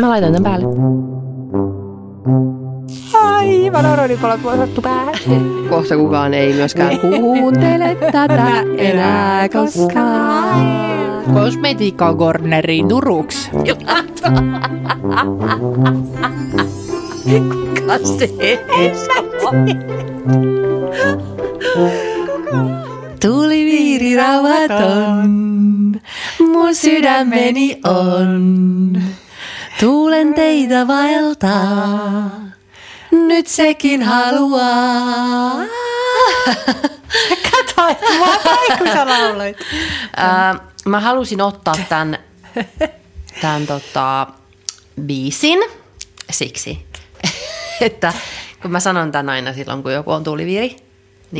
Mä laitan tämän päälle. Aivan oronipalot vuosattu päähän. Kohta kukaan ei myöskään kuuntele tätä enää koskaan. Kosmetiikka Corneri Turuks. Kuka se Tuli viiri rauhaton, mun sydämeni on. Tuulen teitä vaeltaa, nyt sekin haluaa. Kato, että mä oon kun sä lauloit. Mä halusin ottaa tämän, tämän tota, biisin siksi, että kun mä sanon tämän aina silloin, kun joku on tuuliviiri,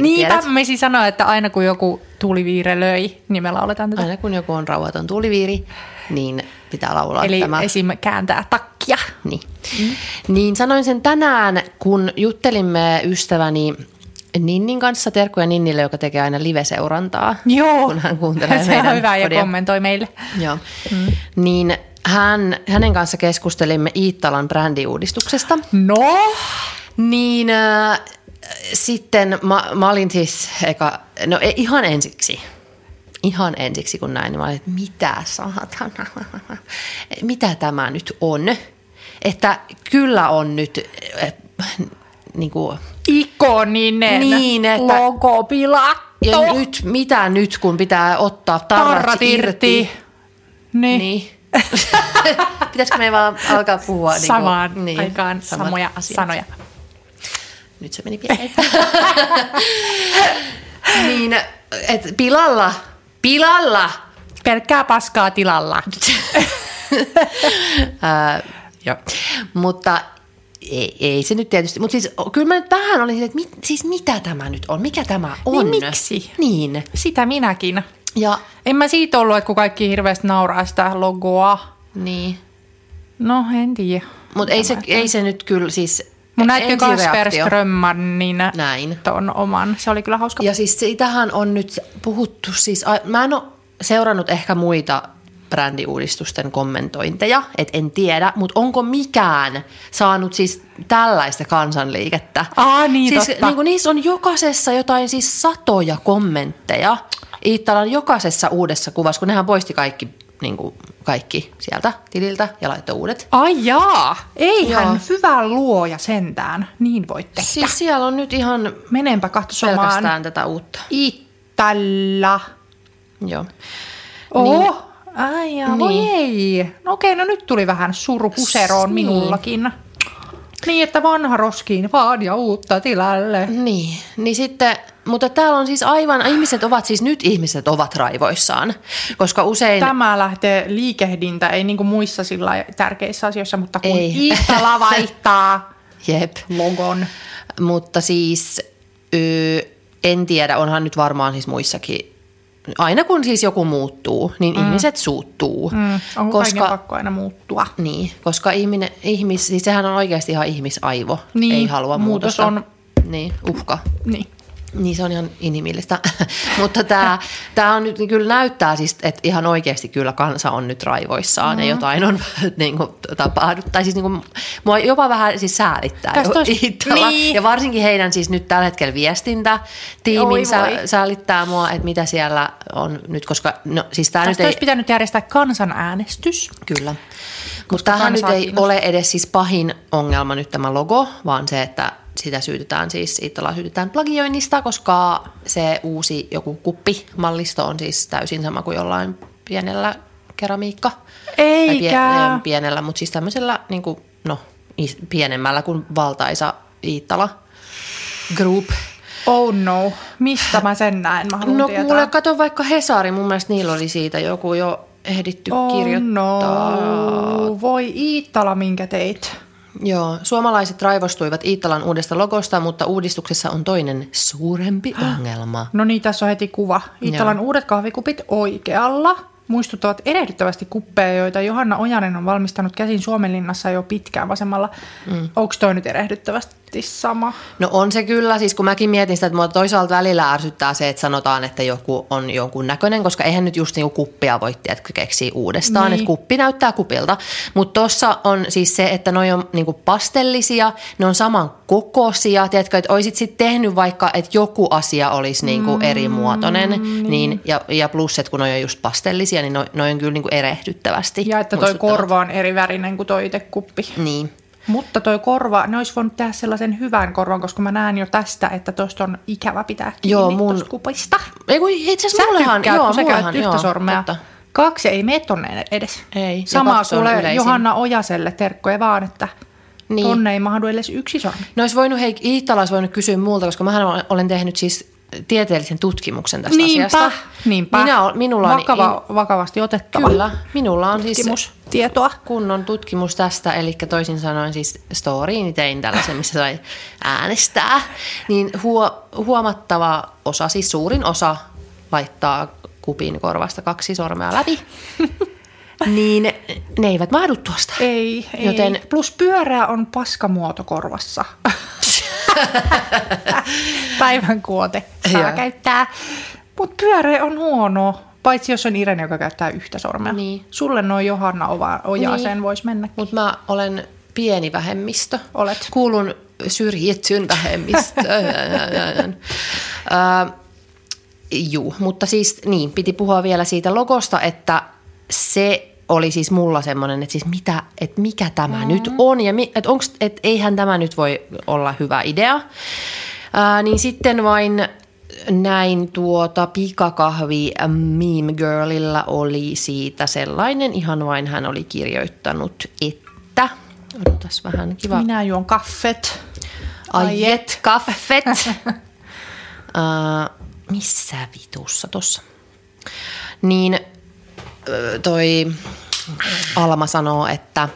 niin Niinpä tiedät, me siis sanoa, että aina kun joku tuuliviire löi, niin me lauletaan tätä. aina kun joku on rauhaton tuuliviiri, niin pitää laulaa Eli tämä. esim. kääntää takkia. Niin. Mm. niin sanoin sen tänään, kun juttelimme ystäväni Ninnin kanssa, terkkuja Ninnille, joka tekee aina live-seurantaa. Joo, Kun hän kuuntelee se meidän on hyvä ja podia. kommentoi meille. Joo. Mm. Niin hän, hänen kanssa keskustelimme Iittalan brändiuudistuksesta. No, Niin äh, sitten mä, mä olin siis eka, no ihan ensiksi, ihan ensiksi kun näin, niin mä olin, että mitä saatana, mitä tämä nyt on? Että kyllä on nyt äh, niin kuin, ikoninen Niin, että- logo pilattu. ja nyt, mitä nyt, kun pitää ottaa tarrat, Tarrat irti? irti. Niin. Niin. Pitäisikö me vaan alkaa puhua niin kuin- Samaan niin, aikaan samat samoja sanoja. Nyt se meni pieleen. niin, että pilalla, pilalla. Pelkkää paskaa tilalla. Ää, joo. Mutta ei, ei se nyt tietysti, mutta siis kyllä mä nyt vähän olin että mit, siis mitä tämä nyt on, mikä tämä on? Niin miksi? Niin. Sitä minäkin. Ja En mä siitä ollut, että kun kaikki hirveästi nauraa sitä logoa. niin. No, en tiedä. Mutta ei se, ei se nyt kyllä siis... Mun näitkö Kasper Strömmanin Näin. ton oman? Se oli kyllä hauska. Ja siis siitähän on nyt puhuttu, siis a- mä en ole seurannut ehkä muita brändiuudistusten kommentointeja, et en tiedä, mutta onko mikään saanut siis tällaista kansanliikettä? Aa, niin, siis, totta. niin kuin niissä on jokaisessa jotain siis satoja kommentteja. Iittalan jokaisessa uudessa kuvassa, kun nehän poisti kaikki, niin kuin kaikki sieltä tililtä ja laittoi uudet. Ai jaa, eihän Joo. hyvä luoja sentään. Niin voit tehdä. Siis siellä on nyt ihan Menenpä katsomaan. pelkästään tätä uutta. Ittalla. Joo. Oh, ai jaa, voi Niin. ei. No okei, no nyt tuli vähän suru puseroon Niin. minullakin. Niin, että vanha roskiin vaan ja uutta tilalle. Niin, niin sitten, mutta täällä on siis aivan, ihmiset ovat siis nyt ihmiset ovat raivoissaan, koska usein, Tämä lähtee liikehdintä, ei niin kuin muissa sillä tärkeissä asioissa, mutta kun Ei. Iittala vaihtaa jep, logon. mutta siis ö, en tiedä, onhan nyt varmaan siis muissakin, aina kun siis joku muuttuu, niin mm. ihmiset suuttuu. Mm, on koska... koska, pakko aina muuttua. niin, koska ihminen, ihmis, siis sehän on oikeasti ihan ihmisaivo, Niin, ei halua muutos muutosta. on- Niin, uhka. Niin. Niin se on ihan inhimillistä. Mutta tämä, tämä on nyt kyllä näyttää siis, että ihan oikeasti kyllä kansa on nyt raivoissaan mm. ja jotain on niin kuin, tapahtunut. Tai siis niin kuin, mua jopa vähän siis säälittää Iittala. niin. Ja varsinkin heidän siis nyt tällä hetkellä viestintä Oi tiimin sä, säälittää mua, että mitä siellä on nyt, koska no, siis tämä nyt Tästä ei... olisi pitänyt järjestää kansanäänestys. Kyllä. Mutta tämähän nyt ei kiinnostaa. ole edes siis pahin ongelma nyt tämä logo, vaan se, että sitä syytetään siis, Iittolaa syytetään plagioinnista, koska se uusi joku kuppimallisto on siis täysin sama kuin jollain pienellä keramiikka. Tai Eikä. ei pienellä, mutta siis tämmöisellä niin kuin, no, pienemmällä kuin valtaisa Iittala Group. Oh no, mistä mä sen näen? Mä No tietää. kuule, kato vaikka Hesari, mun mielestä niillä oli siitä joku jo ehditty oh kirjoittaa. no, voi Iittala, minkä teit. Joo, suomalaiset raivostuivat Iittalan uudesta logosta, mutta uudistuksessa on toinen suurempi ongelma. No niin, tässä on heti kuva. Iittalan Joo. uudet kahvikupit oikealla muistuttavat erehdyttävästi kuppeja, joita Johanna Ojanen on valmistanut käsin Suomenlinnassa jo pitkään vasemmalla. Mm. Onko toi nyt erehdyttävästi sama? No on se kyllä, siis kun mäkin mietin sitä, että mua toisaalta välillä ärsyttää se, että sanotaan, että joku on jonkun näköinen, koska eihän nyt just niinku kuppia voi että keksii uudestaan, niin. että kuppi näyttää kupilta. Mutta tuossa on siis se, että ne on niinku pastellisia, ne on saman kokoisia, tiedätkö, että olisit sitten tehnyt vaikka, että joku asia olisi niinku mm. eri muotoinen, niin. niin, ja, ja plus, että kun ne on just pastellisia, niin ne, ne on kyllä niinku erehdyttävästi. Ja että toi korva on eri värinen kuin toi itse kuppi. Niin. Mutta toi korva, ne olisi voinut tehdä sellaisen hyvän korvan, koska mä näen jo tästä, että tuosta on ikävä pitää kiinni joo, mun... kupista. Ei kun itse asiassa mullehan, tykkäät, joo, sä mullehan, yhtä joo, sormea. Totta. Kaksi ei mene tonne edes. Ei, Sama kuule Johanna Ojaselle terkkoja vaan, että niin. tonne ei mahdu edes yksi sormi. No olisi voinut, hei, Iittala olisi voinut kysyä multa, koska mä olen tehnyt siis tieteellisen tutkimuksen tästä niinpä, asiasta. Niinpä, Minä, ol- minulla on, Vakava, vakavasti otettava. Kyllä, minulla on siis tietoa. kunnon tutkimus tästä, eli toisin sanoen siis storyin tein tällaisen, missä sai äänestää. Niin huo, huomattava osa, siis suurin osa laittaa kupin korvasta kaksi sormea läpi. niin ne eivät mahdu tuosta. Ei, Joten... ei. Plus pyörää on paskamuoto korvassa. Päivän kuote saa Joo. käyttää. Mutta pyöreä on huono, paitsi jos on Irene, joka käyttää yhtä sormea. Niin. Sulle noin Johanna Ojaaseen niin. voisi mennä. Mutta mä olen pieni vähemmistö. Olet. Kuulun syrjittyyn vähemmistöön. juu, mutta siis niin, piti puhua vielä siitä logosta, että se oli siis mulla semmoinen, että siis mitä, että mikä tämä mm. nyt on ja mi, että, onks, että eihän tämä nyt voi olla hyvä idea. Ää, niin sitten vain näin tuota pikakahvi Meme Girlilla oli siitä sellainen, ihan vain hän oli kirjoittanut, että, odotas vähän kiva. Minä juon kaffet. Ajet, kaffet. uh, missä vitussa tossa? Niin toi Alma sanoo, että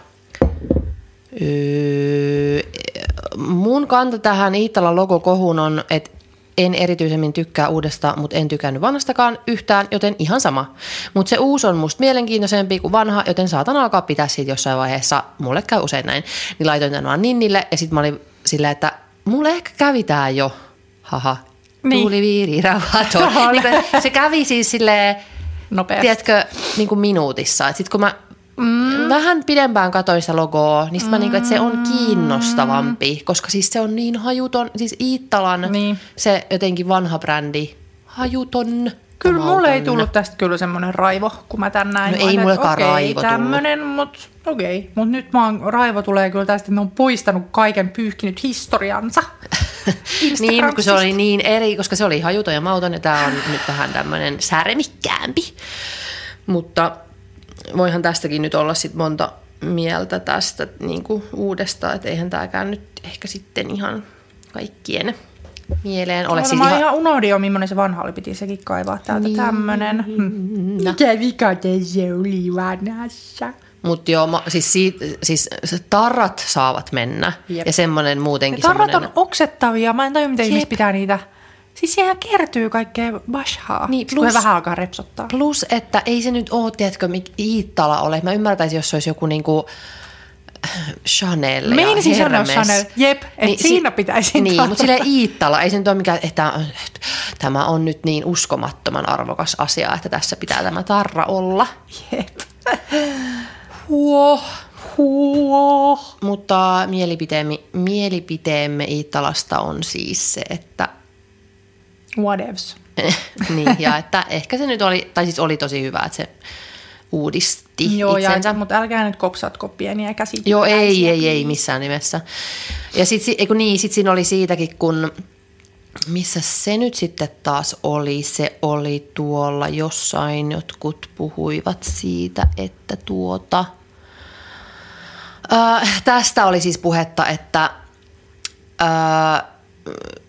mun kanta tähän Iittalan logokohuun on, että en erityisemmin tykkää uudesta, mutta en tykännyt vanhastakaan yhtään, joten ihan sama. Mutta se uusi on musta mielenkiintoisempi kuin vanha, joten saatan alkaa pitää siitä jossain vaiheessa. Mulle käy usein näin. Niin laitoin tämän vaan Ninnille ja sitten mä olin silleen, että mulle ehkä kävi tää jo. Haha. Niin. Tuuli viiri, niin, se kävi siis silleen, Nopeasti. Tiedätkö, niin kuin minuutissa. Sitten kun mä mm. vähän pidempään katsoin sitä logoa, niin mm. mä niin kuin, että se on kiinnostavampi, koska siis se on niin hajuton. Siis Iittalan niin. se jotenkin vanha brändi, hajuton. Kyllä mulle ei tullut tästä kyllä semmoinen raivo, kun mä tän näin. No ei mullekaan okay, raivo tämmönen, mutta okei. Okay. Mutta nyt mä oon, raivo tulee kyllä tästä, että ne on poistanut kaiken pyyhkinyt historiansa. niin, kun se oli niin eri, koska se oli hajuton ja mauton ja tämä on nyt vähän tämmöinen särmikkäämpi. Mutta voihan tästäkin nyt olla sit monta mieltä tästä niin kuin uudestaan, että eihän tämäkään nyt ehkä sitten ihan kaikkien mieleen ole. No, mä ihan... ihan unohdin jo, millainen se vanha oli, piti sekin kaivaa täältä niin. tämmönen. Mikä vika se oli vanhassa? Mutta joo, ma, siis, siis tarrat saavat mennä Jep. ja semmoinen muutenkin. Ja tarrat semmoinen... on oksettavia, mä en tajua miten ihmiset pitää niitä. Siis siihen kertyy kaikkea bashaa, niin, plus, kun vähän alkaa repsottaa. Plus, että ei se nyt ole, tiedätkö, Iittala ole. Mä ymmärtäisin, jos se olisi joku niinku Chanel Meinasin sanoa Chanel, jep, että niin, siinä pitäisi Niin, mutta sille Iittala, ei se nyt ole mikään, että tämä on nyt niin uskomattoman arvokas asia, että tässä pitää tämä tarra olla. Jep. Huo, huo. Mutta mielipiteemme, mielipiteemme Iittalasta on siis se, että... Whatevs. niin, ja että ehkä se nyt oli, tai siis oli tosi hyvä, että se uudisti Joo, itsensä. Ja, mutta älkää nyt kopsatko pieniä käsiä. Joo, ei, ei, ei missään nimessä. Ja sitten niin, sit siinä oli siitäkin, kun missä se nyt sitten taas oli? Se oli tuolla jossain, jotkut puhuivat siitä, että tuota – Äh, tästä oli siis puhetta, että äh,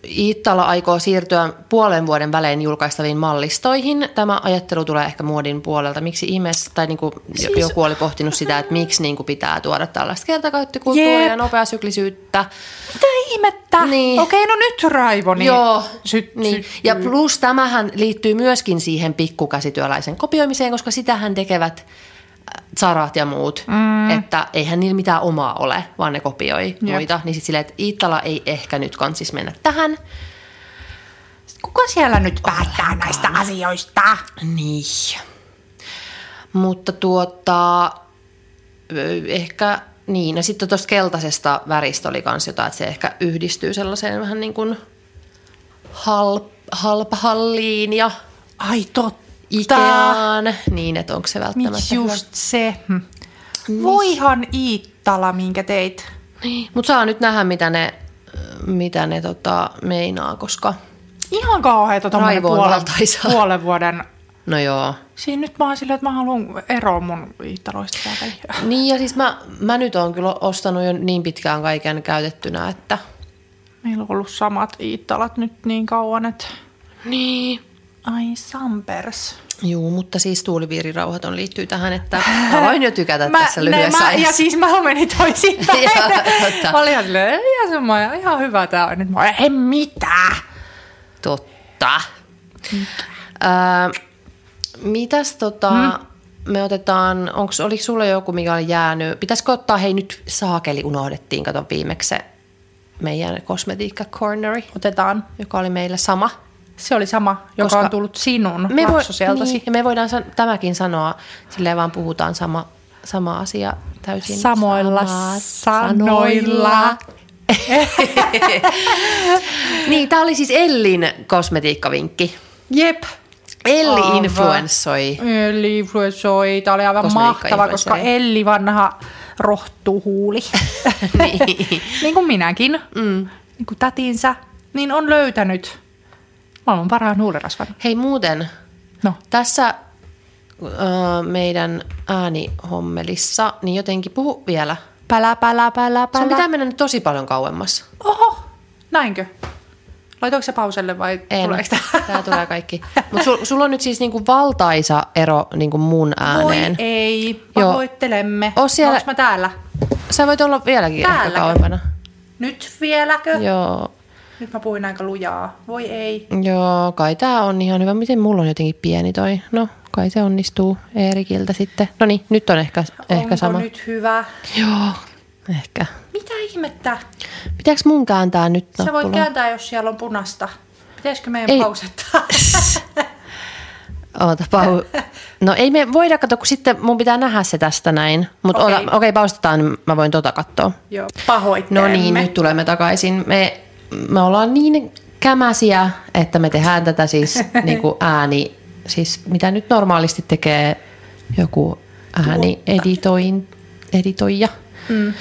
Iittala aikoo siirtyä puolen vuoden välein julkaistaviin mallistoihin. Tämä ajattelu tulee ehkä muodin puolelta. Miksi ihmeessä, tai niin kuin siis... joku oli pohtinut sitä, että miksi niin kuin pitää tuoda tällaista kertakäyttökulttuuria ja nopeasyklisyyttä. Mitä ihmettä? Niin. Okei, no nyt Raivo. Niin Joo, syt, niin. Syt, ja plus tämähän liittyy myöskin siihen pikkukäsityöläisen kopioimiseen, koska sitähän tekevät Zarat ja muut, mm. että eihän niillä mitään omaa ole, vaan ne kopioi Jep. muita. Niin sitten silleen, että Iittala ei ehkä nyt kansis mennä tähän. Kuka siellä nyt päättää Ollenkaan. näistä asioista? Niin. Mutta tuota, ehkä niin. Ja sitten tuosta keltaisesta väristä oli kans jotain, että se ehkä yhdistyy sellaiseen vähän niin kuin halp, halpahalliin ja... Ai totta Ikeaan, niin että onko se välttämättä Miksi just hyvä? se? Hm. Niin. Voihan Iittala, minkä teit. Niin. Mutta saa nyt nähdä, mitä ne, mitä ne tota, meinaa, koska... Ihan kauheeta tuommoinen puolen, puolen vuoden... No joo. Siinä nyt mä oon silleen, että mä haluan eroa mun Iittaloista täältä. Niin ja siis mä, mä nyt oon kyllä ostanut jo niin pitkään kaiken käytettynä, että... Meillä on ollut samat Iittalat nyt niin kauan, että... Niin. Ai Sampers. Joo, mutta siis tuuliviirirauhaton liittyy tähän, että aloin jo tykätä mä, tässä lyhyessä ne, mä, Ja siis mä menin toisinpäin. mä olin ihan silleen, ihan, hyvä tää on. Nyt mä olin, ei mitään. Totta. Äh, mitäs tota, hmm? me otetaan, onks, oliko sulla joku, mikä oli jäänyt? Pitäisikö ottaa, hei nyt saakeli unohdettiin, kato viimeksi meidän kosmetiikka corneri. Otetaan. Joka oli meillä sama. Se oli sama, joka Koska on tullut sinun me lapsosieltasi. Niin, ja me voidaan san- tämäkin sanoa, silleen vaan puhutaan sama, sama asia täysin Samoilla sanoilla. niin, tämä oli siis Ellin kosmetiikkavinkki. Jep. Elli influenssoi. Elli influenssoi. Tämä oli aivan mahtava, koska Elli vanha rohtuhuuli. niin. niin kuin minäkin. Mm. Niin kuin tätinsä. Niin on löytänyt Maailman parhaan huulirasvan. Hei muuten, no. tässä äh, meidän äänihommelissa, niin jotenkin puhu vielä. Pälä, pälä, pälä, pälä. Se pitää mennä nyt tosi paljon kauemmas. Oho, näinkö? Laitoiko se pauselle vai en. tuleeko tämä? Tämä tulee kaikki. Mutta sul, sulla on nyt siis niinku valtaisa ero niinku mun ääneen. Voi ei, pahoittelemme. Joo. Siellä... Onko mä täällä? Sä voit olla vieläkin kauempana. Nyt vieläkö? Joo. Nyt mä puhuin aika lujaa. Voi ei. Joo, kai tää on ihan hyvä. Miten mulla on jotenkin pieni toi? No, kai se onnistuu Eerikiltä sitten. No niin, nyt on ehkä, Onko ehkä sama. nyt hyvä? Joo, ehkä. Mitä ihmettä? Pitääkö mun kääntää nyt nappulaa? Sä voit kääntää, jos siellä on punasta. Pitäisikö meidän ei. pausettaa? Oota, pau... No ei me voida katsoa, kun sitten mun pitää nähdä se tästä näin. Mutta okei, okay. okay, paustetaan, niin mä voin tota katsoa. Joo, pahoittelemme. No niin, nyt tulemme takaisin. Me me ollaan niin kämäsiä, että me tehdään tätä siis niin kuin ääni, siis mitä nyt normaalisti tekee joku ääni editoin, editoija. Mm.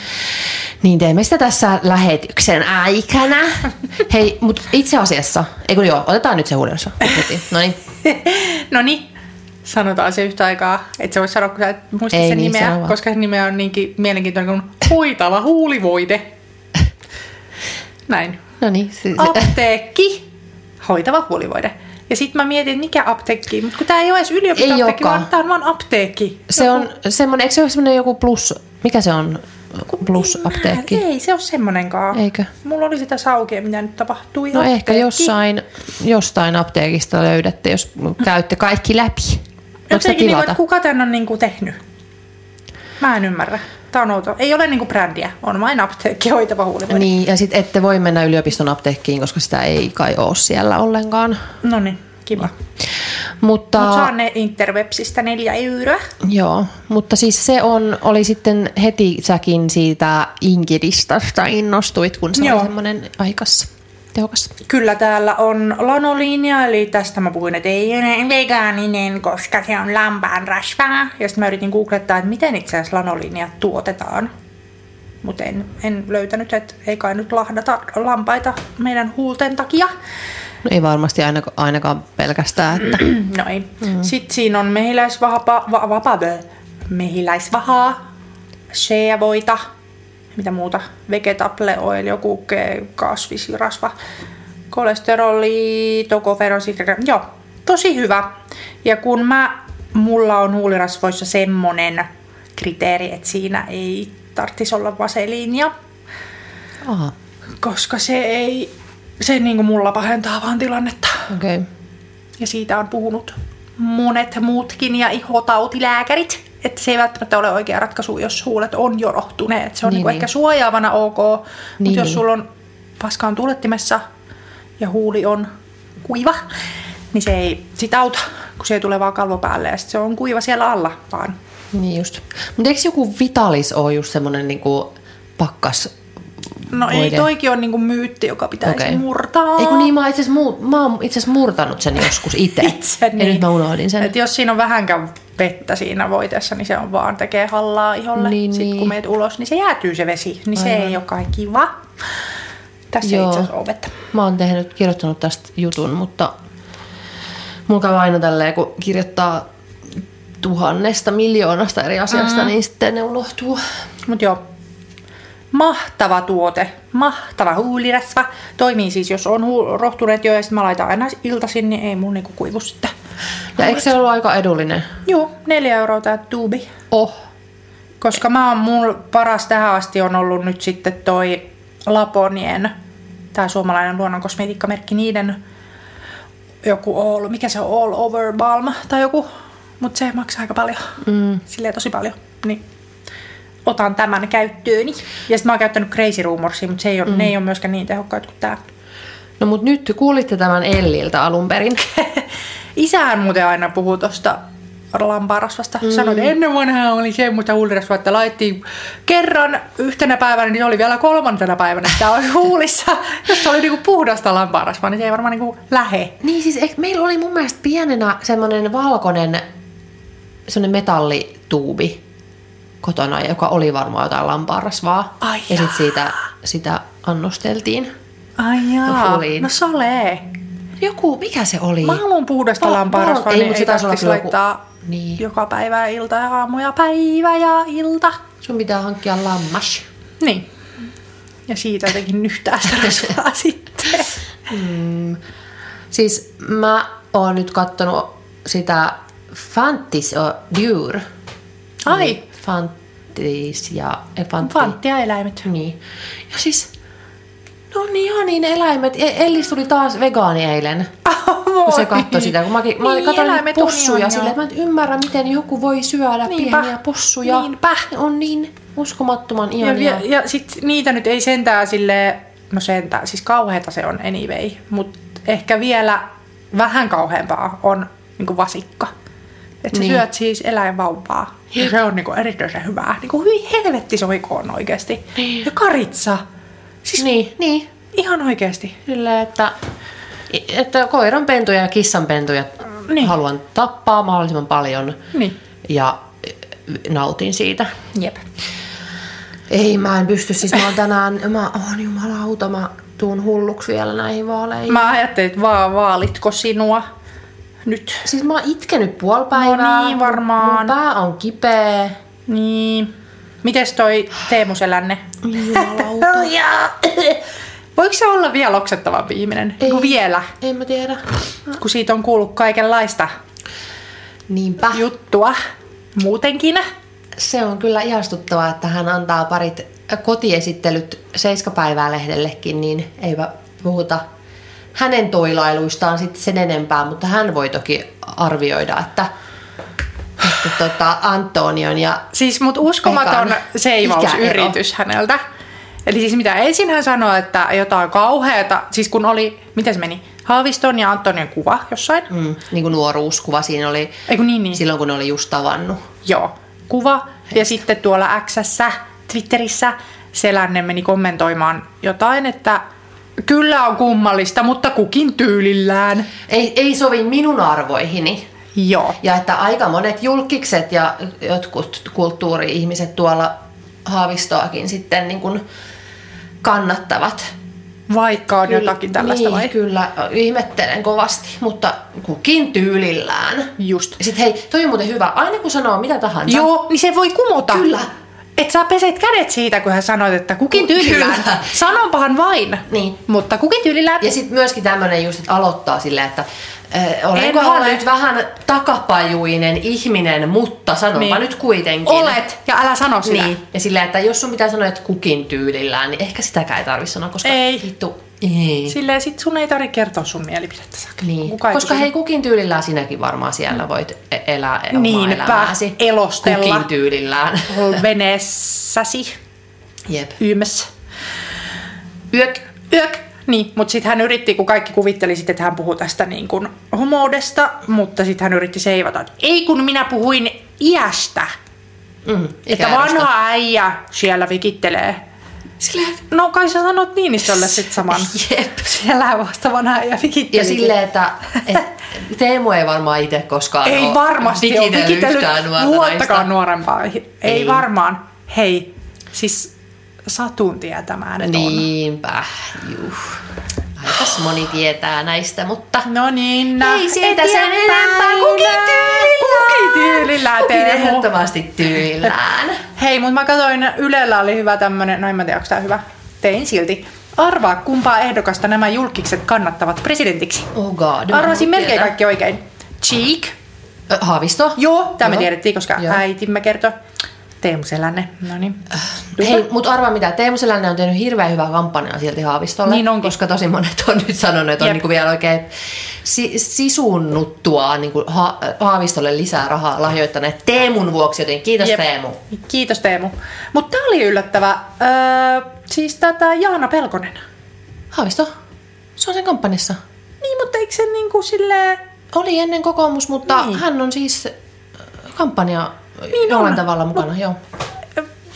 Niin teemme sitä tässä lähetyksen aikana. Hei, mutta itse asiassa, ei kun joo, otetaan nyt se huudessa. No niin. no niin, sanotaan se yhtä aikaa. Että se voisi sanoa, kun sä et muista sen niin, nimeä, koska se nimeä on niinkin mielenkiintoinen kuin huitava huulivoite. Näin. No niin. Se, Apteekki, hoitava huulivoide. Ja sitten mä mietin, mikä apteekki, mutta kun tämä ei ole edes yliopistoapteekki, vaan tämä on vaan apteekki. Se joku... on semmoinen, eikö se ole semmoinen joku plus, mikä se on? Plus apteekki. Ei, se ole semmonenkaan. Eikö? Mulla oli sitä saukea, mitä nyt tapahtui. No apteekki. ehkä jossain, jostain apteekista löydätte, jos käytte kaikki läpi. Jotenkin, niin, että kuka tämän on niin kuin tehnyt? Mä en ymmärrä. Tämä on outo. Ei ole niinku brändiä, on vain apteekki hoitava huulivoide. Niin, ja sitten ette voi mennä yliopiston apteekkiin, koska sitä ei kai ole siellä ollenkaan. No niin, kiva. Mutta Mut saa ne Interwebsistä neljä euroa. Joo, mutta siis se on, oli sitten heti säkin siitä Inkidistasta innostuit, kun se Joo. oli semmoinen aikas tehokas. Kyllä täällä on lanoliinia, eli tästä mä puhuin, että ei ole vegaaninen, koska se on lampaan rasvaa. Ja sitten mä yritin googlettaa, että miten itse asiassa lanoliinia tuotetaan. Mutta en, en löytänyt, että ei kai nyt lahdata lampaita meidän huulten takia. No ei varmasti ainakaan, ainakaan pelkästään. Että... no ei. Mm. Sitten siinä on mehiläisvapa, va, vapa, mehiläisvahaa, shea-voita, mitä muuta, vegetable oil, joku kasvisrasva, kolesteroli, tokoferosi, joo, tosi hyvä. Ja kun mä, mulla on huulirasvoissa semmonen kriteeri, että siinä ei tarvitsisi olla vaseliinia, Aha, koska se ei, se niin kuin mulla pahentaa vaan tilannetta. okei. Okay. Ja siitä on puhunut monet muutkin ja ihotautilääkärit, että se ei välttämättä ole oikea ratkaisu, jos huulet on jo rohtuneet. Se on Niin, niin, niin. niin. ehkä suojaavana ok, mutta Niin, jos niin. sulla on paskaan tuulettimessa ja huuli on kuiva, niin se ei sit auta, kun se ei tule vaan kalvo päälle ja sit se on kuiva siellä alla vaan. Niin just. Mutta eikö joku Vitalis ole just semmoinen niinku pakkas No ei, Voide. toikin on niinku myytti, joka pitäisi okay. murtaa. Ei kun niin, mä oon itse mä oon itse asiassa murtanut sen joskus itse. Itse, Ja nyt mä unohdin sen. Et jos siinä on vähänkään vettä siinä voiteessa, niin se on vaan tekee hallaa iholle. Niin, Sitten niin. kun meet ulos, niin se jäätyy se vesi. Niin se Aivan. ei ole kai kiva. Tässä Joo. ei itse asiassa ole vettä. Mä oon tehnyt, kirjoittanut tästä jutun, mutta mulla käy aina tälleen, kun kirjoittaa tuhannesta, miljoonasta eri asiasta, mm. niin sitten ne unohtuu. Mut joo. Mahtava tuote. Mahtava huulirasva. Toimii siis, jos on huu- rohtuneet jo ja sitten mä laitan aina iltaisin, niin ei mun niinku kuivu sitten. Ja eikö se ollut aika edullinen? Joo, neljä euroa tää tuubi. Oh. Koska mä oon, mun paras tähän asti on ollut nyt sitten toi Laponien, tää suomalainen luonnonkosmetiikkamerkki, niiden joku all, mikä se on, all over balm tai joku, mutta se maksaa aika paljon, mm. silleen tosi paljon, niin otan tämän käyttööni. Ja sitten mä oon käyttänyt Crazy Rumorsia, mutta se ei ole, mm. ne ei ole myöskään niin tehokkaita kuin tää. No mut nyt kuulitte tämän Elliltä alun perin. Isähän muuten aina puhuu tosta lampaarasvasta. Mm. Sanoit, että ennen vanhaa oli semmoista huulirasvaa, että laittiin kerran yhtenä päivänä, niin se oli vielä kolmantena päivänä, että tämä oli huulissa. Jos se oli niinku puhdasta lampaarasvaa, niin se ei varmaan niinku lähe. Niin siis eikö, meillä oli mun mielestä pienenä semmoinen valkoinen semmoinen metallituubi kotona, joka oli varmaan jotain lampaanrasvaa. Ai ja sitten siitä sitä annosteltiin. Ai jaa, no sole. Joku, mikä se oli? Mä haluan puhdasta Val- lampaarasvaa, ei, niin ei olla tarvitsisi joku- laittaa Niin. joka päivä ja ilta ja aamu ja päivä ja ilta. Sun pitää hankkia lammas. Niin. Ja siitä jotenkin nyhtää sitä rasvaa sitten. Siis mä oon nyt kattonut sitä Fantis Dure. Ai. Eli Fantis ja... Ei, Fantti. Fanttia eläimet. Niin. Ja siis... No niin, ihan niin eläimet. E- Ellis tuli taas vegaani eilen. Kun se katsoi sitä, kun mä Niin, katsoin niitä on possuja ihan, silleen, mä en ymmärrä, miten joku voi syödä Niinpä. pieniä possuja. Niinpä. Ne on niin uskomattoman Ja, ihania. ja, ja sit niitä nyt ei sentään sille, no sentään, siis kauheata se on anyway, mutta ehkä vielä vähän kauheampaa on niinku vasikka. Että sä Niin. syöt siis eläinvauvaa. Ja se on niinku erityisen hyvää. Niinku hyvin helvetti soikoon oikeesti. Ja karitsa. Siis Niin, niin. ihan oikeesti. Silleen, että, että koiranpentuja ja kissanpentuja Niin. niin. haluan tappaa mahdollisimman paljon Niin. ja nautin siitä. Jep. Ei, mä en pysty. Siis mä oon tänään, mä oon jumalauta, mä tuun hulluksi vielä näihin vaaleihin. Mä ajattelin, että vaan vaalitko sinua nyt. Siis mä oon itkenyt puoli päivää. No niin, varmaan. Mun pää on kipeä. Niin. Mites toi Teemu Selänne? Voiko se olla vielä oksettavampi ihminen? Ei. Niin vielä? En mä tiedä. Kun siitä on kuullut kaikenlaista Niinpä. juttua muutenkin. Se on kyllä ihastuttavaa, että hän antaa parit kotiesittelyt Seiskapäivää lehdellekin, niin eipä puhuta hänen toilailuistaan sitten sen enempää, mutta hän voi toki arvioida, että, että tota Antonion ja Siis mut uskomaton seivausyritys häneltä. Eli siis mitä ensin hän sanoi, että jotain kauheata, siis kun oli, miten se meni, Haaviston ja Antonion kuva jossain. mm, niin kuin nuoruuskuva siinä oli Eiku niin, niin. silloin, kun ne oli just tavannut. Joo, kuva. Ja sitten tuolla Xssä, Twitterissä, Selänne meni kommentoimaan jotain, että kyllä on kummallista, mutta kukin tyylillään. Ei, ei sovi minun arvoihini. Joo. Ja että aika monet julkikset ja jotkut kulttuuri-ihmiset tuolla Haavistoakin sitten niin kuin kannattavat. Vaikka on jotakin tällaista niin, vai? kyllä, ihmettelen kovasti, mutta kukin tyylillään. Just. Sitten hei, toi on muuten hyvä, aina kun sanoo mitä tahansa. Joo, niin se voi kumota. Kyllä. Et sä peset kädet siitä, kun hän sanoit, että kukin tyylillään. Kyllä. Sanonpahan vain. Niin. Mutta kukin tyylillään. Ja sitten myöskin tämmöinen just, että aloittaa silleen, että äh, olenkohan ole. nyt vähän takapajuinen ihminen, mutta sanonpa Niin. nyt kuitenkin. Olet, ja älä sano sitä. Niin. Ja silleen, että jos sun pitää sanoa, että kukin tyylillään, niin ehkä sitäkään ei tarvitse sanoa, koska Ei. vittu, ei. Silleen sit sun ei tarvitse kertoa sun mielipidettä. Niin. Kuka Koska hei, kukin tyylillään sinäkin varmaan siellä voit e- elää omaa Niinpä, elämääsi. elostella. Kukin tyylillään. Veneessäsi, Jep. yymessä. Yök. Yök. Niin, mutta sitten hän yritti, kun kaikki kuvitteli sit, että hän puhuu tästä niin kuin homoudesta, mutta sitten hän yritti seivata, että ei kun minä puhuin iästä. Mm, Että vanha äijä siellä vikittelee. Silleen, No kai sä sanot Niinistölle sit saman. Jep. Siellä vasta vanha äijä vikitteli. Ja silleen, että et, Teemu ei varmaan itse koskaan Ei varmasti ole vikitellyt vikitellyt yhtään nuorta vuottakaan nuorempaa. Ei, Ei. varmaan. Hei, siis satun tietämään, että on. Niinpä, juh. Aikas moni tietää näistä, mutta No niin, nä. Ei siitä sen enempää. Kukin Teemu. ehdottomasti tyylillään. Hei, mutta mä katsoin, Ylellä oli hyvä tämmönen, no en mä tiedä, onko tää hyvä. Tein silti. Arvaa, kumpaa ehdokasta nämä julkikset kannattavat presidentiksi. Oh god. Arvasin melkein tiedä. kaikki oikein. Cheek. Haavisto? Joo, tämä me tiedettiin, koska Joo. äitimme kertoi. Teemu Selänne. No niin. Hei, mutta arvaa mitä, Teemu Selänne on tehnyt hirveän hyvää kampanjaa silti Haavistolle. Niin onkin. Koska tosi monet on nyt sanonut, että on Jep. niinku vielä oikein si- sisunnuttua niinku ha- Haavistolle lisää rahaa lahjoittaneet Teemun vuoksi, joten kiitos Jep. Teemu. Kiitos Teemu. Mutta tämä oli yllättävä. Öö, siis tätä Jaana Pelkonen. Haavisto, se on sen kampanjassa. Niin, mutta eikö se niinku silleen... Oli ennen kokoomus, mutta Niin. niin. hän on siis äh, kampanja Niin jollain on. tavalla mukana, joo.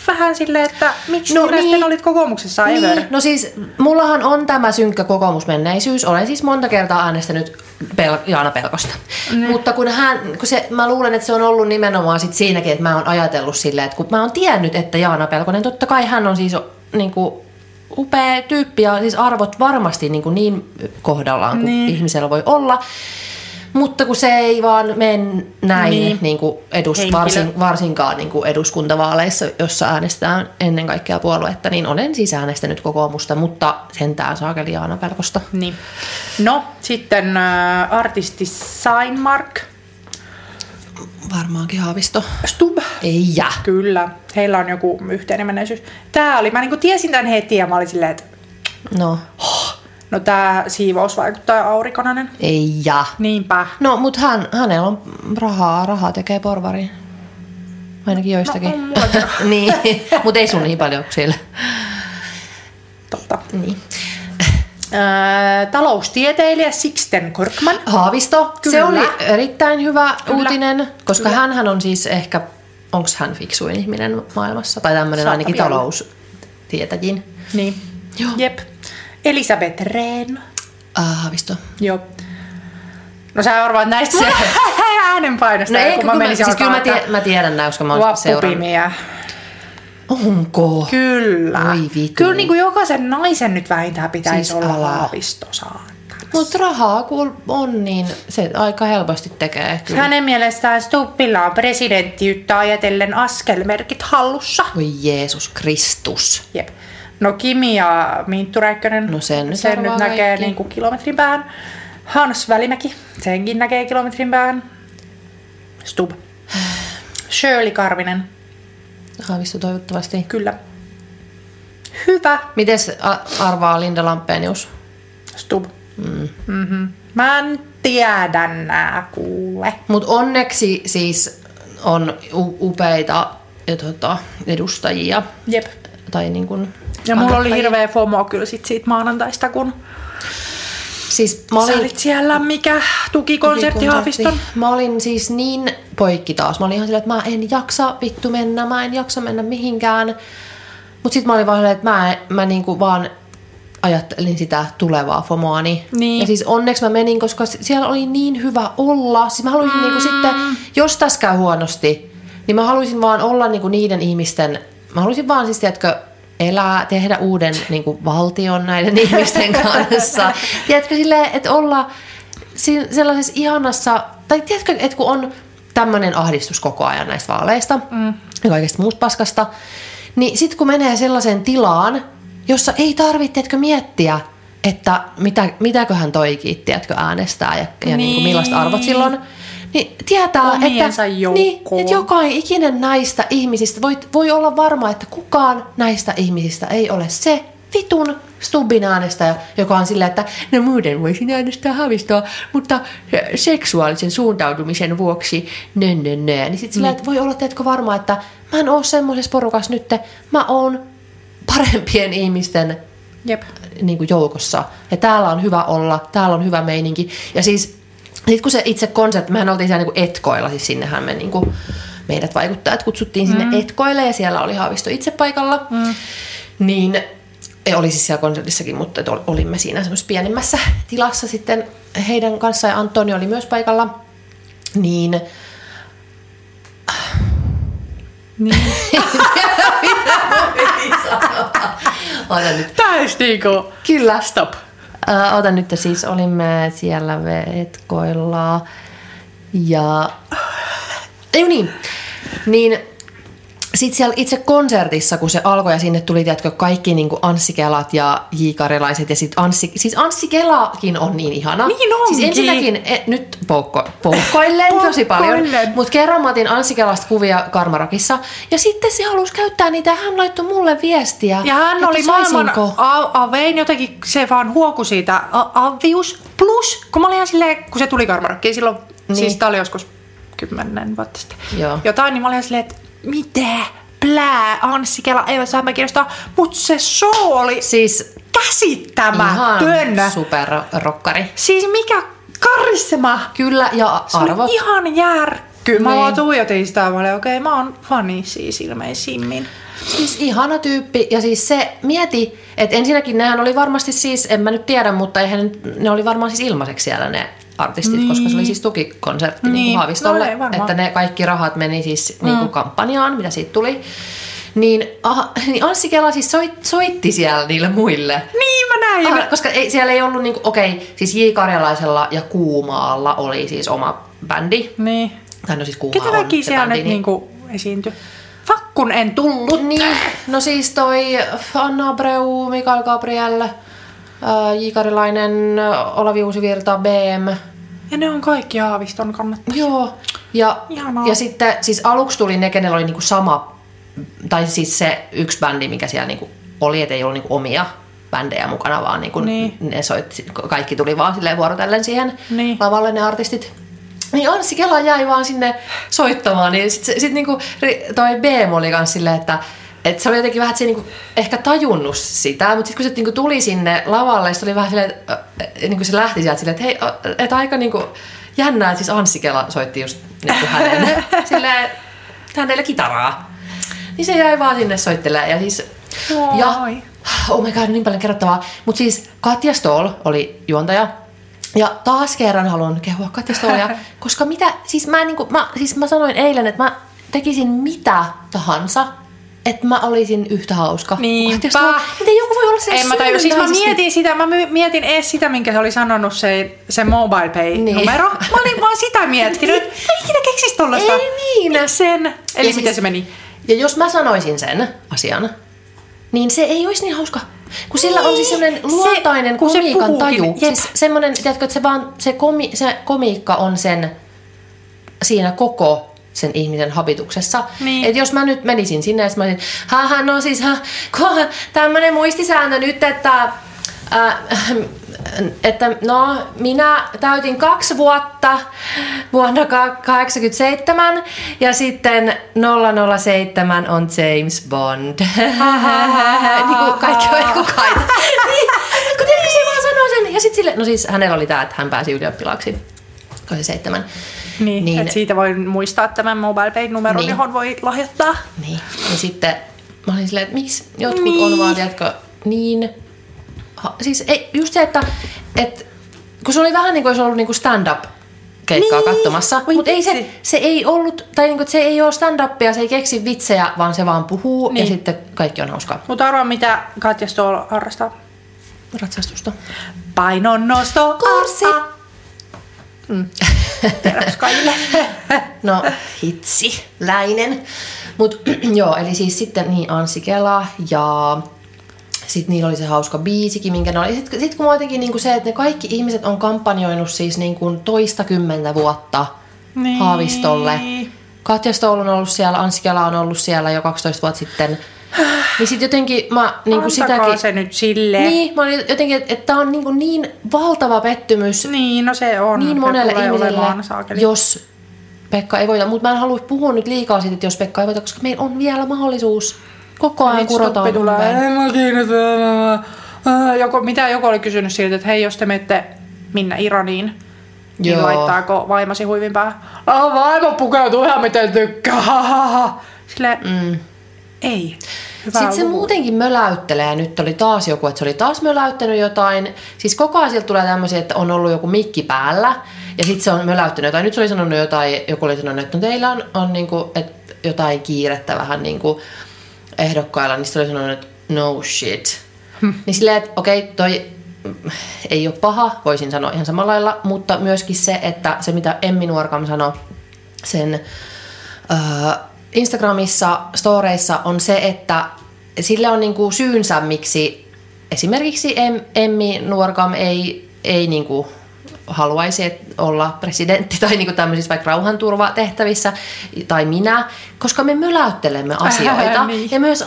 Vähän silleen, että miksi No no, niin. niin. sitten olit kokoomuksessa ever? Niin, no siis mullahan on tämä synkkä kokoomusmenneisyys. Olen siis monta kertaa äänestänyt Pel- Jaana Pelkosta. Mm. Mutta kun hän, kun se, mä luulen, että se on ollut nimenomaan sit siinäkin, että mä oon ajatellut silleen, että kun mä oon tiennyt, että Jaana Pelkonen, totta kai hän on siis niin kuin, upea tyyppi ja siis arvot varmasti niin, kuin niin kohdallaan kuin Niin. niin. ihmisellä voi olla. Mutta kun se ei vaan mene näin Niin. niin. Kuin edus, Henkilö. varsin, varsinkaan niin kuin eduskuntavaaleissa, jossa äänestetään ennen kaikkea puoluetta, niin olen siis äänestänyt kokoomusta, mutta sentään saakeli Jaana Pelkosta. Niin. No, sitten äh, artisti Seinmark. Varmaankin Haavisto. Stub. Ei jää. Kyllä, heillä on joku yhteinen menneisyys. Tää oli, mä niinku tiesin tämän heti ja mä olin silleen, että No, no tää siivous vaikuttaa aurikonainen. ei jää. Niinpä. No, mutta hän, hänellä on rahaa, rahaa tekee porvari. Ainakin joistakin. No, on niin, mutta ei sun niin paljon sillä. Totta. Niin. Öö, taloustieteilijä Sixten Korkman. Haavisto, Kyllä. se oli erittäin hyvä Kyllä. uutinen, koska Kyllä. hän on siis ehkä, onko hän fiksuin ihminen maailmassa, tai tämmöinen ainakin taloustietäjin. Niin. Joo. Jep. Elisabeth Rehn. Ah, Haavisto. Joo. No sä arvaat näistä se äänenpainosta, No ei, kun kun mä menisin siis kyllä mä, tie, mä tiedän nää, koska mä oon seurannut. Onko? Kyllä. Oi vitu. Kyllä niin kuin jokaisen naisen nyt vähintään pitäisi Siis olla saatana. Mutta rahaa kun on, niin se aika helposti tekee. Kyllä. Hänen mielestään Stubbilla on presidenttiyttä ajatellen askelmerkit hallussa. Voi Jeesus Kristus. Jep. No Kimi ja Minttu Räikkönen, No sen nyt sen nyt näkee kaikki. niin kuin kilometrin päähän. Hans Välimäki, senkin näkee kilometrin päähän. Stub. Shirley Karvinen, Haavisto toivottavasti. kyllä. Hyvä. Mites a- arvaa Linda Lampenius? Stub. Mm. Mm-hmm. Mä en tiedä nää kuule. Mutta onneksi siis on upeita tota, edustajia. Jep. Tai niin kun Ja mulla oli hirveä FOMO kyllä sit siitä maanantaista, kun Siis mä sä olin, olit siellä, mikä tukikonsertti Haaviston. Mä olin siis niin poikki taas. Mä olin ihan silleen, että mä en jaksa vittu mennä, mä en jaksa mennä mihinkään. Mut sit mä olin vaan että mä, mä niinku vaan ajattelin sitä tulevaa FOMOani. Niin. Ja siis onneksi mä menin, koska siellä oli niin hyvä olla. Siis mä haluaisin mm. niinku sitten, jos tässä käy huonosti, niin mä haluaisin vaan olla niinku niiden ihmisten, mä haluaisin vaan siis, tiedätkö, elää, tehdä uuden niinku, valtion näiden ihmisten kanssa. Tiedätkö, silleen, että olla sellaisessa ihanassa, tai tiedätkö, että kun on tämmöinen ahdistus koko ajan näistä vaaleista mm. ja kaikesta muusta paskasta, Niin sit kun menee sellaiseen tilaan, jossa ei tarvitse miettiä, että mitä, mitäköhän toi tiedätkö, äänestää ja, ja niin. Niin kuin millaiset arvot silloin, niin tietää, Omiensa että, niin, että jokainen ikinen näistä ihmisistä, voi, voi olla varma, että kukaan näistä ihmisistä ei ole se vitun Stubbin äänestäjä, joka on silleen, että no muuten voisin äänestää Havistoa, mutta seksuaalisen suuntautumisen vuoksi nö, nö, nö. Niin sit sillä, että voi olla, teetkö varma, että mä en oo semmoisessa porukassa nyt, mä oon parempien ihmisten Jep. niin kuin joukossa. Ja täällä on hyvä olla, täällä on hyvä meininki. Ja siis sitten kun se itse konsertti, mehän oltiin siellä niin kuin etkoilla, siis sinnehän me niin kuin, meidät vaikuttajat kutsuttiin sinne mm. etkoille ja siellä oli Haavisto itse paikalla. Mm. Niin ei oli siis siellä konsertissakin, mutta olimme siinä semmoisessa pienemmässä tilassa sitten heidän kanssaan ja Antoni oli myös paikalla. Niin Niin. Ota nyt. Täys niinku. Kyllä. Stop. Äh, ota nyt, siis olimme siellä vetkoilla ja... Ei niin. Niin sitten siellä itse konsertissa, kun se alkoi ja sinne tuli, tiedätkö, kaikki niin kuin Anssi Kelat ja J. Karilaiset ja sitten Anssi, siis Anssi Kelakin on niin ihana. Niin onkin. Siis ensinnäkin, e, nyt poukko, poukkoilleen tosi paljon, mutta kerran mä otin Anssi Kelasta kuvia Karmarokissa ja sitten se halusi käyttää niitä ja hän laittoi mulle viestiä. Ja hän oli maailman a- avein, jotenkin se vaan huoku siitä a- avius. Plus, kun mä olin ihan silleen, kun se tuli Karmarokkiin silloin, Niin. niin. siis tää oli joskus kymmenen vuotta sitten. Joo. Jotain, niin mä olin silleen, että mitä? Plää, Anssi Kela, ei saa mä kiinnostaa. Mut se show oli Siis käsittämätön. ihan superrokkari. Siis mikä karisma. Kyllä, ja Se arvot. ihan järkky. Mä Niin. vaan tuijotin sitä mä olin, okei, okay, mä oon fani siis ilmeisimmin. Siis ihana tyyppi. Ja siis se, mieti, että ensinnäkin nehän oli varmasti siis, en mä nyt tiedä, mutta eihän, ne oli varmaan siis ilmaiseksi siellä ne artistit, niin. koska se oli siis tukikonsertti niin. Niin Niin. Haavistolle. No että ne kaikki rahat meni siis mm. niin kuin kampanjaan, mitä siitä tuli. Niin, aha, niin Anssi Kela siis soit, soitti siellä niille muille. Niin mä näin. Ah, koska ei, siellä ei ollut, niinku, okei, siis J. Karjalaisella ja Kuumaalla oli siis oma bändi. Niin. Tai no siis Kuuma Ketä on se siellä bändi, nyt niinku esiintyi? Fakkun en tullut. Niin, no siis toi Anna Abreu, Mikael Gabriel, ää, J. Karilainen, Olavi Uusivirta, BM. Ja ne on kaikki Haaviston kannattajia. Joo. Ja, Ihanaa. ja sitten siis aluksi tuli ne, kenellä oli niinku sama, tai siis se yksi bändi, mikä siellä niinku oli, että ei ollut niinku omia bändejä mukana, vaan niinku Niin. ne soitti, kaikki tuli vaan silleen vuorotellen siihen Niin. lavalle ne artistit. Niin Anssi Kela jäi vaan sinne soittamaan, niin sitten sit niinku, toi BM oli kans silleen, että et se oli jotenkin vähän, että se ei niinku ehkä tajunnut sitä, mutta sitten kun se niinku tuli sinne lavalle, se oli vähän silleen, että niinku se lähti sieltä silleen, että hei, että aika niinku jännää, että siis Anssi Kela soitti just niinku hänen, silleen, hänelle kitaraa. Niin se jäi vaan sinne soittelemaan ja siis, ja, Oi. oh my god, niin paljon kerrottavaa. Mutta siis Katja Stoll oli juontaja. Ja taas kerran haluan kehua Katja Stollia, koska mitä, siis mä, niinku, mä, siis mä sanoin eilen, että mä tekisin mitä tahansa, että mä olisin yhtä hauska. kuin Niinpä. Miten joku voi olla se En mä tajua. Siis mä mietin sitä, mä mietin edes sitä, minkä se oli sanonut se, se mobile pay-numero. Niin. Mä olin vaan sitä miettinyt. Mä en ikinä keksis tollasta. Ei niin. Miksen? Eli Ja miten siis- se meni? Ja jos mä sanoisin sen asian, niin se ei olisi niin hauska. Kun sillä on siis semmoinen Se- luontainen se komiikan puhuukin, taju. jep. Siis semmoinen, tiedätkö, että se, vaan, se, komi, se komiikka on sen siinä koko sen ihmisen habituksessa. Niin. Et jos mä nyt menisin sinne ja mä olisin, haha, no siis ha, tämmöinen muistisääntö nyt, että, äh, että no minä täytin kaksi vuotta vuonna ka- 87 ja sitten 007 on James Bond. niin kuin kaikki on joku kaita. niin, kun tiedätkö, se vaan sanoo sen ja sitten sille, no siis hänellä oli tämä, että hän pääsi ylioppilaaksi 87. Niin, Niin. niin. että siitä voi muistaa tämän mobile pay-numeron, Niin. niin. johon voi lahjoittaa. Niin. Ja sitten mä olin silleen, että miksi jotkut Niin. on vaan, tiedätkö, niin... Siis ei, just se, että, että kun se oli vähän niin kuin olisi ollut niin kuin stand-up keikkaa Niin. katsomassa, mutta ei se, se ei ollut, tai niin kuin, se ei ole stand-upia, se ei keksi vitsejä, vaan se vaan puhuu niin. ja sitten kaikki on hauskaa. Mutta arvaa, mitä Katja Stoll harrastaa. Ratsastusta. Painonnosto. Kurssi. Mm. Tiedäks kaikille? No, hitsi, läinen. Mut joo, eli siis sitten niin Anssi Kela ja sitten niillä oli se hauska biisikin, minkä ne oli. Sitten sit kun jotenkin niin se, että ne kaikki ihmiset on kampanjoinut siis niin kuin toista kymmentä vuotta Niin. Haavistolle. Katja Stoll on ollut siellä, Anssi Kela on ollut siellä jo 12 vuotta sitten. Niin sitten jotenkin mä niin kuin Antakaa sitäkin... se nyt silleen. Niin, mä olin jotenkin, että, tämä on niin, kuin niin valtava pettymys Niin, no se on. niin monelle ihmiselle, jos Pekka ei voita. Mutta mä en halua puhua nyt liikaa siitä, että jos Pekka ei voita, koska meillä on vielä mahdollisuus. Koko ajan kurotaan tulee. Äh, Joku, mitä joku oli kysynyt siltä, että hei, jos te menette minne Iraniin, niin Joo. laittaako vaimosi huivin päähän? Ah, vaimo pukeutuu ihan miten tykkää. Sille, mm. ei. Hyvä Sitten se luku. muutenkin möläyttelee. Nyt oli taas joku, että se oli taas möläyttänyt jotain. Siis koko ajan sieltä tulee tämmöisiä, että on ollut joku mikki päällä. Ja sitten se on möläyttänyt jotain. Nyt se oli sanonut jotain, joku oli sanonut, että no teillä on, on niinku, että jotain kiirettä vähän niinku ehdokkailla. Niin sitten oli sanonut, että no shit. Niin silleen, että okei, okay, toi ei ole paha, voisin sanoa ihan samalla lailla, mutta myöskin se, että se mitä Emmi Nuorkam sanoi sen äh, Instagramissa, storeissa on se, että sillä on niinku syynsä, miksi esimerkiksi em, Emmi Nuorkam ei, ei niinku haluaisi olla presidentti tai niinku tämmöisissä vaikka rauhanturvatehtävissä tai minä, koska me möläyttelemme asioita. Niin. Ja myös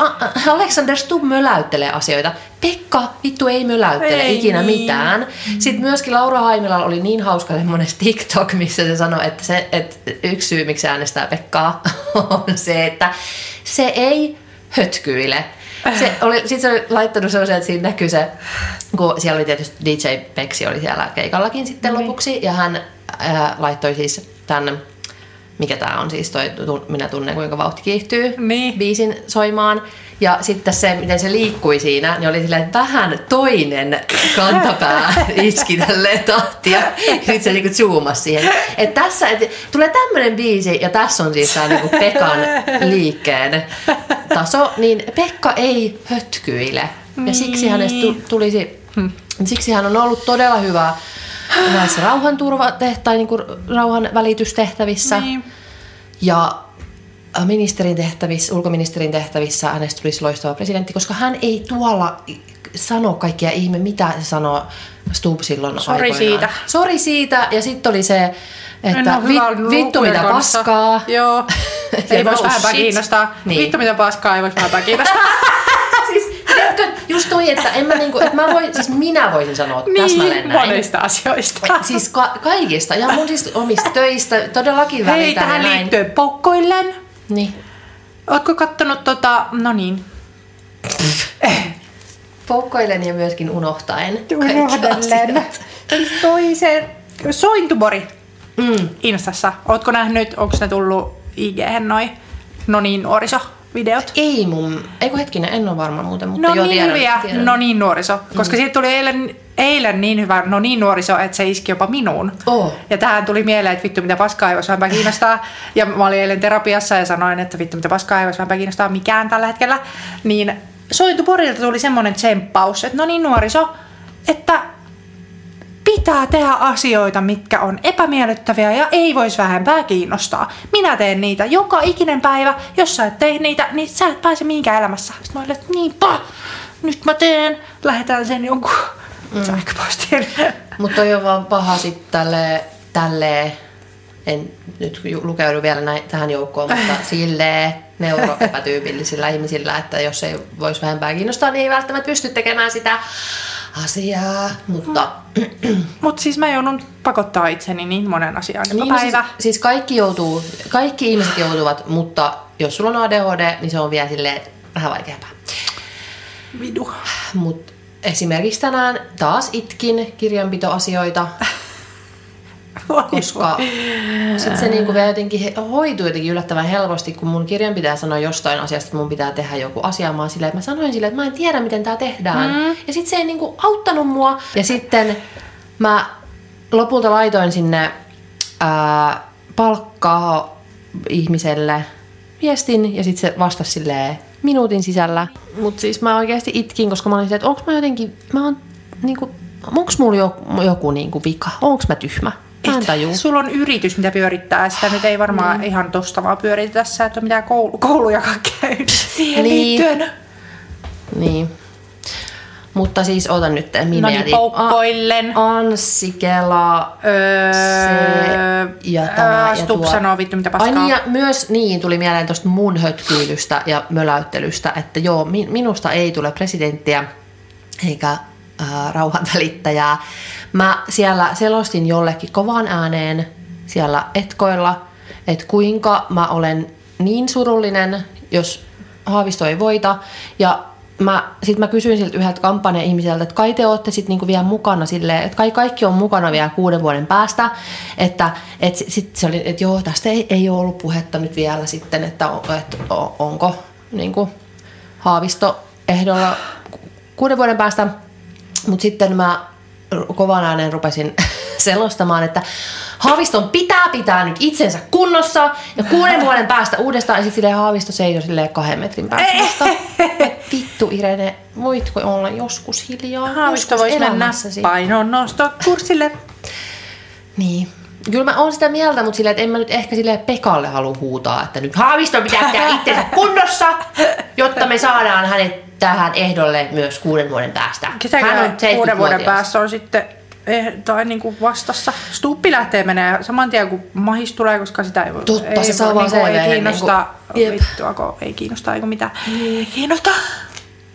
Alexander Stubb möläyttelee asioita. Pekka vittu ei möläyttele Ei ikinä niin. mitään. Sitten myöskin Laura Haimilalla oli niin hauska semmoinen TikTok, missä se sanoi, että, se, että yksi syy, miksi äänestää Pekkaa, on se, että se ei hötkyile. Se oli, sitten se oli laittanut sellaisen, että siinä näkyy se, kun siellä oli tietysti DJ Peksi oli siellä keikallakin sitten Niin. lopuksi, ja hän ää, laittoi siis tämän, mikä tämä on siis toi, minä tunnen kuinka vauhti kiihtyy, Niin. biisin soimaan. Ja sitten se, miten se liikkui siinä, niin oli silleen, että vähän toinen kantapää iski tälleen tahtia. Sitten se niinku zoomasi siihen. Että tässä et, tulee tämmöinen biisi, ja tässä on siis tämä niinku Pekan liikkeen taso, niin Pekka ei hötkyile. Ja siksi hänestä tu- tulisi, siksi hän on ollut todella hyvä näissä rauhanturvateh- tai niinku rauhan välitystehtävissä. Niin. Ja äh, ministerin tehtävissä, ulkoministerin tehtävissä hänestä tulisi loistava presidentti, koska hän ei tuolla sano kaikkia ihme, mitä se sanoo Stubb silloin Sori aikoinaan. siitä. Sori siitä. Ja sitten oli se, että vi, vittu mitä paskaa. Joo. Ei voisi no vähempää shit. kiinnostaa. Niin. Vittu mitä paskaa, ei voisi vähempää kiinnostaa. siis, just toi, että en mä niinku, että mä voin, siis minä voisin sanoa täsmälleen niin, näin. monista asioista. Siis ka- kaikista, ja mun siis omista töistä, todellakin Hei, välitän ja tähän näin. liittyen poukkoillen. Niin. Ootko kattonut tota, no niin, Poukkoilen ja myöskin unohtaen. unohdellen. asiat. Toisen Sointubori Mm. Instassa. Ootko nähnyt, onko ne tullut ig noi, no niin nuoriso videot? Ei mun, eikö hetkinen, en ole varma muuten, mutta No joo, niin tiedän, hyviä, tiedän. no niin nuoriso. Koska siitä tuli eilen, eilen niin hyvä no niin nuoriso, että se iski jopa minuun. Oh. Ja tähän tuli mieleen, että vittu mitä paskaa ei voisi vähempää kiinnostaa. Ja mä olin eilen terapiassa ja sanoin, että vittu mitä paskaa ei voisi vähempää kiinnostaa mikään tällä hetkellä. Niin Sointuporilta tuli semmoinen tsemppaus, että no niin nuoriso, että pitää tehdä asioita, mitkä on epämiellyttäviä ja ei voisi vähempää kiinnostaa. Minä teen niitä joka ikinen päivä. Jos sä et tee niitä, niin sä et pääse mihinkään elämässä. Sitten mä olin, että niinpä, nyt mä teen. Lähetän sen jonkun mm. sähköpostiin. Mutta toi on vaan paha sitten tälle, tälle, en nyt lukeudu vielä näin, tähän joukkoon, mutta silleen neuroepätyypillisillä ihmisillä, että jos ei voisi vähempää kiinnostaa, niin ei välttämättä pysty tekemään sitä asiaa. Mutta Mutta siis mä joudun pakottaa itseni niin monen asian joka niin, no päivä. siis, siis kaikki joutuu, kaikki ihmiset joutuvat, mutta jos sulla on ADHD, niin se on vielä silleen vähän vaikeampaa. Vidu. Mutta esimerkiksi tänään taas itkin kirjanpitoasioita, koska sitten se niinku vielä jotenkin hoituu jotenkin yllättävän helposti, kun mun kirjan pitää sanoa jostain asiasta, että mun pitää tehdä joku asia. Mä, silleen, että mä sanoin silleen, että mä en tiedä, miten tämä tehdään. Mm. Ja sitten se ei niinku auttanut mua. Ja sitten mä lopulta laitoin sinne ää, palkkaa ihmiselle viestin ja sitten se vastasi silleen minuutin sisällä. Mutta siis mä oikeasti itkin, koska mä olin silleen, että onks mä jotenkin, mä oon niinku, onks mulla joku, joku niinku vika, onks mä tyhmä? Mä. Sulla on yritys, mitä pyörittää. Sitä nyt ei varmaan ihan tosta vaan pyöritä tässä, että on mitään koulu, koulujakaan käynyt siihen Niin. liittyen. Niin. Mutta siis otan nyt minä No niin, poukkoillen. Anssi Kela, Öö, se ja tämä ja Stubb tuo. sanoo vittu mitä Ai paskaa. niin, ja myös niin tuli mieleen tuosta mun hötkyilystä ja möläyttelystä, että joo, mi- minusta ei tule presidenttiä eikä ää, rauhanvälittäjää. Mä siellä selostin jollekin kovaan ääneen siellä etkoilla, että kuinka mä olen niin surullinen, jos Haavisto ei voita. Ja mä, sit mä kysyin siltä yhdeltä kampanja-ihmiseltä, että kai te olette sitten niinku vielä mukana silleen, että kai kaikki on mukana vielä kuuden vuoden päästä, että et sit- sit se oli, että joo, tästä ei, ei ole ollut puhetta nyt vielä sitten, että, on, että onko niinku Haavisto ehdolla ku- kuuden vuoden päästä, mutta sitten mä kovan äänen rupesin selostamaan, että Haaviston pitää pitää nyt itsensä kunnossa ja kuuden vuoden päästä uudestaan. Ja sitten silleen Haavisto seisoi silleen kahden metrin päästä. musta. Vittu Irene, voitko olla joskus hiljaa? Haavisto voisi mennä painonnostokurssille. Niin. Kyllä mä oon sitä mieltä, mutta silleen, että en mä nyt ehkä sille Pekalle halua huutaa, että nyt Haavisto pitää pitää itsensä kunnossa, jotta me saadaan hänet tähän ehdolle myös kuuden vuoden päästä. Hän Kesäkään on kuuden vuoden 70-vuotias. päässä on sitten eh, tai niin kuin vastassa. Stuppi lähtee menee saman tien, kun mahis tulee, koska sitä ei. Totta, ei, se saa vaan niin kuin, ei kiinnosta. niinku- jep. vittua, kun ei kiinnosta, mitään. Ei kiinnosta.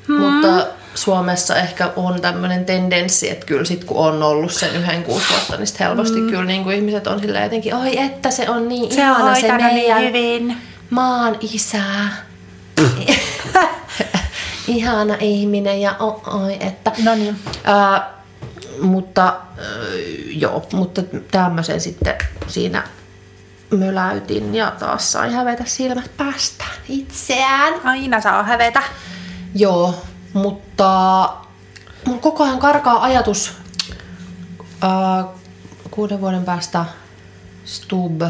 Mutta Suomessa ehkä on tämmöinen tendenssi, että kyllä sit kun on ollut sen yhden kuusi vuotta, niin sit helposti mm. kyllä niin kuin ihmiset on silleen jotenkin, oi että se on niin Se on ihana se hoitanut meidän niin hyvin. maan isä. ihana ihminen ja oi että. No niin. Ää, mutta ää, joo, mutta tämmöisen sitten siinä möläytin ja taas sai hävetä silmät päästä itseään. Aina saa hävetä. Joo, mutta mun koko ajan karkaa ajatus ää, kuuden vuoden päästä Stub.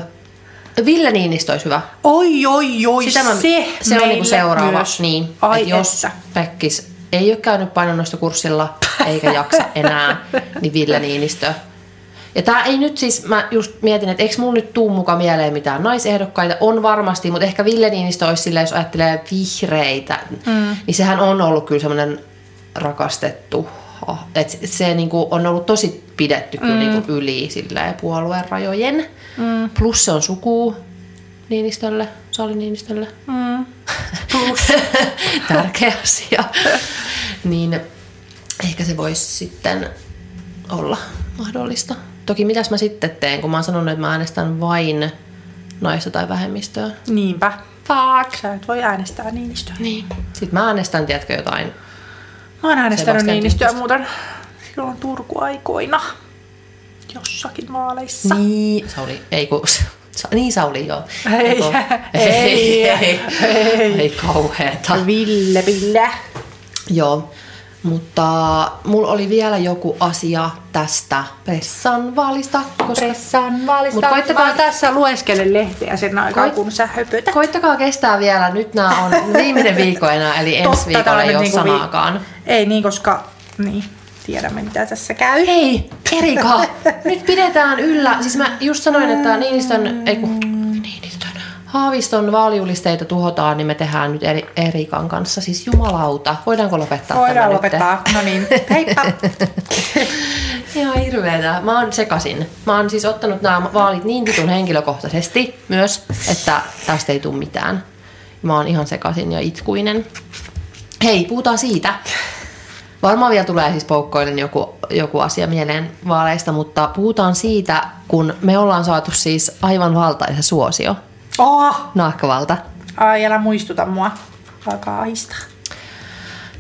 Ville Niinistö olisi hyvä. Oi, oi, oi, Sitä mä, se, se on niinku seuraava. Myös. Niin, Ai että jos että. Pekkis ei ole käynyt painonnostokurssilla eikä jaksa enää, niin Ville Niinistö. Ja tää ei nyt siis, mä just mietin, että eikö mulla nyt tuu muka mieleen mitään naisehdokkaita. On varmasti, mutta ehkä Ville Niinistö olisi silleen, jos ajattelee vihreitä, mm. niin sehän on ollut kyllä semmoinen rakastettu. Et se niinku on ollut tosi pidetty kyllä niinku yli silleen, puolueen rajojen. Mm. Plus se on suku Niinistölle, Sauli Niinistölle. Mm. Tärkeä asia. niin ehkä se voisi sitten olla mahdollista. Toki mitäs mä sitten teen, kun mä oon sanonut, että mä äänestän vain naista tai vähemmistöä. Niinpä. Fuck. Sä et voi äänestää Niinistöä. Niin. Sitten mä äänestän, tiedätkö, jotain. Mä oon äänestänyt Sebastian Niinistöä muuten silloin Turku-aikoina. Jossakin vaaleissa. Niin. Sauli, ei kun... Sa- niin Sauli, joo. Ei, Eiku- ei, ei, ei, ei kauheeta. Ville, Ville. Joo, mutta mulla oli vielä joku asia tästä pressan vaalista, koska Pressan vaalista. Mut koittakaa- Mä tässä lueskelen lehteä sen aikaa, Koit- kun sä höpötät. koittakaa kestää vielä. Nyt nämä on viimeinen viikko enää, eli ensi Totta, viikolla ei ole niinku vi- sanaakaan. Ei niin, koska niin, tiedämme mitä tässä käy. Hei, Erika, nyt pidetään yllä. Siis mä just sanoin, että Niinistön, ei kun, Haaviston vaalijulisteita tuhotaan, niin me tehdään nyt eri, Erikan kanssa. Siis jumalauta, voidaanko lopettaa Voidaan tämä lopettaa. No niin, heippa. Ihan hirveetä. Mä oon sekasin. Mä oon siis ottanut nämä vaalit niin vitun henkilökohtaisesti myös, että tästä ei tule mitään. Mä oon ihan sekasin ja itkuinen. Hei, puhutaan siitä. Varmaan vielä tulee siis poukkoillen joku, joku asia mieleen vaaleista, mutta puhutaan siitä, kun me ollaan saatu siis aivan valtaisa suosio Oh, naakkavalta. ai älä muistuta mua. Alkaa ahistaa.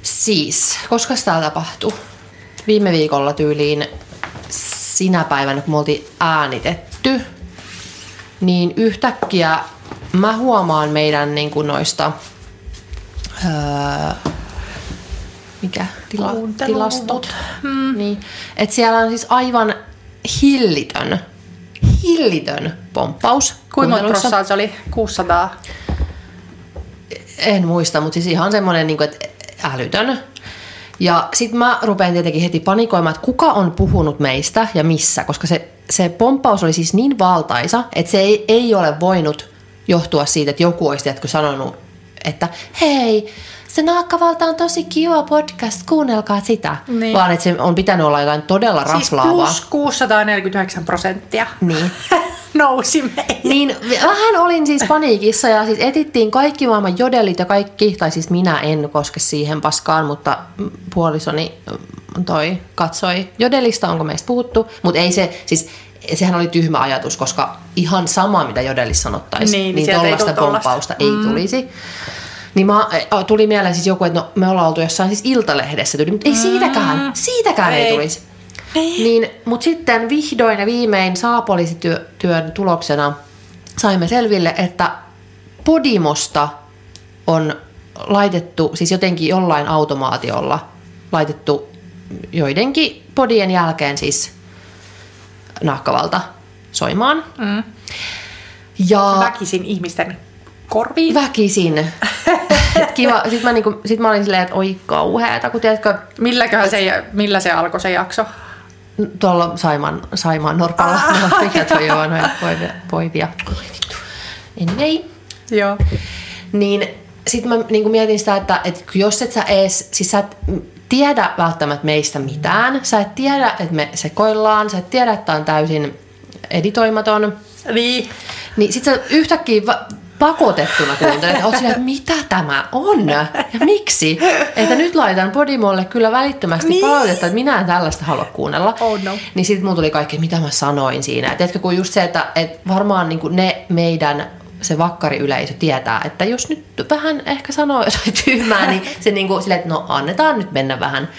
Siis, koska tämä tapahtui? Viime viikolla tyyliin sinä päivänä, kun me oltiin äänitetty, niin yhtäkkiä mä huomaan meidän niin kuin noista, öö, mikä, tila, tilastot, mm. niin, että siellä on siis aivan hillitön, hillitön pomppaus. Kuinka monta prossaa se oli? 600. En muista, mutta siis ihan semmoinen, niin kuin, että älytön. Ja sitten mä rupean tietenkin heti panikoimaan, että kuka on puhunut meistä ja missä, koska se se pomppaus oli siis niin valtaisa, että se ei, ei ole voinut johtua siitä, että joku olisi tiedätkö, sanonut, että hei, se Naakkavalta on tosi kiva podcast, kuunnelkaa sitä. Niin. Vaan että se on pitänyt olla jotain todella Siis raflaavaa. plus 649 prosenttia Niin. nousi meihin. Niin vähän olin siis paniikissa ja siis etittiin kaikki maailman jodelit ja kaikki, tai siis minä en koske siihen paskaan, mutta puolisoni mm, toi katsoi jodelista, onko meistä puhuttu, mutta ei se, siis sehän oli tyhmä ajatus, koska ihan sama mitä jodelissa sanottaisiin, Niin, niin, niin sieltä ei pomppausta ei tulisi. Niin mä, tuli mieleen siis joku, että no, me ollaan oltu jossain siis iltalehdessä mutta ei siitäkään, siitäkään ei, Ei. Ei tulisi. Niin, mutta sitten vihdoin ja viimein saapoliisityön tuloksena saimme selville, että Podimosta on laitettu, siis jotenkin jollain automaatiolla laitettu joidenkin podien jälkeen siis nahkavalta soimaan. Mm. Ja Väkisin ihmisten korviin. väkisin. Kiva. Sitten mä, niinku, sit mä olin silleen, että oi kauheeta, kun tiedätkö, Milläköhän se, millä se alkoi se jakso? Tuolla Saiman, Saimaan Norpalla, no, mikä toi on, noja poivia, poivia. Anyway, Joo. niin sitten mä niinku mietin sitä, että, että jos et sä ees, siis sä et tiedä välttämättä meistä mitään, sä et tiedä, että me sekoillaan, sä et tiedä, että on täysin editoimaton, Niin. niin sit sä yhtäkkiä va- pakotettuna silleen, että mitä tämä on ja miksi? Että nyt laitan Podimolle kyllä välittömästi Niin. niin. palautetta, että minä en tällaista halua kuunnella. Oh no. Niin sitten mulla tuli kaikki, mitä mä sanoin siinä. Et Tiedätkö, kun just se, että et varmaan niinku ne meidän se vakkariyleisö tietää, että jos nyt vähän ehkä sanoo jotain tyhmää, niin se niinku silleen, että no annetaan nyt mennä vähän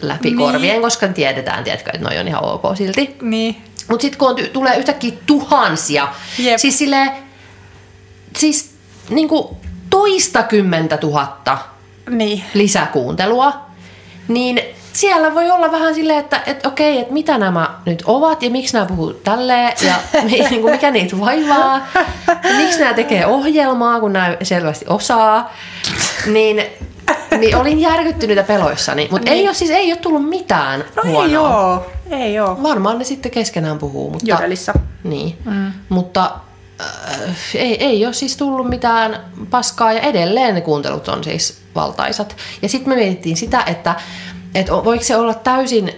läpi Niin. korvien, koska tiedetään, tiedätkö, että noi on ihan ok silti. Niin. Mutta sitten kun on, tulee yhtäkkiä tuhansia, Jep. siis silleen, siis niinku toista kymmentä tuhatta Niin. lisäkuuntelua, niin siellä voi olla vähän silleen, että et okei, että mitä nämä nyt ovat ja miksi nämä puhuu tälleen ja mi- niinku, mikä niitä vaivaa ja miksi nämä tekee ohjelmaa, kun nämä selvästi osaa. Niin, niin olin järkyttynyt ja peloissani, mutta Niin. ei ole siis ei ole tullut mitään No huonoa. ei oo. Ei oo. Varmaan ne sitten keskenään puhuu, mutta... Jodelissa. Niin, mm. mutta ei, ei ole siis tullut mitään paskaa ja edelleen ne kuuntelut on siis valtaisat. Ja sitten me mietittiin sitä, että, että voiko se olla täysin,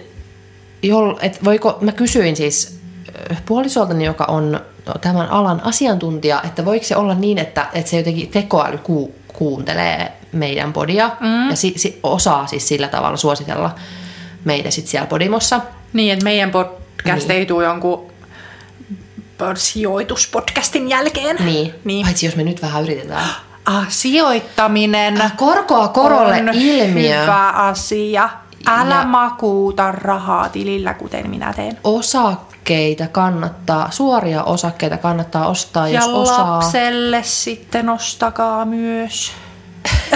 että voiko, mä kysyin siis äh, puolisoltani, joka on tämän alan asiantuntija, että voiko se olla niin, että, että se jotenkin tekoäly ku, kuuntelee meidän podia mm. ja si, si, osaa siis sillä tavalla suositella meitä sitten siellä podimossa. Niin, että meidän podcast Niin. ei tule jonkun sijoituspodcastin jälkeen. Niin. niin. Paitsi jos me nyt vähän yritetään. Ah, sijoittaminen Äh, Korkoa korolle on ilmiö. hyvä asia. Älä Ja- makuuta rahaa tilillä, kuten minä teen. Osakkeita kannattaa, suoria osakkeita kannattaa ostaa, jos ja osaa. lapselle sitten ostakaa myös.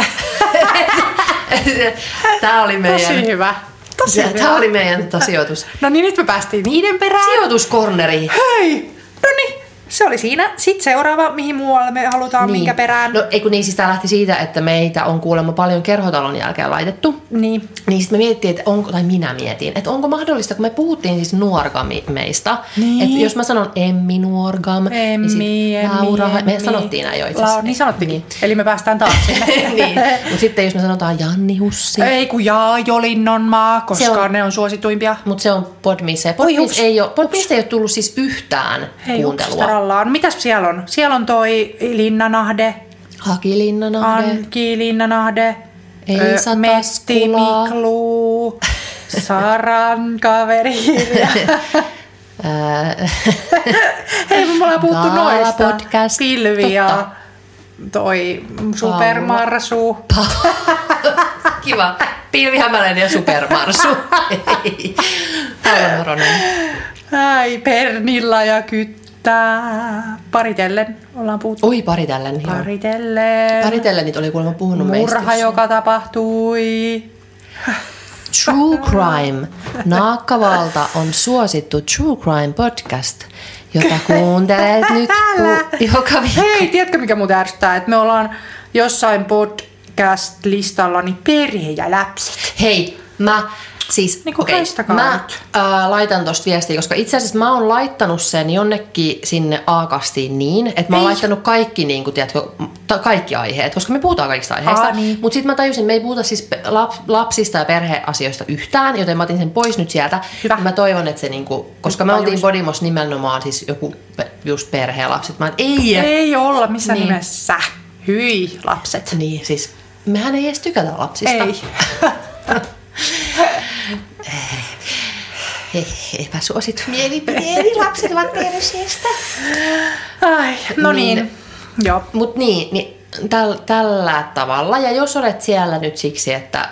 Tämä oli meidän, Tosi hyvä. Tosi Tämä hyvä. oli meidän tota, sijoitus. No niin, nyt me päästiin niiden perään. Sijoituskorneri. Hei! No niin, se oli siinä. Sitten seuraava, mihin muualle me halutaan, minkä perään. No ei kun niin, siis tämä lähti siitä, että meitä on kuulemma paljon kerhotalon jälkeen laitettu. Niin. Niin sitten me mietittiin, että onko, tai minä mietin, että onko mahdollista, kun me puhuttiin siis nuorgameista, Niin. että jos mä sanon Emmi Nuorgam, Emmi, niin Emmi, sit Laura, me Emmi. sanottiin näin jo itse asiassa. niin sanottikin. Eli me päästään taas sinne. niin. Mutta sitten jos me sanotaan Janni Hussi, Ei kun Jaajo Linnonmaa, koska Se on- ne on suosituimpia. mutta se on Podmissä. Ja Oi, Podmis hups, ei, ole, ei ole tullut siis yhtään Hei, kuuntelua. Upstarallaan. Mitäs siellä on? Siellä on toi Linnanahde, Haki Linnanahde. Anki Linnanahde, Elisa Metti. Miklu, Saran kaveri. Hei, me ollaan puhuttu noista. podcast. Pilvi ja toi Supermarsu. Kiva. Pilvi Hämäläinen ja Supermarsu. Paula. Ai, Pernilla ja Kyttää. Paritellen ollaan puhuttu. Oi, paritellen. Paritellen. Paritellenit oli kuulemma puhunut meistä. Murha, joka tapahtui. True Crime. Naakkavalta on suosittu True Crime podcast, jota kuuntelet nyt ku- joka viikko. Hei, tiedätkö mikä muuta ärsyttää? Että me ollaan jossain podcast-listalla niin perhe ja lapset. Hei, mä Siis, Niin haistakaa mä nyt. ää, laitan tosta viestiä, koska itse asiassa mä oon laittanut sen jonnekin sinne A-kastiin niin, että mä oon Ei. laittanut kaikki, niin kuin, tiedätkö, ta- kaikki aiheet, koska me puhutaan kaikista aiheista. Aa, niin. Mutta sitten mä tajusin, että me ei puhuta siis lap- lapsista ja perheasioista yhtään, joten mä otin sen pois nyt sieltä. Hyvä. Mä toivon, että se, niin kuin, koska me oltiin. Podimos nimenomaan siis joku pe- just perhe ja lapset. Mä ei, Ei olla missään Niin. nimessä. Hyi, lapset. Niin, siis mehän ei edes tykätä lapsista. Ei. Epäsuosittu mielipiteeni, lapset ovat perseestä. Ai, no niin. Niin. Joo. Mutta niin, niin täl, tällä tavalla. Ja jos olet siellä nyt siksi, että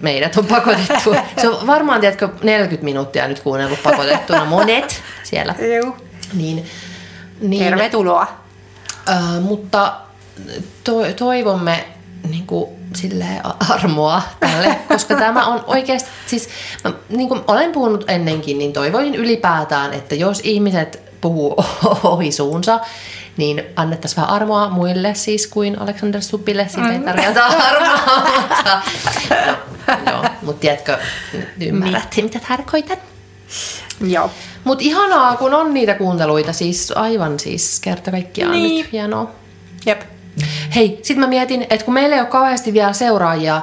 meidät on pakotettu, se on varmaan, tiedätkö, 40 minuuttia nyt kuunnellut pakotettuna monet siellä. Joo. Niin, niin, Tervetuloa. Äh, mutta to, toivomme niin kuin, silleen armoa tälle, koska tämä on oikeasti, siis mä, niin kuin olen puhunut ennenkin, niin toivoin ylipäätään, että jos ihmiset puhuu ohi suunsa, niin annettaisiin vähän armoa muille siis kuin Alexander Stubbille, siitä ei tarvita armoa, mutta, no, joo, mutta tiedätkö, ymmärrätte mitä tarkoitan. Joo. Mutta ihanaa, kun on niitä kuunteluita, siis aivan siis kerta kaikkiaan Niin. nyt hienoa. Jep. Hei, sit mä mietin, että kun meillä ei ole kauheasti vielä seuraajia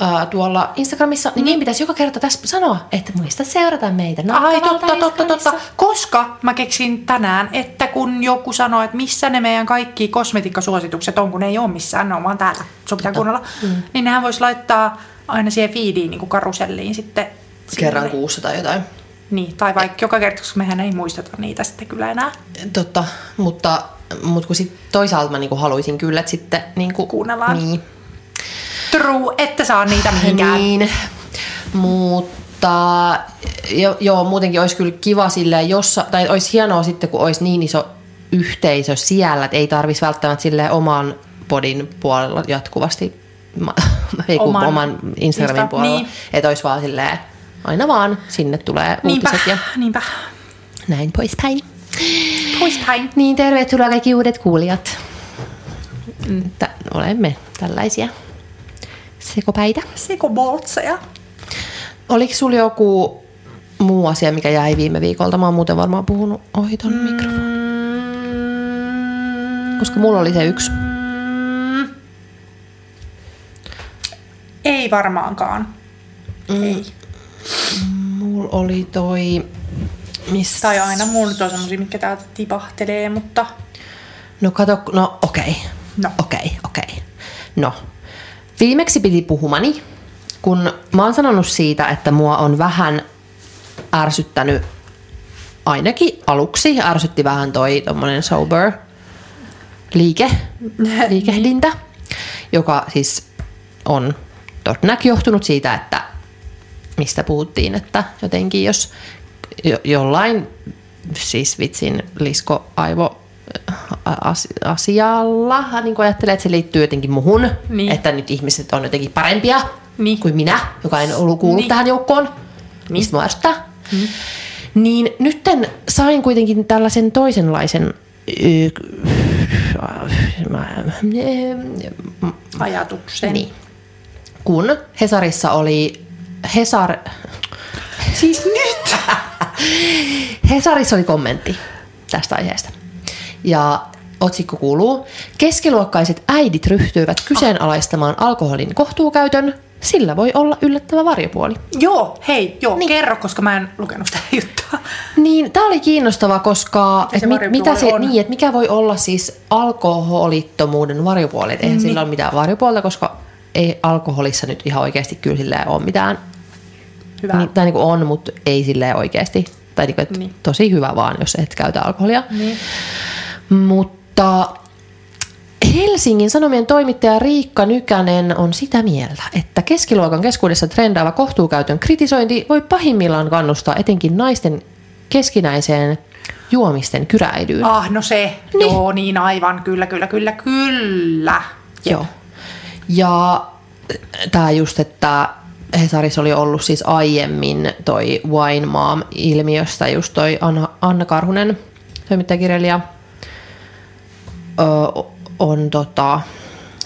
ää, tuolla Instagramissa, niin, niin pitäisi joka kerta tässä sanoa, että muista seurata meitä. Ai Nakkavalta totta, totta, totta. Koska mä keksin tänään, että kun joku sanoo, että missä ne meidän kaikki kosmetiikkasuositukset on, kun ne ei ole missään, ne on vaan täällä, sun pitää kuunnella, mm. niin nehän vois laittaa aina siihen feediin niin kuin karuselliin sitten. Kerran sinne. kuussa tai jotain. Niin, tai vaikka joka kerta, koska mehän ei muisteta niitä sitten kyllä enää. Totta, mutta, mutta kun sit toisaalta mä niinku haluaisin kyllä, että sitten niinku, Kuunnellaan. Niin, True, että saa niitä mihinkään. Niin, mutta jo, joo, muutenkin olisi kyllä kiva silleen, jossa, tai olisi hienoa sitten, kun olisi niin iso yhteisö siellä, että ei tarvitsisi välttämättä silleen oman podin puolella jatkuvasti, ei kun Oman- oman, Instagramin Insta- puolella, niin. että olisi vaan silleen, aina vaan sinne tulee Niinpä, uutiset ja niinpä. näin poispäin. Poispäin. Niin, tervetuloa kaikki uudet kuulijat. Tä, olemme tällaisia sekopäitä. Sikoboltseja. Oliko sulla joku muu asia, mikä jäi viime viikolta? Mä oon muuten varmaan puhunut ohi ton mm. mikrofonin. Koska mulla oli se yksi. Ei varmaankaan. Mm. Ei. Mulla oli toi... Miss... Tai aina mulla on semmosia, mitkä täältä tipahtelee, mutta No kato, no okei. Okay. No. Okei, okay, okei. Okay. No, viimeksi piti puhumani, kun mä oon sanonut siitä, että mua on vähän ärsyttänyt, ainakin aluksi ärsytti vähän toi tommonen sober liike, liikehdintä, joka siis on todennäköisesti johtunut siitä, että mistä puhuttiin, että jotenkin jos jo, jollain siis vitsin lisko aivo as- asialla niin kuin ajattelee, että se liittyy jotenkin muhun, Niin. että nyt ihmiset on jotenkin parempia Niin. kuin minä, joka en ollut kuullut Niin. tähän joukkoon, mistä mua ärsyttää. Niin nytten sain kuitenkin tällaisen toisenlaisen ajatuksen. niin. Kun Hesarissa oli Hesar, Siis nyt! Hesarissa oli kommentti tästä aiheesta. Ja otsikko kuuluu, keskiluokkaiset äidit ryhtyivät kyseenalaistamaan alkoholin kohtuukäytön, sillä voi olla yllättävä varjopuoli. joo, hei, joo, niin. kerro, koska mä en lukenut sitä juttua. Niin, tämä oli kiinnostava, koska Mitä se et mi, varjopuoli mitä se, on? niin, että mikä voi olla siis alkoholittomuuden varjopuoli. Et eihän niin. sillä ole mitään varjopuolta, koska ei alkoholissa nyt ihan oikeasti kyllä silleen ole mitään. Hyvä. Niin, tai niin kuin on, mutta ei silleen oikeasti. Tai niin kuin, että Niin. tosi hyvä vaan, jos et käytä alkoholia. Niin. Mutta Helsingin Sanomien toimittaja Riikka Nykänen on sitä mieltä, että keskiluokan keskuudessa trendaava kohtuukäytön kritisointi voi pahimmillaan kannustaa etenkin naisten keskinäiseen juomisten kyräilyyn. Ah, no se. Niin. Joo, niin aivan. Kyllä, kyllä, kyllä, kyllä. Joo. Ja tämä just, että Hesarissa oli ollut siis aiemmin toi Wine Mom-ilmiöstä just toi Anna, Anna Karhunen, toimittajakirjailija, ö, on tota,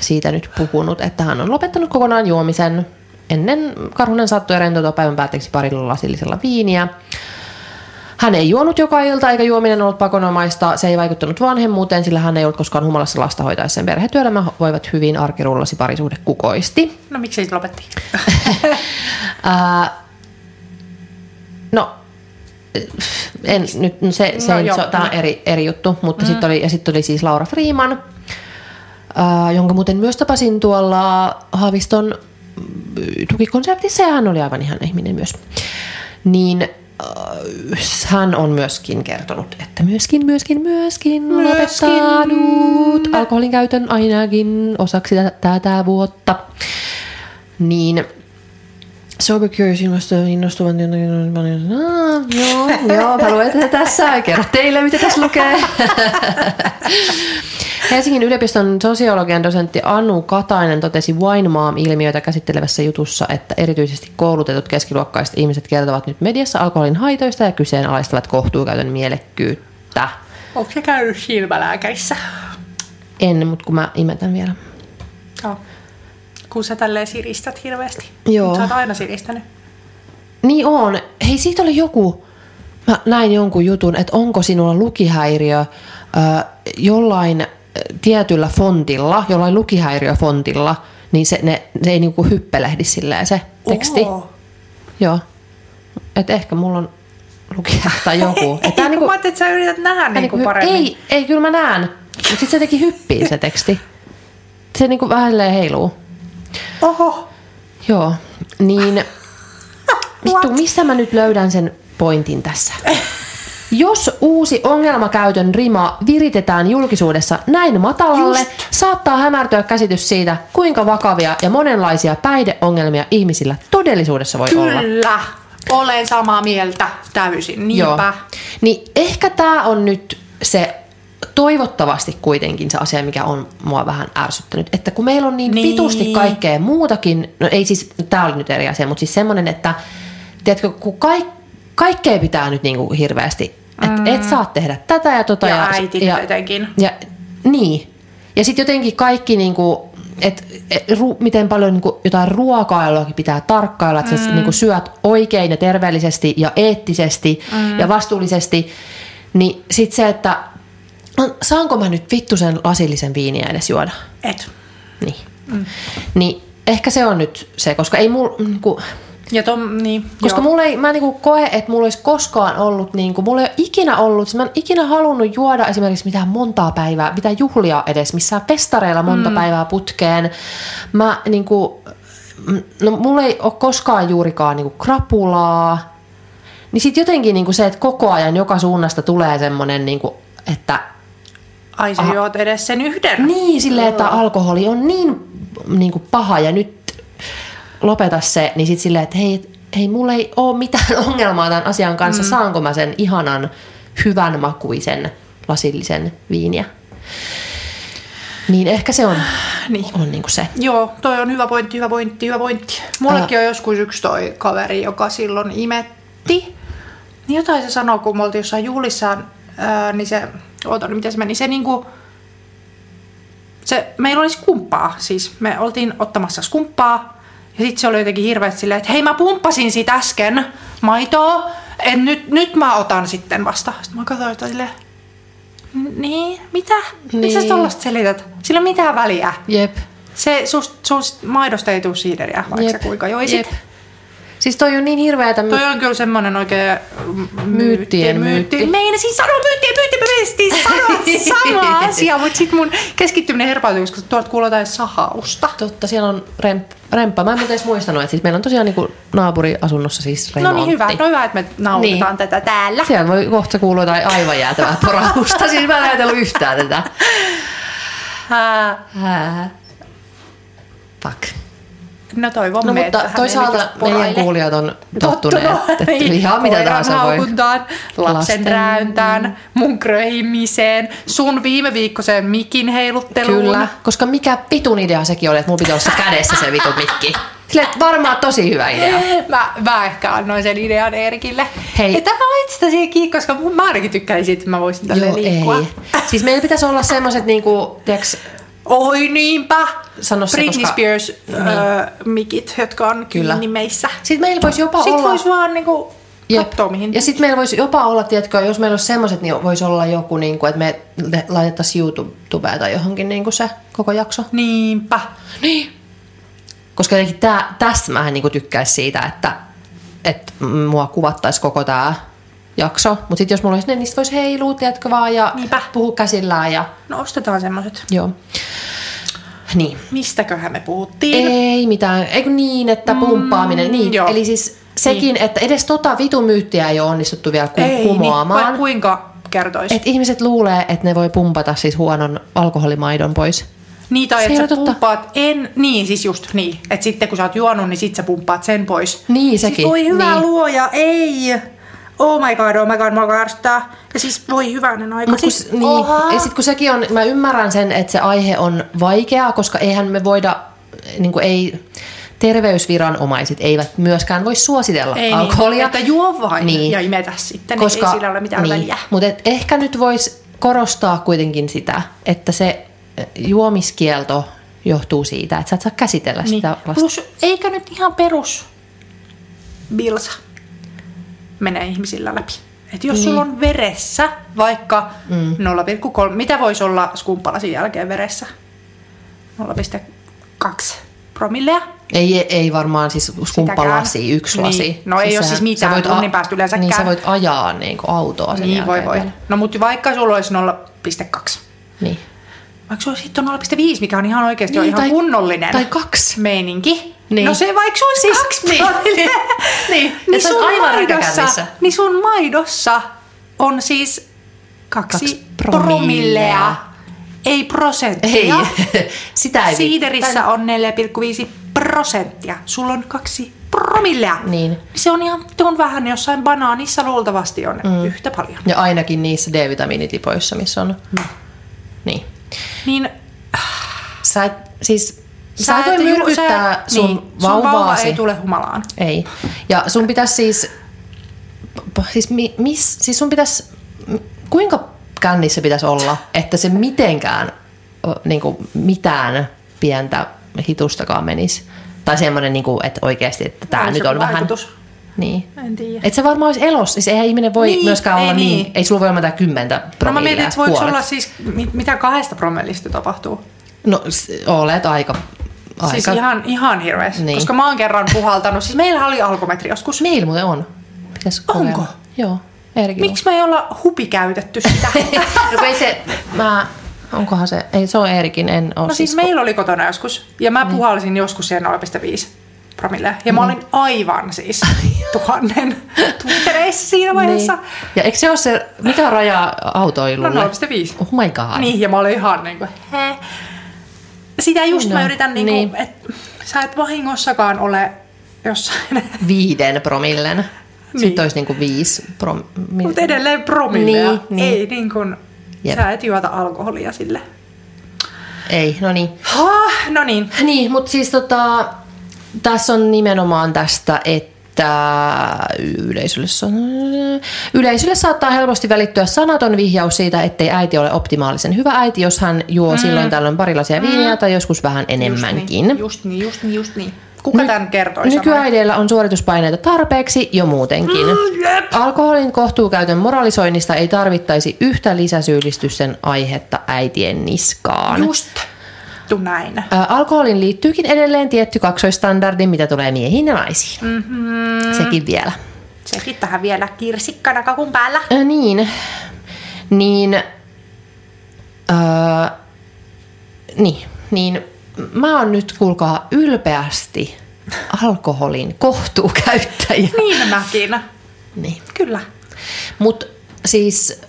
siitä nyt puhunut, että hän on lopettanut kokonaan juomisen ennen Karhunen saattoi rentoutua päivän päätteeksi parilla lasillisella viiniä. Hän ei juonut joka ilta eikä juominen ollut pakonomaista. Se ei vaikuttanut vanhemmuuteen, sillä hän ei ollut koskaan humalassa lasta hoitaessaan. Perhetyöelämä voivat hyvin, arkirullasi parisuhde kukoisti. No miksi se lopetti? Ää, no, en, nyt, no se, se, No joo, se, tämä on eri, eri juttu, mutta mm. sitten oli, ja sitten oli siis Laura Freeman, ää, jonka muuten myös tapasin tuolla Haaviston mm, tukikonsertissa, ja hän oli aivan ihan ihminen myös. Niin äh, hän on myöskin kertonut, että myöskin, myöskin, myöskin, Myöskin. lopettanut alkoholin käytön ainakin osaksi tä- tätä vuotta. Niin Sober Curious innostuvan. Ah, joo, joo, mä luen tätä tässä ja kerro teille, mitä tässä lukee. Helsingin yliopiston sosiologian dosentti Anu Katainen totesi Wine Mom-ilmiöitä käsittelevässä jutussa, että erityisesti koulutetut keskiluokkaiset ihmiset kertovat nyt mediassa alkoholin haitoista ja kyseenalaistavat kohtuukäytön mielekkyyttä. Onko se käynyt silmälääkärissä? En, mutta kun mä imetän vielä. Joo. Kun sä tälleen siristät hirveästi. Joo. Sä oot aina siristänyt. Niin on. Hei, siitä oli joku, mä näin jonkun jutun, että onko sinulla lukihäiriö ö, jollain tietyllä fontilla, jollain lukihäiriöfontilla, niin se, ne, se ei niinku hyppelehdi silleen se teksti. Oo. Joo. Et ehkä mulla on lukihäiriö tai joku. Et Ei, kun mä ajattelin, että sä yrität nähdä tää niinku hy- paremmin. Ei, ei, kyllä mä näen. Mutta sitten se teki hyppiin se teksti. Se niinku vähän heiluu. Oho. Joo, niin vittu, missä mä nyt löydän sen pointin tässä? Jos uusi ongelmakäytön rima viritetään julkisuudessa näin matalalle, Just. saattaa hämärtyä käsitys siitä, kuinka vakavia ja monenlaisia päihdeongelmia ihmisillä todellisuudessa voi olla. Kyllä. Olen samaa mieltä täysin. Niinpä. Niin ehkä tämä on nyt se toivottavasti kuitenkin se asia, mikä on mua vähän ärsyttänyt. Että kun meillä on niin, Niin. vitusti kaikkea muutakin, no ei siis, tämä oli nyt eri asia, mutta siis semmoinen, että tiedätkö, kun kaik, kaikkea pitää nyt niinku hirveästi, että mm. et saa tehdä tätä ja tota. Ja äitit etenkin. Ja, niin. Ja sitten jotenkin kaikki, niinku, että et, ru, miten paljon niinku, jotain ruokailuakin pitää tarkkailla, että mm. sä niinku, syöt oikein ja terveellisesti ja eettisesti mm. ja vastuullisesti. Niin sitten se, että no, saanko mä nyt vittu sen lasillisen viiniä edes juoda? Et. Niin. Mm. Niin ehkä se on nyt se, koska ei mulla... Niinku, Ja tom, niin, koska joo. mulla ei, mä en niinku koe, että mulla olisi koskaan ollut, niinku, mulla ei ole ikinä ollut, mä en ikinä halunnut juoda esimerkiksi mitään montaa päivää, mitään juhlia edes, missään festareilla monta mm. päivää putkeen. Mä niinku, mm, no mulla ei ole koskaan juurikaan niinku krapulaa. Niin sit jotenkin niinku se, että koko ajan joka suunnasta tulee semmonen, niinku, että Ai sä juot edes sen yhden. niin, silleen, että alkoholi on niin, niin kuin paha ja nyt lopeta se, niin sitten silleen, että hei, hei, mulla ei ole mitään ongelmaa tämän asian kanssa, mm. saanko mä sen ihanan, hyvän makuisen lasillisen viiniä. Niin ehkä se on, Niin. on niin kuin se. Joo, toi on hyvä pointti, hyvä pointti, hyvä pointti. Mullekin on joskus yksi toi kaveri, joka silloin imetti. Niin jotain se sanoo, kun me oltiin jossain juhlissaan, ää, niin se, oota, miten se meni, se niinku, se, meillä oli skumppaa, siis me oltiin ottamassa skumppaa, ja sitten se oli jotenkin hirveästi silleen, että hei mä pumppasin siitä äsken maitoa, että nyt, nyt mä otan sitten vasta. Sitten mä katsoin että silleen, niin, mitä? Niin. Mitä sä tollasta selität? Sillä ei mitään väliä. Jep. Se sust, sust maidosta ei tule siideriä, vaikka Jep. sä kuinka joisit. Jep. Siis toi on niin hirveätä. Toi on kyllä semmonen oikein Myyttien myytti. Meinasin sanoa myyttien myytti, meinasin sanoa sama asia, mutta sit mun keskittyminen herpautui, koska tuolta kuuluu jotain sahausta. Totta, siellä on remp, remppa. Mä en muuten edes muistanut, että siis meillä on tosiaan niinku naapuriasunnossa siis No remontti. niin hyvä, no hyvä, että me nauhoitetaan Niin. tätä täällä. Siellä voi kohta kuulua jotain aivan jäätävää porausta. siis mä en ajatellut yhtään tätä. Hää. Hää. Fuck. No toivomme, No mutta että toisaalta meidän kuulijat on tottuneet, että niin. ihan mitä tahansa voi. lapsen Lasten- räyntään, mun kröhimiseen, sun viime viikkoiseen mikin heilutteluun. Kyllä, koska mikä pitun idea sekin oli, että mulla piti olla kädessä se vitun mikki. Sille, varmaan tosi hyvä idea. Mä, mä ehkä annoin sen idean Eerikille. Hei. Että mä laitsin siihen kiinni, koska mä ainakin tykkäisin että mä voisin tälleen Joo, liikkua. ei. Siis meillä pitäisi olla semmoiset niinku, tiiäks, Oi niinpä! Sano se, Britney koska- Spears Niin. öö, mikit, jotka on Kyllä. kiinni meissä. Sitten meillä voisi jopa Sitten olla... voisi vaan niinku katsoa mihin. Ja sitten meillä voisi jopa olla, tiedätkö, jos meillä olisi semmoiset, niin voisi olla joku, niin kuin, että me laitettaisiin YouTubeen tai johonkin niin kuin se koko jakso. Niinpä. Niin. Koska jotenkin tää, tässä mä en niin tykkäisi siitä, että, että mua kuvattaisi koko tämä jakso. Mutta sitten jos mulla olisi ne, niin voisi heilua, tiedätkö vaan, ja Niinpä. puhua käsillään. Ja, No ostetaan semmoset. joo. Niin. Mistäköhän me puhuttiin? Ei mitään, eikö niin, että pumppaaminen, niin. joo. Eli siis sekin, että edes tota vitun myyttiä ei ole onnistuttu vielä ku- Ei, kumoamaan. niin, kuinka kertois? Et ihmiset luulee, että ne voi pumpata siis huonon alkoholimaidon pois. Niin, tai että sä pumppaat, en, niin siis just niin, että sitten kun sä oot juonut, niin sit sä pumppaat sen pois. Niin, Siis sekin. voi hyvä Niin. luoja, ei! Oh my god, oh my god, mua ärsyttää. Ja siis voi hyvänen aika. Mut kun, siis, niin, oha. ja sit kun sekin on, mä ymmärrän sen, että se aihe on vaikea, koska eihän me voida, niin kuin ei, terveysviranomaiset eivät myöskään voi suositella ei alkoholia. Niin, että juo vain Niin. ja imetä sitten, koska, niin ei sillä ole mitään niin, väliä. Mutta ehkä nyt voisi korostaa kuitenkin sitä, että se eh, juomiskielto johtuu siitä, että sä et saa käsitellä Niin. sitä lasta. Plus, eikä nyt ihan perus bilsa mene ihmisillä läpi. Et jos niin. sulla on veressä vaikka mm. 0,3, mitä voisi olla skumppalasin jälkeen veressä? 0,2 promillea? Ei, ei varmaan siis skumppalasi, yksi Niin. lasi. No ei oo sehän- siis mitään voit tunnin päästä yleensäkään. Niin sä voit ajaa niin kuin autoa sen Niin voi voi. vielä. No mutta vaikka sulla olisi 0,2. Niin. Vaikka sulla olisi sitten 0,5, mikä on ihan oikeasti Niin, on ihan tai- kunnollinen tai kaksi. meininki. Niin. No se vaikka olisi Siis- kaksi niin. Niin, niin, oot sun aivan maidossa, niin sun maidossa on siis kaksi, Kaksi promillea. promillea. Ei prosenttia. Ei, sitä ei Siiderissä on 4,5 prosenttia. Sulla on kaksi promillea. Niin. Se on ihan tuon vähän jossain banaanissa luultavasti on mm. yhtä paljon. Ja ainakin niissä D-vitamiinitipoissa, missä on. Niin. Niin Sä et, siis, sä, sä et voi myrkyttää sä- sun, niin, sun vauva ei tule humalaan. Ei. Ja sun pitäisi siis, siis, mi, mis, siis sun pitäisi, kuinka kännissä pitäisi olla, että se mitenkään niin kuin mitään pientä hitustakaan menisi. Tai semmoinen, niin kuin, että oikeasti, että tämä nyt on joku vähän... vaikutus. Niin. En tiedä. Et se varmaan olisi elossa. Siis eihän ihminen voi Niin, myöskään ei olla niin. niin. Ei sulla voi olla mitään kymmentä No mä mietin, että voiko olla siis, mi- mitä kahdesta promillista tapahtuu? No olet aika... aika. Siis ihan, ihan hirveästi. Niin. Niin. Koska mä oon kerran puhaltanut. Siis meillä oli alkometri joskus. Meillä muuten on. Pitäis kokeilla. Onko? Joo. Erkin Miksi me ei olla hupi käytetty sitä? no ei se, mä, onkohan se, ei se on Eerikin, en ole no siis meillä oli kotona joskus. Ja mä puhalsin joskus siihen 0,5 promille. Ja mä olin aivan siis tuhannen tuntereissa siinä vaiheessa. Niin. Ja eikö se ole se, mikä on raja autoilulle? No 0,5. Oh my god. Niin, ja mä olin ihan niin kuin. Sitä just No, mä yritän, niin niin. että sä et vahingossakaan ole jossain, Viiden promillen. Niin. Sitten olisi niinku viisi promille. mutta edelleen promillea. Niin, niin. Ei niin kuin, Jep. sä et juota alkoholia sille. Ei, no niin. Ha, no niin. Niin, mutta siis tota, tässä on nimenomaan tästä, että yleisölle, sa- yleisölle saattaa helposti välittyä sanaton vihjaus siitä, ettei äiti ole optimaalisen hyvä äiti, jos hän juo mm. silloin tällöin pari lasia viiniä tai joskus vähän enemmänkin. Just niin, just niin, just niin. Kuka tämän kertoi? Nykyäideillä on suorituspaineita tarpeeksi jo muutenkin. jep. Alkoholin kohtuukäytön moralisoinnista ei tarvittaisi yhtä lisäsyyllistysten aihetta äitien niskaan. Just. Tu näin. Ä, Alkoholin liittyykin edelleen tietty kaksoistandardi, mitä tulee miehiin ja naisiin. Mm-hmm. Sekin vielä. Sekin tähän vielä kirsikkana kakun päällä. Ä, niin. Niin. Ää, niin. Niin. Mä oon nyt, kuulkaa, ylpeästi alkoholin kohtuukäyttäjä. Niin mäkin. Niin. Kyllä. Mutta siis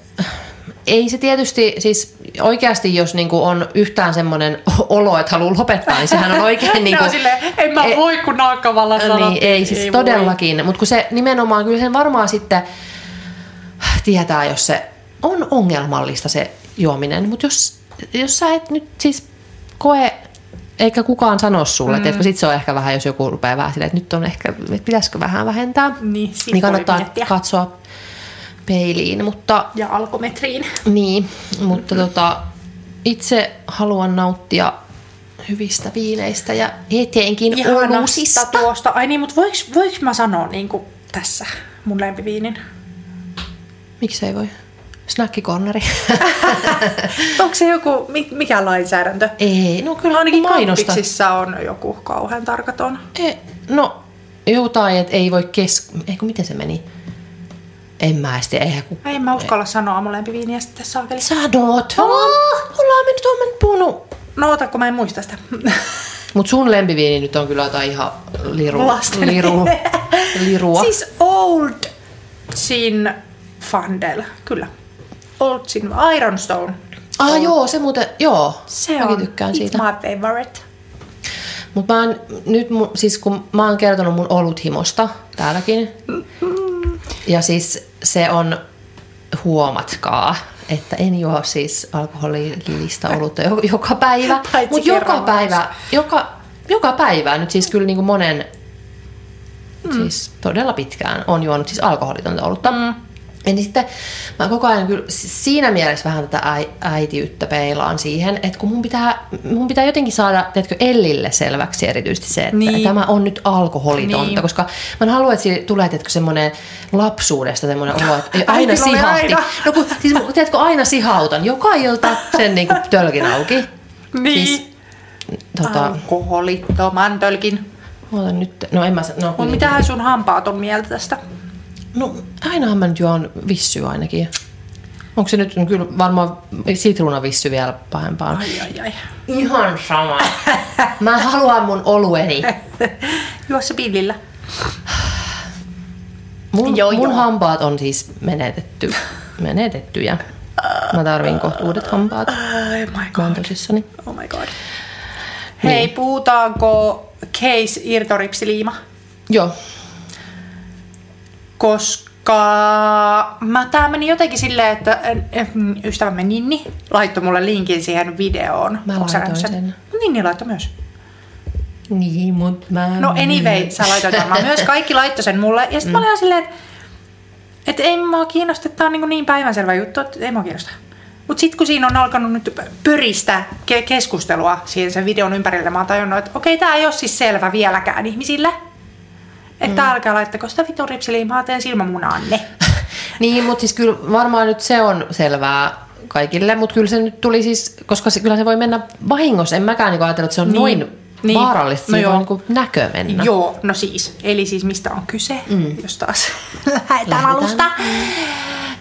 ei se tietysti, siis oikeasti jos niinku on yhtään semmoinen olo, että haluaa lopettaa, niin sehän on oikein Niin niinku... on silleen, en mä e- voi kun naakkavalla Niin, sanottiin. ei siis voi. todellakin, mutta kun se nimenomaan, kyllä sen varmaan sitten tietää, jos se on ongelmallista se juominen, mutta jos, jos sä et nyt siis koe, eikä kukaan sano sulle, mm. että sit se on ehkä vähän, jos joku rupeaa vähän silleen, että nyt on ehkä, että pitäisikö vähän vähentää, Niin, niin kannattaa katsoa peiliin, mutta Ja alkometriin. niin, mutta tota, itse haluan nauttia hyvistä viineistä ja etenkin Ihanasta olusista. tuosta. Ai niin, mutta voiks, voiks mä sanoa niin kuin tässä mun lempiviinin? Miksei voi? Snackikorneri. Onko se joku, mi- mikä lainsäädäntö? Ei, no kyllä Ainakin mainosta. on joku kauhean tarkaton. E, no, jotain, että ei voi kes... Eikö, miten se meni? En mä edes tiedä, eihän kun... Ei mä uskalla sanoa mun lempiviiniä sitten saakeli. Sadot! Ollaan me nyt, on me nyt puhunut. No ota, kun mä en muista sitä. Mut sun lempiviini nyt on kyllä jotain ihan liru, Lasten. liru, lirua. siis Old Sin Fandel, kyllä. Old Sin Ironstone. ah joo, se muuten, joo. Se Mäkin on tykkään siitä. my favorite. Mutta mä oon, nyt siis kun mä oon kertonut mun oluthimosta täälläkin, ja siis se on, huomatkaa, että en juo siis alkoholillista olutta jo- joka päivä, mutta joka päivä, joka, joka päivä. Nyt siis kyllä niin kuin monen, siis todella pitkään on juonut siis alkoholitonta olutta. Mm. Ja niin sitten mä koko ajan kyllä siinä mielessä vähän tätä äi- äitiyttä peilaan siihen, että kun mun pitää, mun pitää jotenkin saada, tiedätkö, Ellille selväksi erityisesti se, että Niin. tämä on nyt alkoholitonta, Niin. koska mä en halua, että siitä tulee, tiedätkö, semmoinen lapsuudesta semmoinen olo, että aina Äitillä oli sihahti. aina. No kun, siis tiedätkö, aina sihautan joka ilta sen niin kuin tölkin auki. Niin. Siis, tota, Alkoholittoman tölkin. Oota nyt, no en mä no, kuitenkin. mitähän sun hampaat on mieltä tästä? No ainahan mä nyt juon vissyä ainakin. Onko se nyt kyllä varmaan sitruunavissy vielä pahempaa? Ai ai ai. Ihan sama. Mä haluan mun olueni. Juo se pillillä. Mun, Joo, mun joo. hampaat on siis menetetty, menetettyjä. Mä tarvin kohta uudet hampaat. Oh my Mä god. oon tosissani. Oh my god. Hei, puhutaanko case irtoripsiliima? Joo. Koska mä, tää meni jotenkin silleen, että ystävämme Ninni laittoi mulle linkin siihen videoon. Mä Onko laitoin nähnyt sen. Ninni laittoi myös. Niin, mut mä... No anyway, sä laitoit varmaan myös. Kaikki laittoi sen mulle. Ja sitten mm. mä olin silleen, että et ei mua kiinnosta, että tää on niin, niin päivänselvä juttu, että ei mua kiinnosta. Mutta sitten kun siinä on alkanut nyt pöristä ke- keskustelua siihen sen videon ympärille, mä oon tajunnut, että okei, tää ei ole siis selvä vieläkään ihmisille. Että mm. älkää laittako sitä vitun ripsiliimaa, teen silmämunaanne. Niin, mutta siis kyllä varmaan nyt se on selvää kaikille, mutta kyllä se nyt tuli siis, koska se, kyllä se voi mennä vahingossa. En mäkään niin ajatella, että se on Niin. noin Niin. vaarallista. No joo. niin näkö mennä. Joo, no siis. Eli siis mistä on kyse, mm. jos taas Lähdetään. alusta.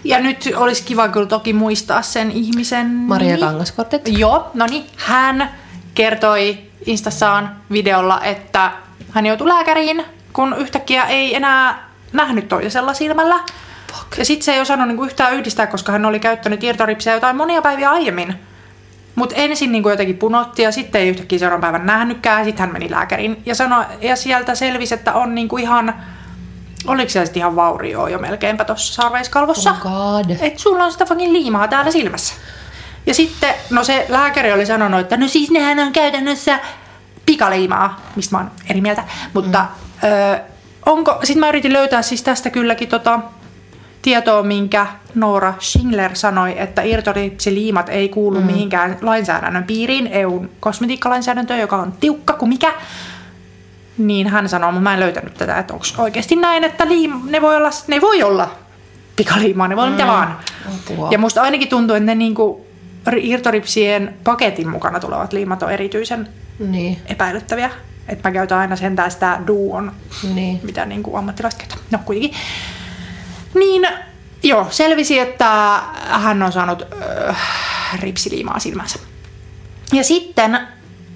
Ja nyt olisi kiva kyllä toki muistaa sen ihmisen Maria nimi. Kangaskortet. Joo, no niin. Hän kertoi Instassaan videolla, että hän joutui lääkäriin, kun yhtäkkiä ei enää nähnyt toisella silmällä. Fuck. Ja sitten se ei osannut niinku yhtään yhdistää, koska hän oli käyttänyt irtoripsiä jotain monia päiviä aiemmin. Mutta ensin niinku jotenkin punotti ja sitten ei yhtäkkiä seuraavan päivän nähnytkään. Sitten hän meni lääkäriin ja, sanoi, ja sieltä selvisi, että on niinku ihan... Oliko se sitten ihan vaurioa jo melkeinpä tuossa sarveiskalvossa? Oh god. että sulla on sitä fucking liimaa täällä silmässä. Ja sitten, no se lääkäri oli sanonut, että no siis nehän on käytännössä pikaliimaa, mistä mä oon eri mieltä. Mutta mm. Ö, onko, sitten mä yritin löytää siis tästä kylläkin tota, tietoa, minkä Noora Schingler sanoi, että irtoripsiliimat ei kuulu mm. mihinkään lainsäädännön piiriin, EUn kosmetiikkalainsäädäntöön, joka on tiukka kuin mikä. Niin hän sanoo, mutta mä en löytänyt tätä, että onko oikeasti näin, että liim, ne, voi olla, ne voi olla pikaliimaa, ne voi olla mitä vaan. Apua. Ja musta ainakin tuntuu, että ne niinku ri- irtoripsien paketin mukana tulevat liimat on erityisen Niin, epäilyttäviä. Että mä käytän aina sentään sitä duon, niin. mitä niinku ammattilaiset käyttää. No kuitenkin. Niin, joo, selvisi, että hän on saanut äh, ripsiliimaa silmänsä. Ja sitten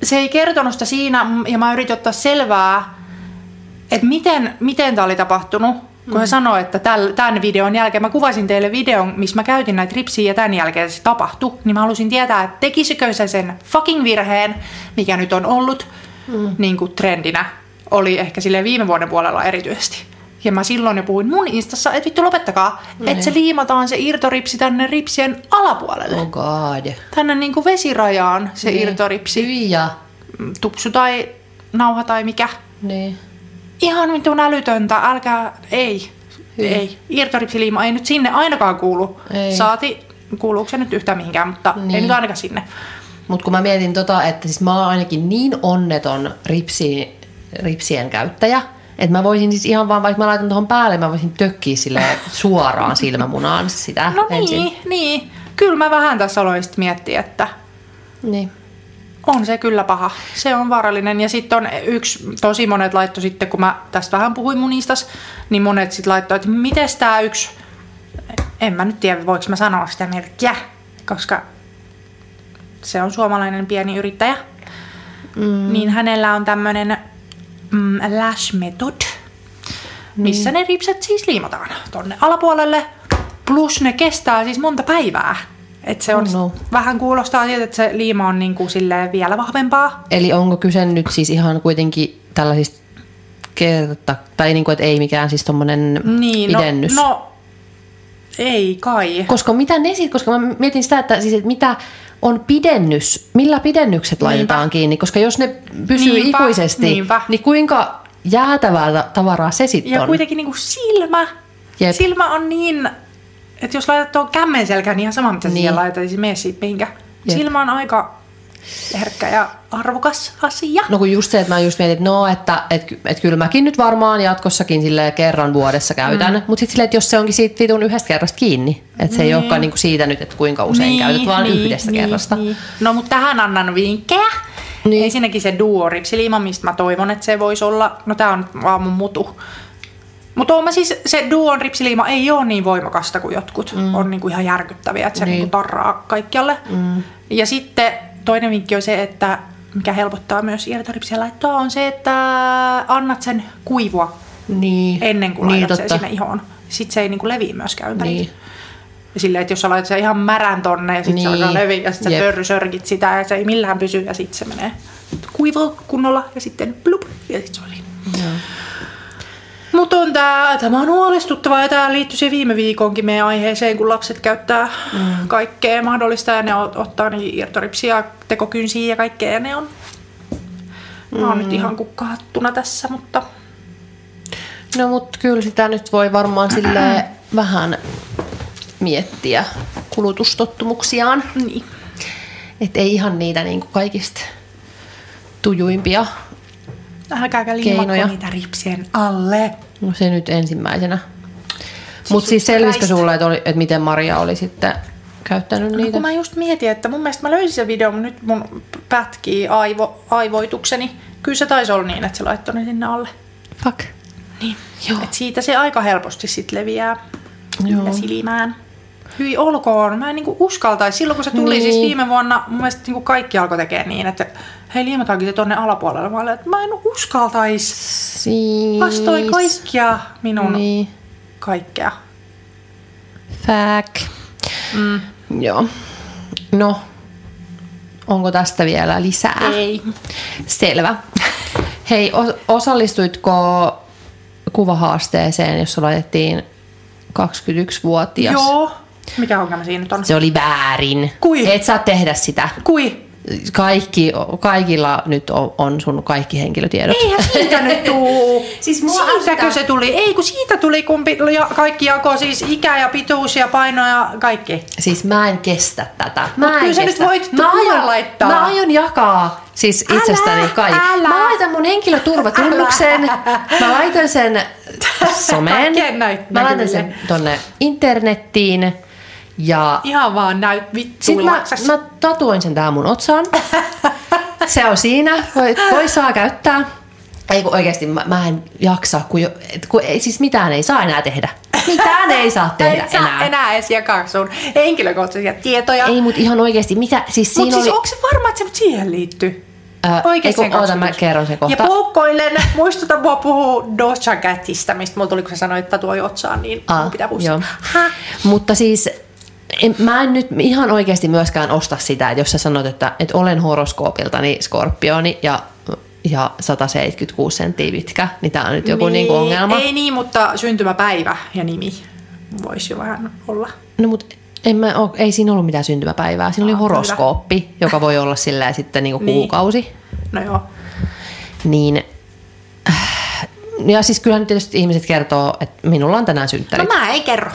se ei kertonut sitä siinä, ja mä yritin ottaa selvää, että miten, miten tämä oli tapahtunut. Kun hän sanoi, että tämän videon jälkeen, mä kuvasin teille videon, missä mä käytin näitä ripsiä ja tämän jälkeen se tapahtui, niin mä halusin tietää, että tekisikö se sen fucking virheen, mikä nyt on ollut mm. niin kuin trendinä, oli ehkä sille viime vuoden puolella erityisesti. Ja mä silloin jo puhuin mun instassa, että vittu lopettakaa, mm. että se liimataan se irtoripsi tänne ripsien alapuolelle. Oh god. Tänne niin kuin vesirajaan se Niin. irtoripsi, Hyjä. tupsu tai nauha tai mikä. Niin. Ihan vitun älytöntä, älkää, ei. Hyi. Ei. Irtoripsiliima ei nyt sinne ainakaan kuulu. Ei. Saati kuuluuko se nyt yhtään mihinkään, mutta niin. ei Niin. nyt ainakaan sinne. Mutta kun mä mietin tota, että siis mä oon ainakin niin onneton ripsi, ripsien käyttäjä, että mä voisin siis ihan vaan, vaikka mä laitan tuohon päälle, mä voisin tökkiä sille suoraan silmämunaan sitä No ensin. niin, niin. Kyllä mä vähän tässä aloin miettiä, että niin. on se kyllä paha. Se on vaarallinen. Ja sitten on yksi, tosi monet laitto sitten, kun mä tästä vähän puhuin munistas, niin monet sitten laittoi, että miten tämä yksi, en mä nyt tiedä, voiko mä sanoa sitä merkkiä, koska se on suomalainen pieni yrittäjä. Mm. Niin hänellä on tämmöinen mm, lash method, missä Niin. ne ripset siis liimataan tonne alapuolelle. Plus ne kestää siis monta päivää. Et se on, Oh no. vähän kuulostaa siltä, että se liima on niinku vielä vahvempaa. Eli onko kyse nyt siis ihan kuitenkin tällaisista kerta, tai niin kuin, että ei mikään siis tommonen Niin, pidennys? No, no, ei kai. Koska mitä ne sit, koska mä mietin sitä, että, siis, että mitä on pidennys, millä pidennykset laitetaan kiinni, koska jos ne pysyy Niinpä, ikuisesti, niinpä. niin kuinka jäätävää ta- tavaraa se sitten Ja on? kuitenkin niinku silmä. Jep. Silmä on niin, että jos laitat tuon kämmen selkään, niin ihan sama mitä Niin. niin. siihen laitat, ei se mene siitä mihinkä. Jep. Silmä on aika herkkä ja arvokas asia. No kun just se, että mä just mietin, että no, että et, et kyllä mäkin nyt varmaan jatkossakin sille kerran vuodessa käytän, mm. mutta sitten silleen, että jos se onkin siitä vitun yhdestä kerrasta kiinni, että se ei Niin. olekaan niinku siitä nyt, että kuinka usein käytät, vaan yhdestä kerrasta. Niin. No mutta tähän annan vinkkejä. Niin. Niin. Ensinnäkin se duo ripsiliima, mistä mä toivon, että se voisi olla, no tää on vaan mun mutu. Mutta mä siis, se duon ripsiliima ei ole niin voimakasta kuin jotkut. Mm. On niinku ihan järkyttäviä, että se Niin. niin. niinku tarraa kaikkialle. Mm. Ja sitten toinen vinkki on se, että mikä helpottaa myös irtoripsien laittoa, on se, että annat sen kuivua Niin. ennen kuin niin, laitat totta. sen sinne ihoon. Sitten se ei niinku leviä myöskään ympäri. Niin. Ja silleen, että jos sä laitat sen ihan märän tonne ja sitten Niin. se alkaa leviä ja sitten sä Jep. pörrysörkit sitä ja se ei millään pysy ja sitten se menee kuivaa kunnolla ja sitten blup ja sitten se on siinä. Joo. Mutta on tää, tämä on huolestuttavaa ja tämä liittyy siihen viime viikonkin meidän aiheeseen, kun lapset käyttää mm. kaikkea mahdollista ja ne ot- ottaa niin irtoripsia, tekokynsiä ja kaikkea ja ne on, mm. mä oon nyt ihan kukkahattuna tässä, mutta No mutta kyllä sitä nyt voi varmaan sille vähän miettiä kulutustottumuksiaan. niin. Että ei ihan niitä niinku kaikista tujuimpia. Keinoja. liimakko niitä ripsien alle. No se nyt ensimmäisenä. Mutta siis selvisikö sulle, että, oli, että miten Maria oli sitten käyttänyt No, niitä? kun mä just mietin, että mun mielestä mä löysin sen videon, mutta nyt mun pätkii aivo, aivoitukseni. Kyllä se taisi olla niin, että se laittoi ne sinne alle. Fuck. Niin. Joo. Et siitä se aika helposti sit leviää Joo. silmään. Hyi olkoon, mä en niinku uskaltaisi. Silloin kun se tuli Niin. siis viime vuonna, mun mielestä niinku kaikki alkoi tekemään niin, että hei liimataankin se tonne alapuolelle. Mä olin, että mä en uskaltaisi. Siis... Vastoin kaikkia minun Niin. kaikkea. Fack. Mm. Joo. No, onko tästä vielä lisää? Ei. Selvä. Hei, os- osallistuitko kuvahaasteeseen, jossa laitettiin 21-vuotias? Joo. Mikä ongelma siinä nyt on? Se oli väärin. Kui? Et saa tehdä sitä. Kui? Kaikki, kaikilla nyt on, on sun kaikki henkilötiedot. Eihän siitä nyt tuu. Siis mua Siitäkö se tuli? Ei, kun siitä tuli, kun pi- ja kaikki jako siis ikä ja pituus ja paino ja kaikki. Siis mä en kestä tätä. Mä Mut en kyllä sä nyt voit mä aion, laittaa. Mä aion jakaa siis Älä, itsestäni kaikki. älä. Mä laitan mun henkilöturvatunnuksen. Mä laitan sen someen. Mä laitan sen tonne internettiin. Ja Ihan vaan näyt vittu sit mä, mä tatuoin sen tähän mun otsaan. Se on siinä. Voi, voi saa käyttää. Ei kun oikeesti mä, mä en jaksa, kun, jo, kun ei, siis mitään ei saa enää tehdä. Mitään ei saa tehdä Et enää. enää edes jakaa sun henkilökohtaisia tietoja. Ei, mut ihan oikeesti, mitä, siis Mut siinä siis oli... onko se varma, että se siihen liittyy? Ei kun, oota, mä 21. kerron sen kohta. Ja poukkoilen, muistuta mua puhua Doja Catista, mistä mulla tuli, kun sä sanoit, että tuo otsaan, niin Aa, pitää puhua. Mutta siis en, mä en nyt ihan oikeasti myöskään osta sitä, että jos sä sanot, että, että olen horoskoopiltani skorpioni ja, ja 176 senttiä pitkä, niin tää on nyt joku niin. niinku ongelma. Ei niin, mutta syntymäpäivä ja nimi voisi jo vähän olla. No mut en mä oo, ei siinä ollut mitään syntymäpäivää. Siinä oli horoskooppi, joka voi olla sillä sitten niinku Niin. kuukausi. No joo. Niin, äh, ja siis kyllähän nyt tietysti ihmiset kertoo, että minulla on tänään synttärit. No mä ei kerro.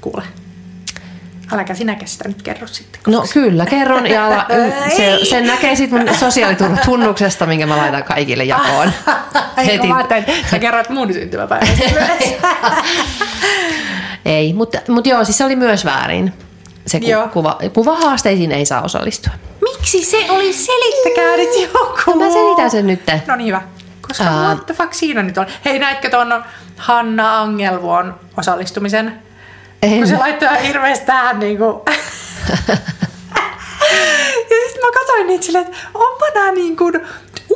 Kuule. Äläkä sinäkään sitä nyt kerro sitten. No kyllä, kerron ja ala, se, sen näkee sitten mun sosiaaliturvatunnuksesta, minkä mä laitan kaikille jakoon. Heti. Heti. Mä sä kerrot mun syntymäpäivästä. Ei, mutta, mutta joo, siis se oli myös väärin. Se ku, Joo. kuva, kuvahaasteisiin ei saa osallistua. Miksi se oli? Selittäkää nyt joku. Mä selitän sen nyt. No niin hyvä. Koska Ää. what the fuck siinä nyt on? Hei, näitkö tuon Hanna Angelvuon osallistumisen? En. Kun se laittoi ihan hirveästi tähän niinku... ja sitten mä katsoin niitä silleen, että onpa nämä niin kuin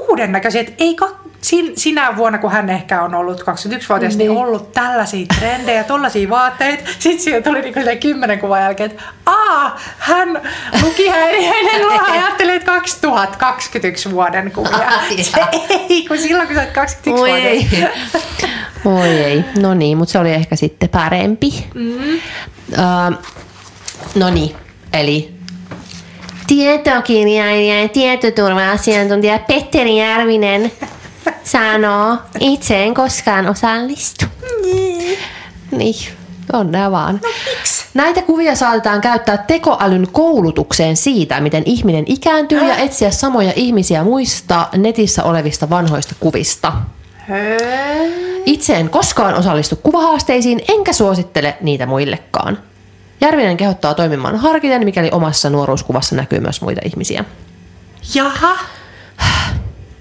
uuden näköisiä, että ei ka- sin- sinä vuonna, kun hän ehkä on ollut 21-vuotias, niin, Niin. ollut tällaisia trendejä, tollaisia vaatteita. Sitten siitä tuli niin kuin kymmenen kuvan jälkeen, että aa, hän luki häiriöinen luo, ajatteli, että 2021 vuoden kuvia. Se ei, kun silloin kun sä oot 21 Oi ei. Oi ei. No niin, mutta se oli ehkä sitten parempi. Mm. Uh, no niin, eli tietokirjailija ja tietoturva-asiantuntija Petteri Järvinen sanoo, itse en koskaan osallistu. Niin, onnea vaan. Miksi? Näitä kuvia saatetaan käyttää tekoälyn koulutukseen siitä, miten ihminen ikääntyy ja etsiä samoja ihmisiä muista netissä olevista vanhoista kuvista. Itse en koskaan osallistu kuvahaasteisiin, enkä suosittele niitä muillekaan. Järvinen kehottaa toimimaan harkiten, mikäli omassa nuoruuskuvassa näkyy myös muita ihmisiä. Jaha.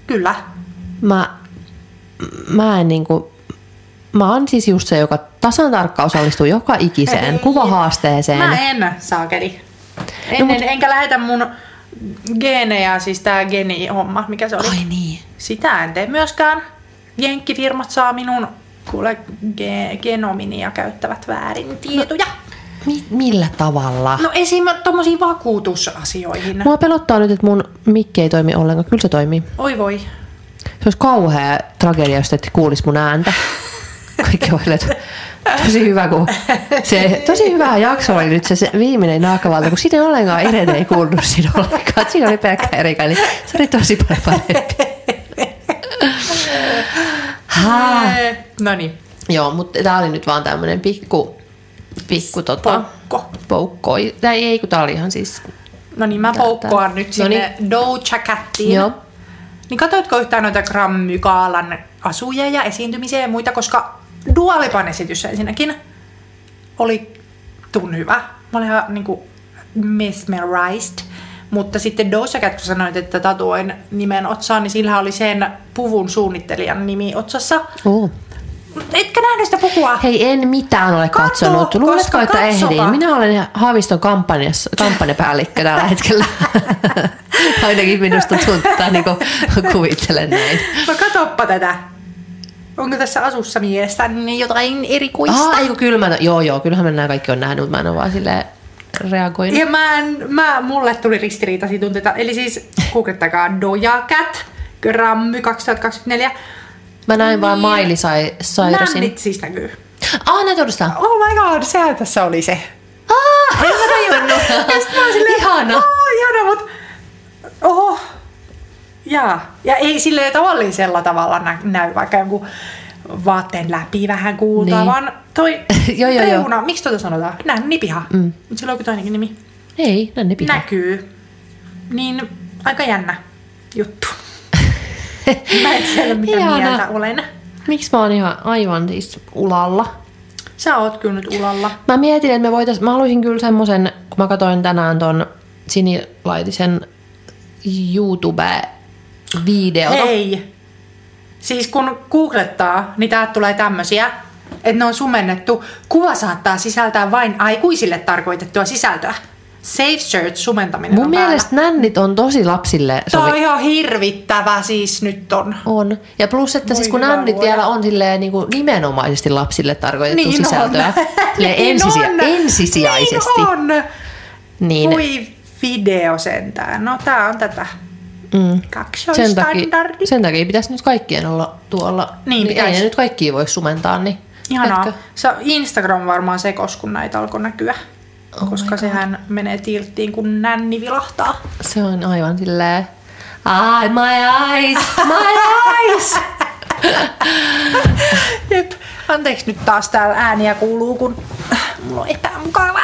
Kyllä. Mä, mä en niinku, mä oon siis just se, joka tasan tarkka osallistuu joka ikiseen Ei. kuvahaasteeseen. Mä en, saakeli. En, No, no, mut- Enkä lähetä mun geenejä, siis tää geni-homma, mikä se oli. Ai niin. Sitä en tee myöskään. Jenkkifirmat saa minun kuule ge- genomini ja käyttävät väärin tietoja. Mi- millä tavalla? No esim. tommosiin vakuutusasioihin. Mua pelottaa nyt, että mun mikki ei toimi ollenkaan. Kyllä se toimii. Oi voi. Se olisi kauhea tragedia, jos ette kuulisi mun ääntä. Kaikki että tosi hyvä, kun se, tosi hyvä jakso oli nyt se, se viimeinen naakavalta, kun siinä ollenkaan Irene ei kuulunut siinä ollenkaan. Siinä oli pelkkä Erika, eli se oli tosi paljon parempi. No niin. Joo, mutta tää oli nyt vaan tämmönen pikku, pikku tota, Poukko. poukko. Tai ei, kun tää oli ihan siis, No niin, mä poukkoan nyt sinne Doja Cattiin. joo. Niin katsoitko yhtään noita Grammy-gaalan asuja ja esiintymisiä ja muita, koska Dua Lipan esitys ensinnäkin oli tun hyvä. Mä olin ihan niinku mesmerized. Mutta sitten Doja Cat, kun sanoit, että tatuoin nimen otsaan, niin sillä oli sen puvun suunnittelijan nimi otsassa. Oh. Etkä nähnyt sitä pukua? Hei, en mitään ole Katso, katsonut. Luuletko, että ehdin? Minä olen Haaviston kampanjassa, kampanjapäällikkö tällä hetkellä. Ainakin minusta tuntuu, niin kuvittelen näin. No katoppa tätä. Onko tässä asussa mielestäni jotain erikoista? Ah, ei kun kyllä mä, joo joo, kyllähän mä nämä kaikki on nähnyt, mutta mä en ole vaan silleen reagoinut. Ja mä, en, mä, mulle tuli ristiriitaisia tunteita. Eli siis googlettakaa Doja Cat, Grammy 2024. Mä näin vaan Niin. Miley Cy- Cyrusin. Nännit siis näkyy. Ah, näitä uudestaan. Oh my god, sehän tässä oli se. Ah, en mä tajunnut. Ja sit mä oon silleen, Ihana. Oh, ihana, mut... Oho. Jaa. Ja ei silleen tavallisella tavalla nä- näy vaikka jonkun vaatteen läpi vähän kuultaa, Niin. vaan toi joo, joo. reuna, miksi tuota sanotaan? Nännipiha. Mm. Mutta sillä on joku toinenkin nimi. Ei, nänne pitää. näkyy. Niin aika jännä juttu. Mä en tiedä mitä Ihana. mieltä olen. Miksi mä oon ihan aivan siis ulalla? Sä oot kyllä nyt ulalla. Mä mietin, että me voitais, mä haluaisin kyllä semmosen, kun mä katsoin tänään ton Sinilaitisen YouTube-videota. Hei! Siis kun googlettaa, niin täältä tulee tämmösiä, että ne on sumennettu. Kuva saattaa sisältää vain aikuisille tarkoitettua sisältöä. Safe search sumentaminen Mun on mielestä nännit on tosi lapsille Tämä sovi. on ihan hirvittävä siis nyt on. On. Ja plus, että Voi siis kun nännit luoja. vielä on silleen niin kuin nimenomaisesti lapsille tarkoitettu Niin sisältöä. Niin ensisia- on. ensisijaisesti. Niin on. Niin. Voi video sentään. No tää on tätä. Mm. Sen takia, sen takia pitäisi nyt kaikkien olla tuolla. Niin ei pitäisi. ne nyt kaikkia voi sumentaa, niin Ihanaa. Etkö? Se Instagram varmaan sekos, kun näitä alkoi näkyä. Oh koska sehän menee tilttiin, kun nänni vilahtaa. Se on aivan silleen, ah, my eyes, my eyes. Jep. Anteeksi nyt taas täällä ääniä kuuluu, kun mulla on epämukavaa.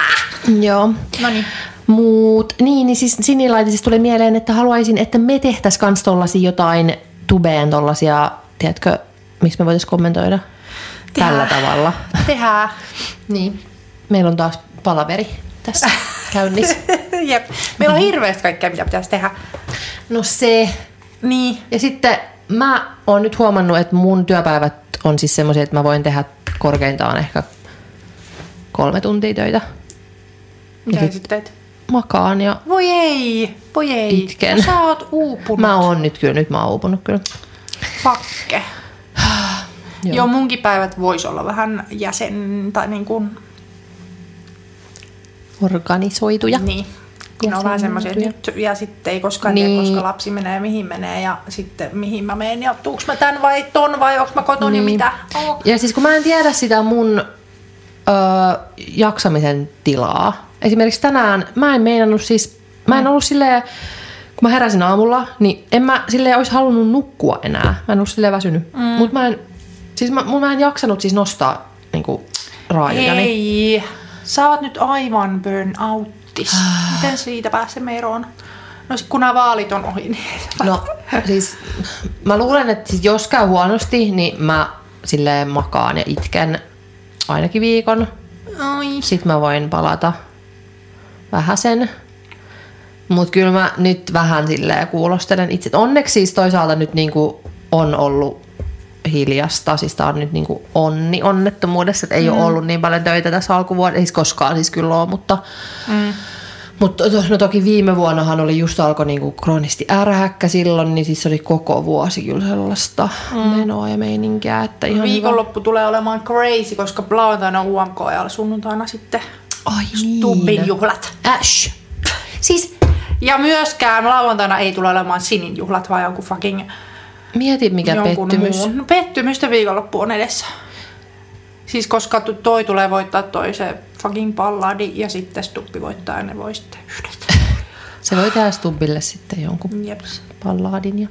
Joo. No niin. Mut, niin, niin siis sinilaitisesti tuli mieleen, että haluaisin, että me tehtäis kans tollasia jotain tubeen tollasia, tiedätkö, miksi me voitais kommentoida tällä tavalla. Tehdään. Niin. Meillä on taas palaveri tässä käynnissä. Jep. Meillä on hirveästi kaikkea, mitä pitäisi tehdä. No se. Niin. Ja sitten mä oon nyt huomannut, että mun työpäivät on siis semmoisia, että mä voin tehdä korkeintaan ehkä kolme tuntia töitä. Mitä sit- sitten teet? Makaan ja Voi ei, voi ei. Itken. Sä oot uupunut. mä oon nyt kyllä, nyt mä oon uupunut kyllä. Fakke. Joo. Joo. Munkin päivät voisi olla vähän jäsen tai niin kuin, Organisoituja. niin. Kun on vähän semmoisia, että nyt ja sitten ei koskaan niin. Niin. tiedä, koska lapsi menee mihin menee ja sitten mihin mä menen ja tuuks mä tän vai ton vai onks mä koton niin. ja Niin. mitä. Oh. Ja siis kun mä en tiedä sitä mun öö, jaksamisen tilaa. Esimerkiksi tänään mä en meinannut siis, mä en ollut silleen, kun mä heräsin aamulla, niin en mä silleen olisi halunnut nukkua enää. Mä en ollut silleen väsynyt. Mm. Mut mä en, siis mä, mun- mä en jaksanut siis nostaa niinku raajojani. Hei, sä oot nyt aivan burnouttis. Miten siitä pääsemme eroon? No sit kun nämä vaalit on ohi, niin... No siis mä luulen, että jos käy huonosti, niin mä silleen makaan ja itken ainakin viikon. Ai. Sitten mä voin palata vähän sen. Mutta kyllä mä nyt vähän silleen kuulostelen itse. Onneksi siis toisaalta nyt niinku on ollut hiljasta. Siis tää on nyt niinku onni onnettomuudessa, että ei mm. ole ollut niin paljon töitä tässä alkuvuodessa. Ei siis koskaan siis kyllä ole, mutta... Mm. Mutta no toki viime vuonnahan oli just alkoi niinku kroonisti ärhäkkä silloin, niin siis oli koko vuosi kyllä sellaista mm. menoa ja meininkiä. Että ihan hyvä. Viikonloppu tulee olemaan crazy, koska lauantaina on UMK ja sunnuntaina sitten Ai Stubbin niin. juhlat. Äsh. Siis Ja myöskään lauantaina ei tule olemaan Sinin juhlat, vaan joku fucking mieti mikä jonkun pettymys. muun. No, pettymystä viikonloppu on edessä. Siis koska toi tulee voittaa toi se fucking palladi ja sitten Stuppi voittaa ja ne voi sitten yhdessä. Se voi tehdä Stubbille sitten jonkun Jeps. pallaadin. Ja...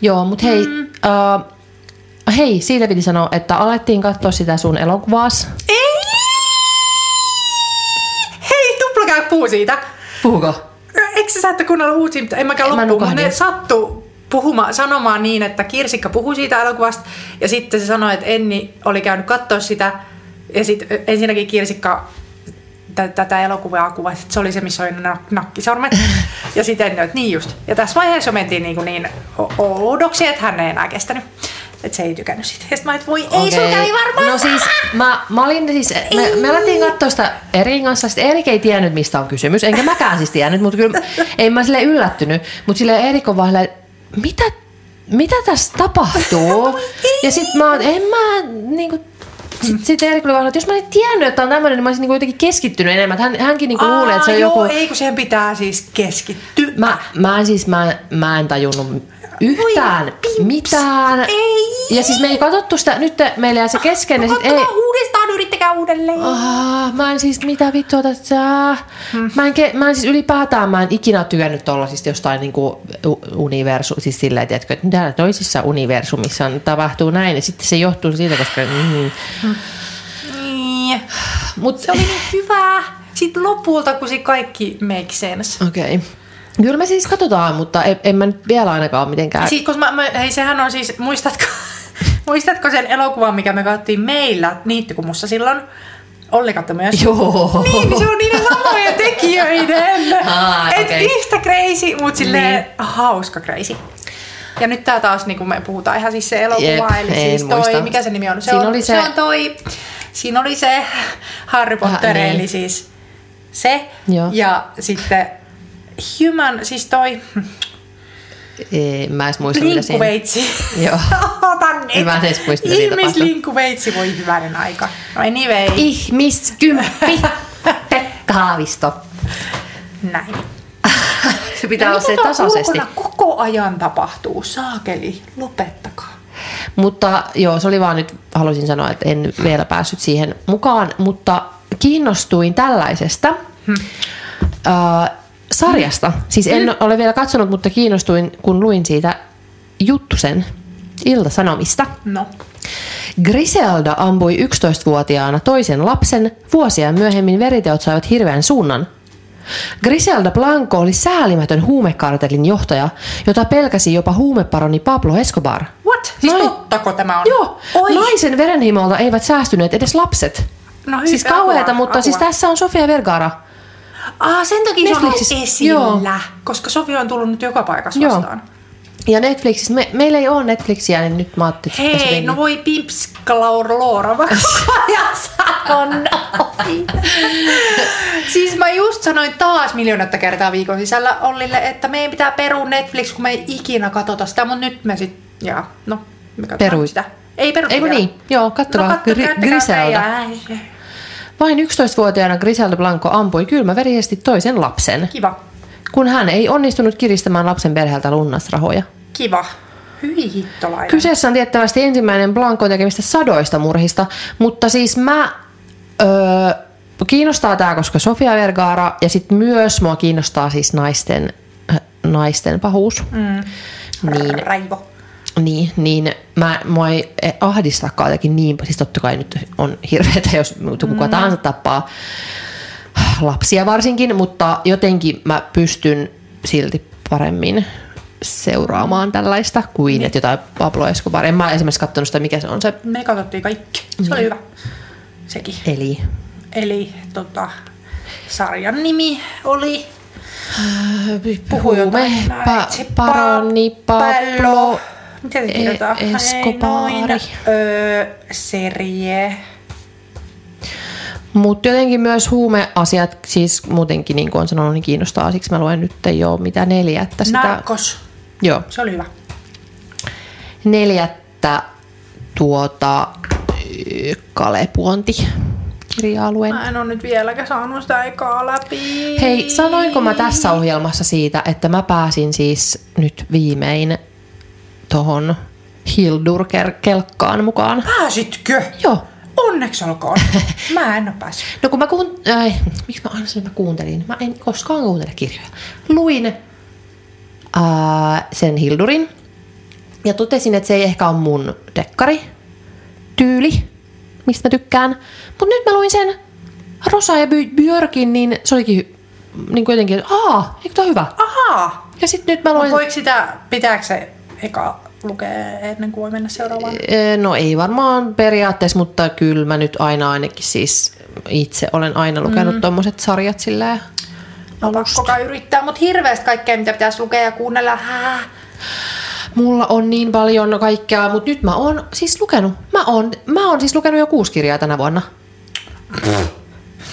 Joo, mutta hei, mm. uh, hei, siitä piti sanoa, että alettiin katsoa sitä sun elokuvaas. Ei! Hei, tupla käy puu siitä. Puhuko? Eikö sä saatte kuunnella uusia, mutta en mäkään En mä loppuun, mutta nukahdin. ne sattuu puhumaan, sanomaan niin, että Kirsikka puhui siitä elokuvasta ja sitten se sanoi, että Enni oli käynyt katsoa sitä ja sitten ensinnäkin Kirsikka tä- tätä elokuvaa kuvasi, että se oli se, missä oli nakkisormet. ja sitten että niin just. Ja tässä vaiheessa mentiin niin, kuin niin oudoksi, että hän ei enää kestänyt. Että se ei tykännyt siitä. Ja sitten mä, että voi ei, sun kävi varmaan No siis, mä, mä olin siis, me, me alettiin katsoa sitä Erin kanssa, sitten Erik ei tiennyt, mistä on kysymys, enkä mäkään siis tiennyt, mutta kyllä ei mä sille yllättynyt. Mutta sille Erik on vaan silleen, mitä, mitä tässä tapahtuu? Ja sitten mä oon, en mä niinku, sitten sit Erik oli vaan, että jos mä olisin tiennyt, että on tämmöinen, niin mä olisin niinku jotenkin keskittynyt enemmän. Hän, hänkin niinku luulee, että se on joo, joku... ei kun siihen pitää siis keskittyä. Mä, mä, en siis, mä, mä en tajunnut yhtään pips. mitään. Ei. Ja siis me ei katsottu sitä, nyt meillä jää se kesken ja sit ei... Uudestaan, yrittäkää uudelleen. Ah, mä en siis, mitä vittua tässä... Hmm. Mä, en, mä en siis ylipäätään, mä en ikinä tykännyt tollasista jostain niinku universu, siis silleen, tiedätkö, että mitä toisissa universumissa on, tapahtuu näin, ja sitten se johtuu siitä, koska... Mm, Niin. mut, Se oli niin hyvä. Sitten lopulta, kun se kaikki make sense. Okei. Okay. Kyllä me siis katsotaan, mutta en, en mä nyt vielä ainakaan mitenkään... Siis, koska mä, mä, hei, sehän on siis, muistatko, muistatko sen elokuvan, mikä me katsottiin meillä Niittikumussa silloin? Olli katsoi myös. Joo. Niin, niin se on niiden samojen tekijöiden. Aa, Et okei. yhtä crazy, mutta silleen niin. hauska crazy. Ja nyt tää taas, niin kun me puhutaan ihan siis se elokuva, Jep, eli siis toi, muista. mikä se nimi on? Se, Siinä on, oli se... se- on toi, siinä oli se Harry Potter, niin. eli siis se. Joo. Ja sitten Human, siis toi Ei, mä en muista, mitä siinä... linkkuveitsi. Joo. Otan nyt. Mä en edes muista, mitä siinä tapahtui. Ihmislinkkuveitsi voi hyvänen aika. No anyway, Ihmiskymppi. Pekka Haavisto. näin. Se pitää Ja olla se mitä tuolla tasaisesti. koko ajan tapahtuu? Saakeli, lopettakaa. Mutta joo, se oli vaan nyt, halusin sanoa, että en vielä päässyt siihen mukaan, mutta kiinnostuin tällaisesta hmm. äh, sarjasta. Siis en hmm. ole vielä katsonut, mutta kiinnostuin, kun luin siitä Juttusen Ilta-Sanomista. No. Griselda ampui 11-vuotiaana toisen lapsen. Vuosia myöhemmin veriteot saivat hirveän suunnan. Griselda Blanco oli säälimätön huumekartelin johtaja, jota pelkäsi jopa huumeparoni Pablo Escobar. What? Siis Nai- tottako tämä on? Joo, Oi. naisen verenhimolta eivät säästyneet edes lapset. No, Siis kauheata, mutta apua. siis tässä on Sofia Vergara. Ah, sen takia se on ollut Netflixissä. esillä. Joo. Koska Sofia on tullut nyt joka paikassa Joo. vastaan. Ja Netflixissä, me, meillä ei ole Netflixiä, niin nyt mä ajattelin, että Hei, mennä. no voi Pimps Klaur Loora vaikka ja sanon noin. Siis mä just sanoin taas miljoonatta kertaa viikon sisällä Ollille, että meidän pitää perua Netflix, kun me ei ikinä katsota sitä, mutta nyt me sit, ja no, me katsotaan Peruit. sitä. Ei peru Eikö vielä. niin? Joo, kattokaa. No, Gri- käyttäkää Griselda. meidän. Vain 11-vuotiaana Griselda Blanco ampui kylmäverisesti toisen lapsen, Kiva, kun hän ei onnistunut kiristämään lapsen perheeltä lunnasrahoja. kiva. Hyi hittolainen. Kyseessä on tiettävästi ensimmäinen Blanco tekemistä sadoista murhista, mutta siis mä... Öö, kiinnostaa tämä, koska Sofia Vergara ja sitten myös mua kiinnostaa siis naisten, naisten pahuus. Mm. Niin, Raivo. Niin, niin mä, mua ei ahdistakaan jotenkin niin, siis totta kai nyt on hirveetä, jos kuka tahansa tappaa lapsia varsinkin, mutta jotenkin mä pystyn silti paremmin seuraamaan tällaista kuin että jotain Pablo Escobar. En mä esimerkiksi katsonut sitä, mikä se on se. Me katsottiin kaikki. Se oli hyvä. Sekin. Eli Eli tota, sarjan nimi oli Puhu jotain. pa- paroni Pablo Miten se E- kirjoitetaan? Ei, Escobari. noin. Öö, serie. Mutta jotenkin myös huumeasiat, siis muutenkin niin kuin on sanonut, niin kiinnostaa. Siksi mä luen nyt jo mitä neljättä sitä. Narkos. Joo, Se oli hyvä. neljättä tuota Kalepuonti kirjaa luen. Mä en ole nyt vieläkään saanut sitä ekaa läpi. Hei, sanoinko mä tässä ohjelmassa siitä, että mä pääsin siis nyt viimein tohon Hildur-kelkkaan mukaan? Pääsitkö? Joo. Onneksi olkoon. Mä en ole päässyt. No kun mä kuun... Ai, miksi mä aina sanon, mä kuuntelin? Mä en koskaan kuuntele kirjoja. Luin ää, sen Hildurin ja totesin, että se ei ehkä ole mun dekkari tyyli, mistä mä tykkään. Mutta nyt mä luin sen Rosa ja Björkin, niin se olikin niin kuin jotenkin, että aa, eikö tää hyvä? Ahaa. Ja sitten nyt mä luin... Voiko sitä, pitääkö se eka lukea ennen kuin voi mennä seuraavaan? Ee, No ei varmaan periaatteessa, mutta kyllä mä nyt aina ainakin siis itse olen aina lukenut mm. tommoset sarjat silleen No pakkokaa yrittää, mutta hirveästi kaikkea, mitä pitäisi lukea ja kuunnella. Hää. Mulla on niin paljon kaikkea, mutta nyt mä oon siis lukenut. Mä oon, mä oon siis lukenut jo kuusi kirjaa tänä vuonna.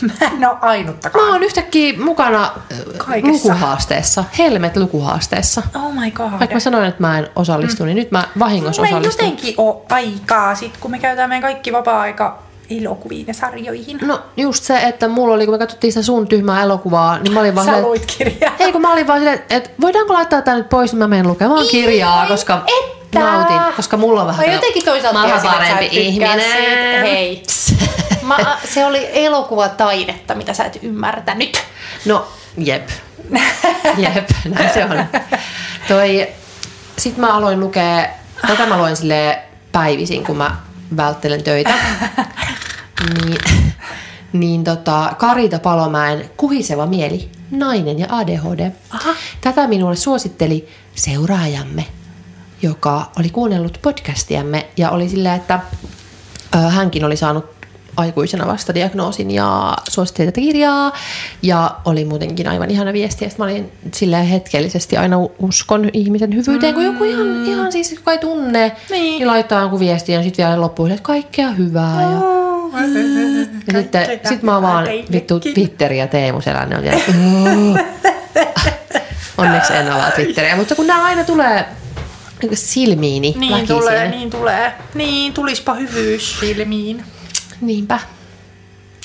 Mä en ole ainuttakaan. Mä oon yhtäkkiä mukana äh, Kaikessa. lukuhaasteessa, Helmet lukuhaasteessa. Oh my god. Vaikka mä sanoin, että mä en osallistu, niin nyt mä vahingossa Mulla ei osallistun. jotenkin ole aikaa sit, kun me käytetään meidän kaikki vapaa-aika elokuviin ja sarjoihin. No just se, että mulla oli, kun me katsottiin sitä sun tyhmää elokuvaa, niin mä olin vaan Sä silleen, luit kirjaa. Ei, kun mä olin vaan silleen, että voidaanko laittaa tää nyt pois, niin mä menen lukemaan kirjaa, koska että. nautin, koska mulla on vähän... Mä jotenkin toisaalta mä tiesin, parempi tykkää ihminen. siitä. Hei. Mä, se oli elokuvataidetta, mitä sä et ymmärtänyt. No, jep. Jep, näin se on. Toi, sit mä aloin lukea, tätä mä luen sille päivisin, kun mä välttelen töitä. Niin, niin tota, Karita Palomäen Kuhiseva mieli, nainen ja ADHD. Aha. Tätä minulle suositteli seuraajamme, joka oli kuunnellut podcastiamme ja oli silleen, että hänkin oli saanut aikuisena vasta diagnoosin ja suositteli tätä kirjaa. Ja oli muutenkin aivan ihana viesti. Ja mä olin silleen hetkellisesti aina uskon ihmisen hyvyyteen, kun joku ihan, ihan siis, joka ei tunne, Niin. niin laittaa jonkun viestin ja sitten vielä loppuun, että kaikkea hyvää. Ja, ja sitten sit mä vaan vittu Twitteri ja Teemu Selänne on. Onneksi en avaa Twitteriä, mutta kun nämä aina tulee silmiini Niin väkisin. tulee, niin tulee. Niin, tulispa hyvyys silmiin. Niinpä.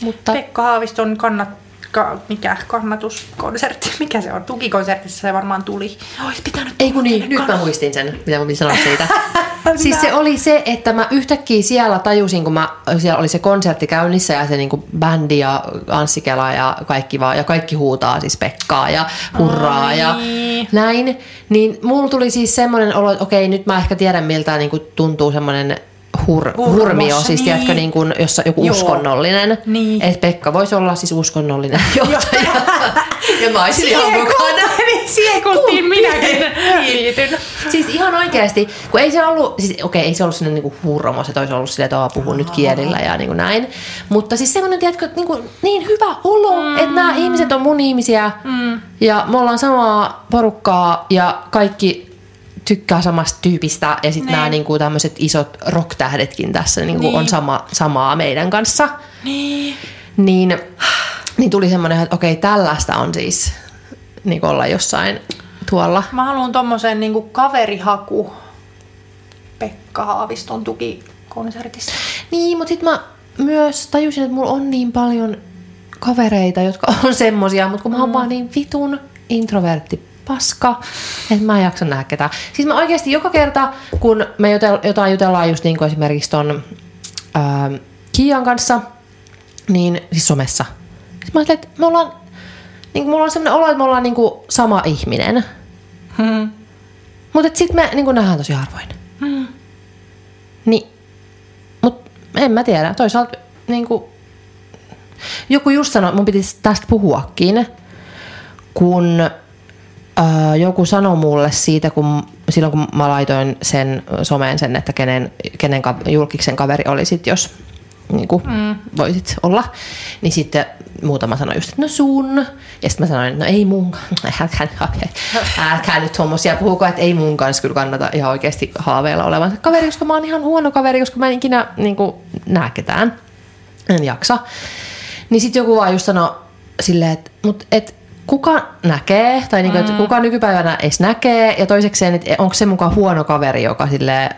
Mutta Pekka Haaviston kannat, ka, mikä kannatuskonsertti, mikä se on? Tukikonsertissa se varmaan tuli. Ois pitänyt ei kun niin, nyt mä muistin sen, mitä mä piti sanoa siitä. siis se oli se, että mä yhtäkkiä siellä tajusin, kun mä, siellä oli se konsertti käynnissä ja se niinku bändi ja Anssi Kela ja kaikki vaan, ja kaikki huutaa siis Pekkaa ja hurraa Ai. ja näin. Niin mulla tuli siis semmoinen olo, että okei, nyt mä ehkä tiedän miltä niinku tuntuu semmoinen hur, Hurmossa, hurmio, siis niin. tiedätkö, niin kuin, jossa joku Joo. uskonnollinen. Niin. Että Pekka voisi olla siis uskonnollinen johtaja. ja mä olisin ihan mukana. kulttiin, siihen kulttiin minäkin liityn. Siis ihan oikeasti, kun ei se ollut, siis okei, ei se ollut sinne niinku hurmo, se olisi ollut silleen, että "Aa, puhun nyt kielillä ja niinku näin. Mutta siis semmoinen, tiedätkö, että niinku, niin hyvä olo, mm. että nämä ihmiset on mun ihmisiä mm. ja me ollaan samaa porukkaa ja kaikki tykkää samasta tyypistä ja sitten nämä Niin. niinku tämmöiset isot rock-tähdetkin tässä niinku Niin. on sama, samaa meidän kanssa. Niin. Niin, niin tuli semmoinen, että okei, tällaista on siis niin olla jossain tuolla. Mä haluan tommosen niinku kaverihaku Pekka Haaviston tukikonsertissa. Niin, mutta sitten mä myös tajusin, että mulla on niin paljon kavereita, jotka on semmosia, mutta kun mä oon vaan niin vitun introvertti paska, että mä en jaksa nähdä ketään. Siis mä oikeasti joka kerta, kun me jotel, jotain jutellaan just niin kuin esimerkiksi ton ää, Kiian kanssa, niin siis somessa. Siis mä ajattelin, että me ollaan, niin kuin mulla on semmoinen olo, että me ollaan niin kuin sama ihminen. Hmm. Mutta sitten me niin kuin nähdään tosi harvoin. Niin, mutta en mä tiedä. Toisaalta niin kuin, joku just sanoi, mun piti tästä puhuakin, kun ää, joku sanoi mulle siitä, kun silloin kun mä laitoin sen someen sen, että kenen, kenen ka- julkiksen kaveri olisit, jos niin kuin, mm. voisit olla, niin sitten muutama sanoi just, että no sun. Ja sitten mä sanoin, että no ei mun kanssa, älkää, älkää nyt tuommoisia puhuko, että ei mun kanssa kyllä kannata ihan oikeasti haaveilla olevan kaveri, koska mä oon ihan huono kaveri, koska mä en ikinä niin kuin, näe ketään. En jaksa. Niin sitten joku vaan just sanoi silleen, että mut, et, kuka näkee, tai niinku, että kuka nykypäivänä edes näkee, ja toisekseen, että onko se mukaan huono kaveri, joka silleen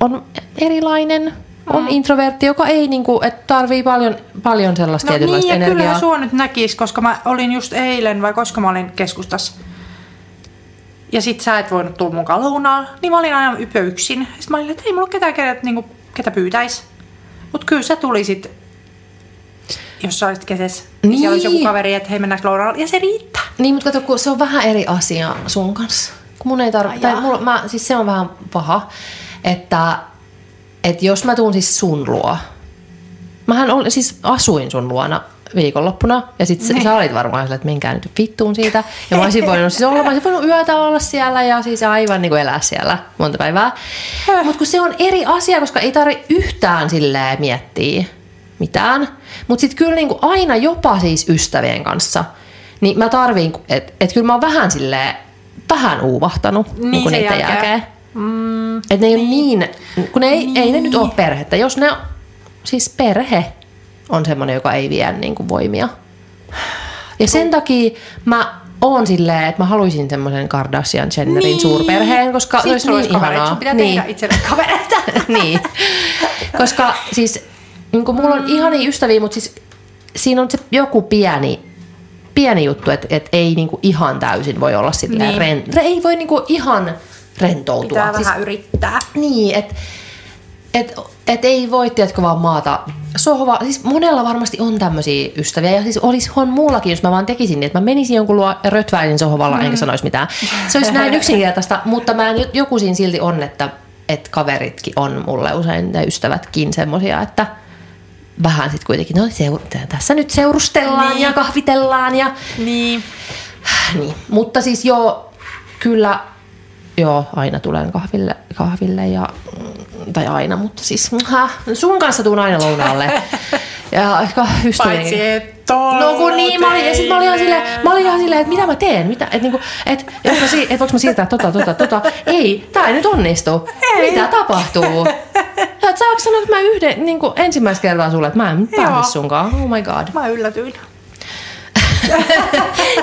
on erilainen, on introvertti, joka ei niinku, että tarvii paljon, paljon sellaista No niin, tietynlaista ja energiaa. kyllähän sua nyt näkis, koska mä olin just eilen, vai koska mä olin keskustassa. Ja sit sä et voinut tulla mukaan lounaan, niin mä olin aina ypö yksin. Sitten mä olin, että ei mulla ole ketään, ketä, niinku, ketä pyytäis. Mut kyllä sä tulisit, jos sä olisit keses. Niin. Siellä olisi joku Niin. kaveri, että hei mennäänkö lounaalle, ja se riittää. Niin, mutta kato, kun se on vähän eri asia sun kanssa. Kun mun ei tarvi, Ai tai mulla, mä, siis se on vähän paha, että, että jos mä tuun siis sun luo, mähän ol, siis asuin sun luona viikonloppuna, ja sit Niin. sä, sä olit varmaan sillä, että menkää nyt vittuun siitä. Ja mä olisin voinut siis olla, mä olisin voinut yötä olla siellä ja siis aivan niin kuin elää siellä monta päivää. Mutta kun se on eri asia, koska ei tarvi yhtään silleen miettiä mitään. Mutta sitten kyllä niinku aina jopa siis ystävien kanssa, niin mä tarviin, että et kyllä mä oon vähän silleen, vähän uuvahtanut Niin, niinku niiden jälkeen. jälkeen. Mm, Että ne ei niin. niin, kun ne ei, niin. ei ne nyt ole perhettä. Jos ne siis perhe on semmoinen, joka ei vie niin kuin voimia. Ja sen takia mä oon silleen, että mä haluaisin semmoisen Kardashian Jennerin niin. suurperheen, koska se olisi niin olisi kavereita. ihanaa. Sun pitää niin. tehdä itselle kavereita. niin. Koska siis niin kuin mulla on ihania ystäviä, mutta siis siinä on se joku pieni, pieni juttu, että, että ei niin kuin ihan täysin voi olla silleen Niin. ren, ei voi niin kuin ihan rentoutua. Pitää siis, vähän yrittää. niin, että et, et ei voi, tiedätkö, vaan maata sohva. Siis monella varmasti on tämmöisiä ystäviä. Ja siis olisi on mullakin, jos mä vaan tekisin niin, että mä menisin jonkun luo ja rötväisin sohvalla mm. enkä sanoisi mitään. Se olisi näin yksinkertaista, mutta mä en, joku siinä silti on, että, että kaveritkin on mulle usein ja ystävätkin semmosia, että vähän sitten kuitenkin, no seur- tässä nyt seurustellaan niin. Ja kahvitellaan ja Niin. niin. Mutta siis joo, kyllä, joo, aina tulen kahville, kahville ja, tai aina, mutta siis ha, sun kanssa tuun aina lounaalle. Ja ehkä ystäviä. Paitsi et No kun niin, mä olin, ja sit mä olin ihan silleen, mä olin ihan silleen, että mitä mä teen, mitä, että niinku, et, jos mä, si- et voinko mä siirtää tota, tota, tota, ei, tää ei nyt onnistu, Ei. mitä tapahtuu? Ja et saanko sanoa, että mä yhden, niinku, ensimmäistä kertaa sulle, että mä en pääse sunkaan, oh my god. Mä yllätyin.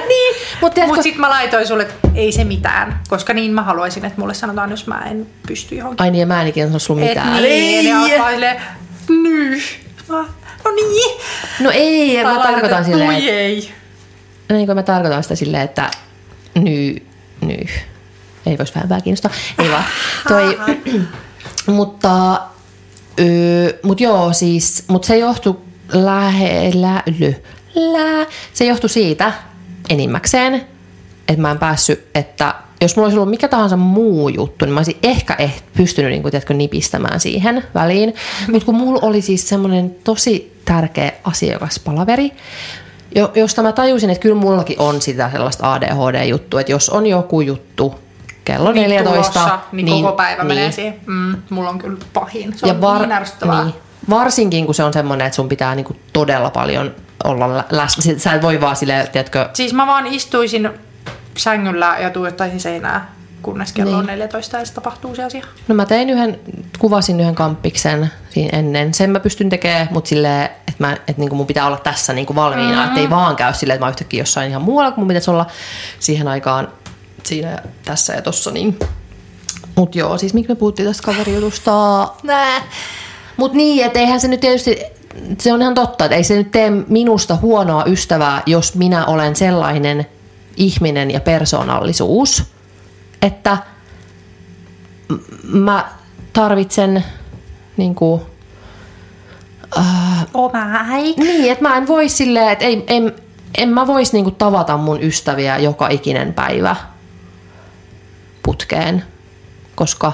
niin, mutta Mut sit mä laitoin sulle, että ei se mitään. Koska niin mä haluaisin, että mulle sanotaan, jos mä en pysty johonkin. ai niin, ja mä en ikinä sano sulle Et mitään. niin, ne alkaa silleen, ny. Mä, no niin. No ei, mä Tai tarkoitan laitat, silleen, että, ei. niin kuin mä tarkoitan sitä silleen, että ny, ny. Ei vois vähän kiinnostaa. Ei vaan. Toi, mutta, öö, mut joo siis, mut se johtui lähellä, lö, lää, se johtui siitä enimmäkseen, että mä en päässyt, että jos mulla olisi ollut mikä tahansa muu juttu, niin mä olisin ehkä eh, pystynyt niin kuin, tiedätkö, nipistämään siihen väliin. Mutta kun mulla oli siis semmoinen tosi tärkeä asiakaspalaveri, jo- josta mä tajusin, että kyllä mullakin on sitä sellaista ADHD-juttua, että jos on joku juttu kello Niin 14, tulossa, niin, koko päivä niin, menee siihen. Mm, mulla on kyllä pahin. Se on var- niin niin, varsinkin kun se on semmoinen, että sun pitää niinku todella paljon olla lä- läsnä. Sä et voi vaan silleen, tiedätkö, Siis mä vaan istuisin sängyllä ja tuijottaisin seinää, kunnes kello Niin. on 14 ja se tapahtuu se asia. No mä tein yhden, kuvasin yhden kamppiksen siinä ennen. Sen mä pystyn tekemään, mutta silleen, että, mä, että niinku mun pitää olla tässä niinku valmiina. Mm. Että ei vaan käy silleen, että mä yhtäkkiä jossain ihan muualla, kun mun pitäisi olla siihen aikaan siinä ja tässä ja tossa. Niin. Mut joo, siis miksi me puhuttiin tästä kaverijutusta? Nää. Mut niin, että eihän se nyt tietysti, se on ihan totta, että ei se nyt tee minusta huonoa ystävää, jos minä olen sellainen ihminen ja persoonallisuus, että mä tarvitsen niin kuin, Oma aika. niin, että mä en voi silleen, että ei, en, en mä vois niinku tavata mun ystäviä joka ikinen päivä putkeen, koska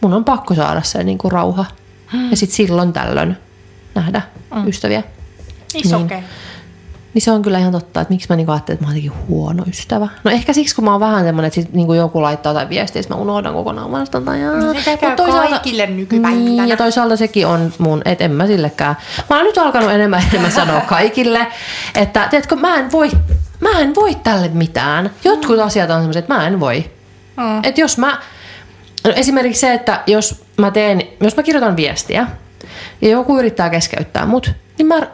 mun on pakko saada se niinku rauha. Ja sit silloin tällöin nähdä mm. ystäviä. Iso Niin. niin. Niin se on kyllä ihan totta, että miksi mä niinku ajattelin, että mä oon jotenkin huono ystävä. No ehkä siksi, kun mä oon vähän semmonen, että sit niinku joku laittaa jotain viestiä, mä unohdan kokonaan vastata. Ja... No sitä käy Mut kaikille nykypäivänä. Niin, ja toisaalta sekin on mun, että en mä sillekään. Mä oon nyt alkanut enemmän enemmän sanoa kaikille, että tiedätkö, mä en voi, mä en voi tälle mitään. Jotkut asiat on semmoiset, että mä en voi. Mm. Että jos mä, no esimerkiksi se, että jos mä teen, jos mä kirjoitan viestiä ja joku yrittää keskeyttää mut, niin mä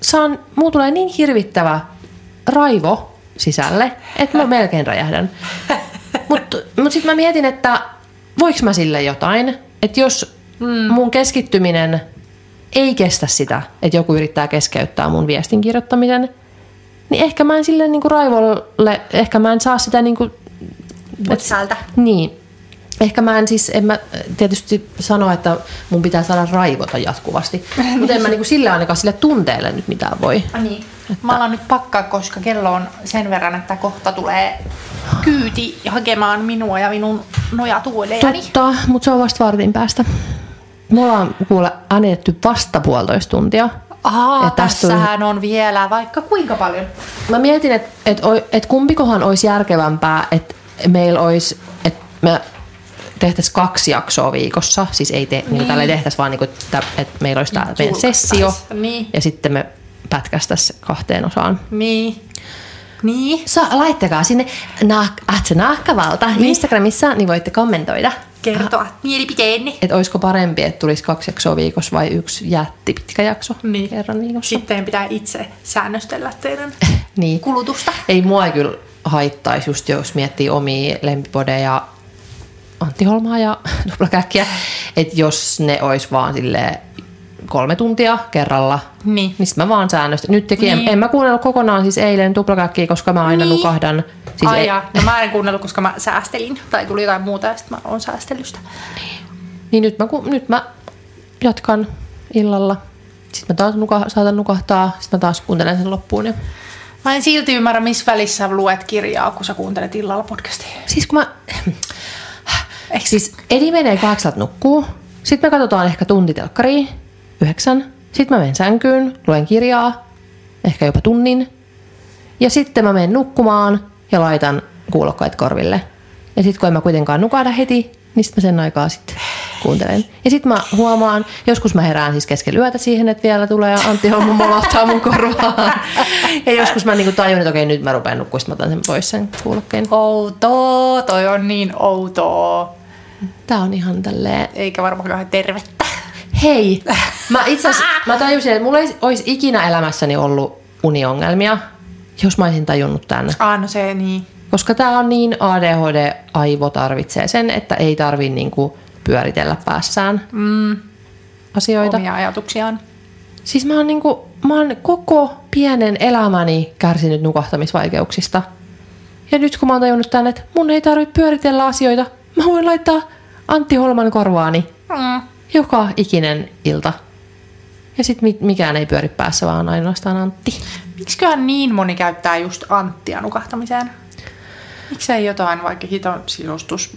saan, muu tulee niin hirvittävä raivo sisälle, että mä melkein räjähdän. Mutta mut sitten mä mietin, että voiko mä sille jotain, että jos mm. mun keskittyminen ei kestä sitä, että joku yrittää keskeyttää mun viestin kirjoittamisen, niin ehkä mä en sille niinku raivolle, ehkä mä en saa sitä niinku Putsältä. niin. Ehkä mä en siis, en mä tietysti sano, että mun pitää saada raivota jatkuvasti, mutta en mä niinku sille ainakaan sille tunteelle nyt mitään voi. Ah, niin. Mä alan nyt pakkaa, koska kello on sen verran, että kohta tulee kyyti hakemaan minua ja minun nojatuolejani. Totta, mutta se on vasta vartin päästä. Me ollaan kuule äänitetty vasta puolitoista tuntia. Aa, Ja tässähän on vielä vaikka kuinka paljon. Mä mietin, että et, et kumpikohan olisi järkevämpää, että meillä olisi, että me tehtäisiin kaksi jaksoa viikossa. Siis ei te, niin. tällä ei tehtäisi vaan, niin kuin, että, että meillä olisi tämä meidän Julkaistais. sessio. Niin. Ja sitten me pätkästäisiin kahteen osaan. Niin. Niin. Sa, laittakaa sinne naak- at naakkavalta niin. Instagramissa, niin voitte kommentoida. Kertoa mielipiteenne. Että olisiko parempi, että tulisi kaksi jaksoa viikossa vai yksi jätti pitkä jakso Niin. kerran viikossa. Sitten pitää itse säännöstellä teidän Niin. kulutusta. Ei mua ei kyllä haittaisi just jos miettii omia lempipodeja Antti Holmaa ja Duplakäkkiä, että jos ne olisi vaan sille kolme tuntia kerralla, Niin. niin mä vaan säännöstä. Nyt teki, Niin. en, en mä kuunnellut kokonaan siis eilen Duplakäkkiä, koska mä aina Niin. nukahdan. Siis Ai ei. No mä en kuunnellut, koska mä säästelin. Tai tuli jotain muuta ja sitten mä oon säästelystä. Niin nyt mä, nyt mä jatkan illalla. Sitten mä taas nuka, saatan nukahtaa, sitten mä taas kuuntelen sen loppuun. Ja... Mä en silti ymmärrä, missä välissä luet kirjaa, kun sä kuuntelet illalla podcastia. Siis kun mä... Eikö Siis Edi menee kahdeksalta nukkuu, sitten me katsotaan ehkä tunti telkkaria, yhdeksän. Sitten mä menen sänkyyn, luen kirjaa, ehkä jopa tunnin. Ja sitten mä menen nukkumaan ja laitan kuulokkaat korville. Ja sitten kun en mä kuitenkaan nukahda heti, niin sitten mä sen aikaa sitten kuuntelen. Ja sitten mä huomaan, joskus mä herään siis keskellä yötä siihen, että vielä tulee Antti Hommu molottaa mun korvaan. Ja joskus mä niinku tajun, että okei nyt mä rupean nukkua, mä otan sen pois sen kuulokkeen. Outoa, toi on niin outoa. Tää on ihan tälleen Eikä varmaan kauhean tervettä. Hei, mä itse mä tajusin, että mulla ei olisi ikinä elämässäni ollut uniongelmia, jos mä olisin tajunnut tämän. Ah, no se niin. Koska tää on niin ADHD-aivo tarvitsee sen, että ei tarvi niinku pyöritellä päässään Mm, asioita. omia ajatuksiaan. Siis mä oon, niinku, mä oon koko pienen elämäni kärsinyt nukahtamisvaikeuksista. Ja nyt kun mä oon tajunnut tämän, että mun ei tarvitse pyöritellä asioita, mä voin laittaa Antti Holman korvaani Mm. joka ikinen ilta. Ja sitten mikään ei pyöri päässä, vaan ainoastaan Antti. Miksiköhän niin moni käyttää just Anttia nukahtamiseen? Miksei jotain vaikka hiton sisustus,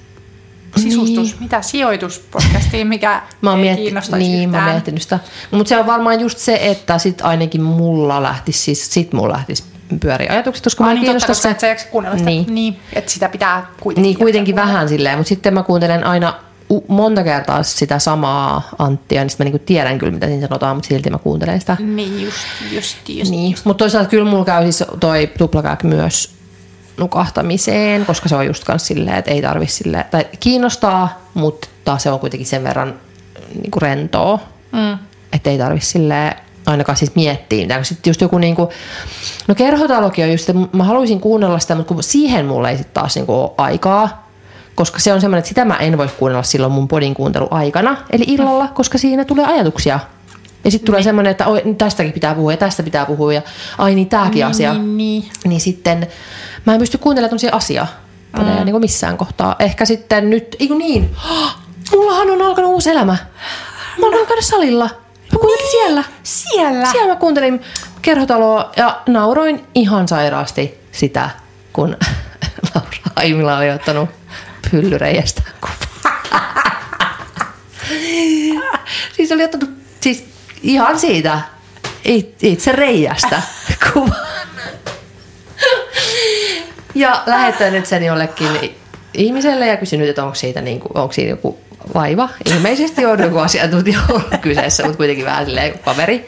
sisustus, niin. mitä sijoituspodcastiin, mikä Mä oon ei mietti- kiinnostaisi niin, mä yhtään. oon miettinyt sitä. Mutta se on varmaan just se, että sit ainakin mulla lähtisi, siis sit mulla lähtisi pyöri ajatukset, koska mä Ai niin, totta, kiinnostaa koska et sä kuunnella sitä. Niin. niin. Että sitä pitää kuitenkin Niin kuitenkin vähän silleen, mutta sitten mä kuuntelen aina monta kertaa sitä samaa Anttia, niin sitten mä niinku tiedän kyllä, mitä siinä sanotaan, mutta silti mä kuuntelen sitä. kuunnella. Niin, just, just, just. Niin, mutta toisaalta kyllä mulla käy siis toi tuplakääk myös nukahtamiseen, koska se on just kans silleen, että ei tarvi silleen, tai kiinnostaa, mutta se on kuitenkin sen verran niinku rentoa, Mm. että ei tarvi silleen ainakaan siis miettiä mitään. Sitten just joku niinku, no kerhotalokin on just, että mä haluaisin kuunnella sitä, mutta kun siihen mulle ei sitten taas niinku ole aikaa, koska se on semmoinen, että sitä mä en voi kuunnella silloin mun podin kuunteluaikana, eli illalla, koska siinä tulee ajatuksia. Ja sitten tulee semmoinen, että oi, tästäkin pitää puhua ja tästä pitää puhua ja ai niin tääkin Niin, asia. niin, niin. Niin sitten mä en pysty kuuntelemaan tämmöisiä asiaa mm. niin kuin missään kohtaa. Ehkä sitten nyt, ei niin, mullahan on alkanut uusi elämä. Mä olen käydä salilla. Mä kuuntelin siellä. Siellä? Siellä mä kuuntelin kerhotaloa ja nauroin ihan sairaasti sitä, kun Laura Aimila oli ottanut pyllyreijästä kuvaa. siis oli ottanut siis ihan siitä it- itse reijästä kuvan. Ja lähettänyt sen jollekin ihmiselle ja kysynyt, että onko, siitä niin kuin, onko siinä joku vaiva. Ilmeisesti on joku asiantuntija ollut kyseessä, mutta kuitenkin vähän silleen kaveri.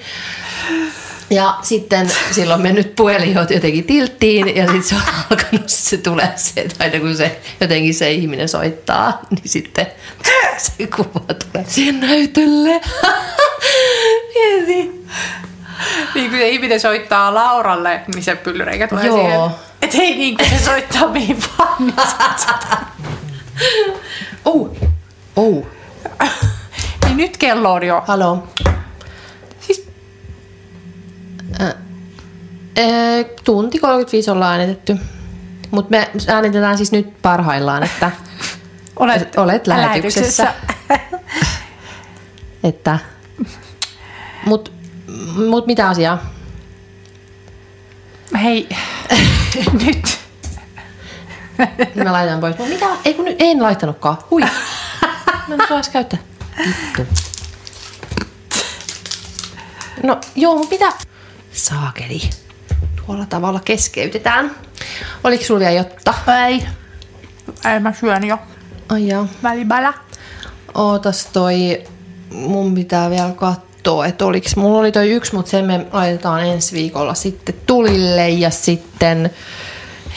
Ja sitten silloin mennyt puhelin jotenkin tilttiin ja sitten se on alkanut, se tulee se, että aina kun se jotenkin se ihminen soittaa, niin sitten se kuva tulee siihen näytölle. Mieti. Niin kuin se ihminen soittaa Lauralle, niin se pyllyreikä tulee Joo. siihen. Et ei niin kuin se soittaa mihin vaan. Niin Oh, oh, niin nyt kello on jo. halo. Siis, Ee, tunti 35 ollaan äänitetty. Mutta me äänitetään siis nyt parhaillaan, että olet, olet lähetyksessä. että, mut, mut mitä asiaa? Hei, nyt. Mä laitan pois. Mut mitä? Ei kun nyt en laittanutkaan. Hui. Mä en osaa edes käyttää. Vittu. No joo, mut mitä? Saakeli. Tuolla tavalla keskeytetään. Oliko sulla vielä jotta? Ei. Ei mä syön jo. Ai jaa. Välibälä. Ootas toi, mun pitää vielä katsoa, että oliks, mulla oli toi yksi, mutta sen me laitetaan ensi viikolla sitten tulille ja sitten,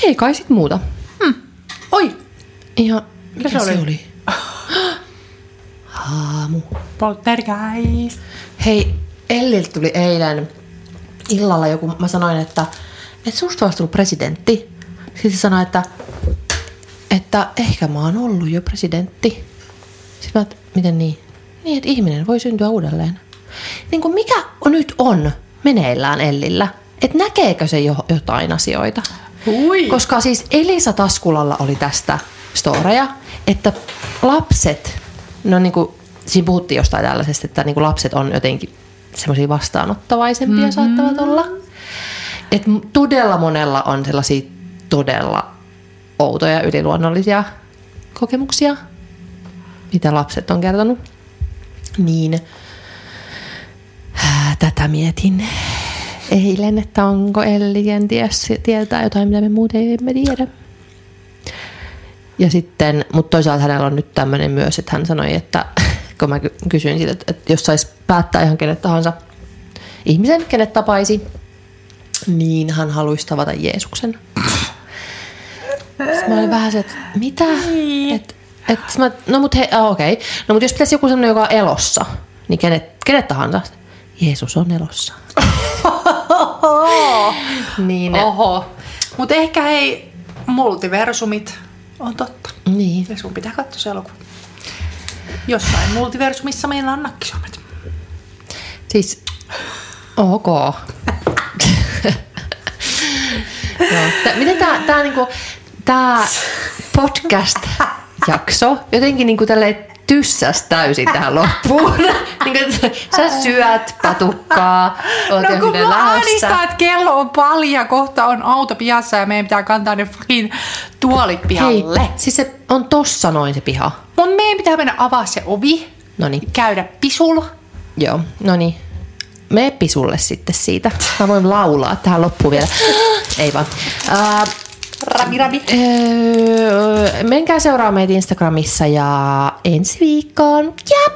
ei kai sit muuta. Oi, Ihan, mikä se se oli? oli? Haamu. poltergeist. Hei, Elliltä tuli eilen illalla joku, mä sanoin, että, että susta olisi tullut presidentti. Sitten se sanoi, että, että ehkä mä oon ollut jo presidentti. Sitten mä, että miten niin? Niin, että ihminen voi syntyä uudelleen. Niin kuin mikä on nyt on meneillään Ellillä? Että näkeekö se jo jotain asioita? Hui. Koska siis Elisa Taskulalla oli tästä storeja, että lapset, no niin kuin, siinä puhuttiin jostain tällaisesta, että niin kuin lapset on jotenkin semmoisia vastaanottavaisempia mm-hmm. saattavat olla. Et todella monella on sellaisia todella outoja yliluonnollisia kokemuksia, mitä lapset on kertonut. Niin ää, tätä mietin eilen, että onko Elli kenties tietää jotain, mitä me muuten emme tiedä. Ja sitten, mutta toisaalta hänellä on nyt tämmöinen myös, että hän sanoi, että kun mä ky- kysyin siitä, että, että jos saisi päättää ihan kenet tahansa ihmisen, kenet tapaisi, niin hän haluaisi tavata Jeesuksen. Sitten mä olin vähän se, että mitä? Et, et, sit mä, no mut he, ah, okei. Okay. No mut jos pitäisi joku semmoinen, joka on elossa, niin kenet, kenet tahansa. Jeesus on elossa. niin, Oho. Mutta ehkä hei, multiversumit on totta. niin. Ja sun pitää katsoa se elokuva. Jossain multiversumissa meillä on nakkisomet. Siis, ok. Joo. Miten tää, tää, niinku, tää podcast-jakso jotenkin niinku tälleen tyssäs täysin tähän loppuun. niin kuin, sä syöt patukkaa, oot No kun ahdistaa, että kello on paljon, kohta on auto pihassa ja meidän pitää kantaa ne fucking tuolit Hei, pihalle. siis se on tossa noin se piha. Mun meidän pitää mennä avaa se ovi, No niin, käydä pisul. joo, no niin. Mene pisulle sitten siitä. Mä voin laulaa tähän loppuun vielä. Ei vaan. Uh, Rabi, rabi. öö, menkää seuraa meitä Instagramissa ja ensi viikkoon. Ja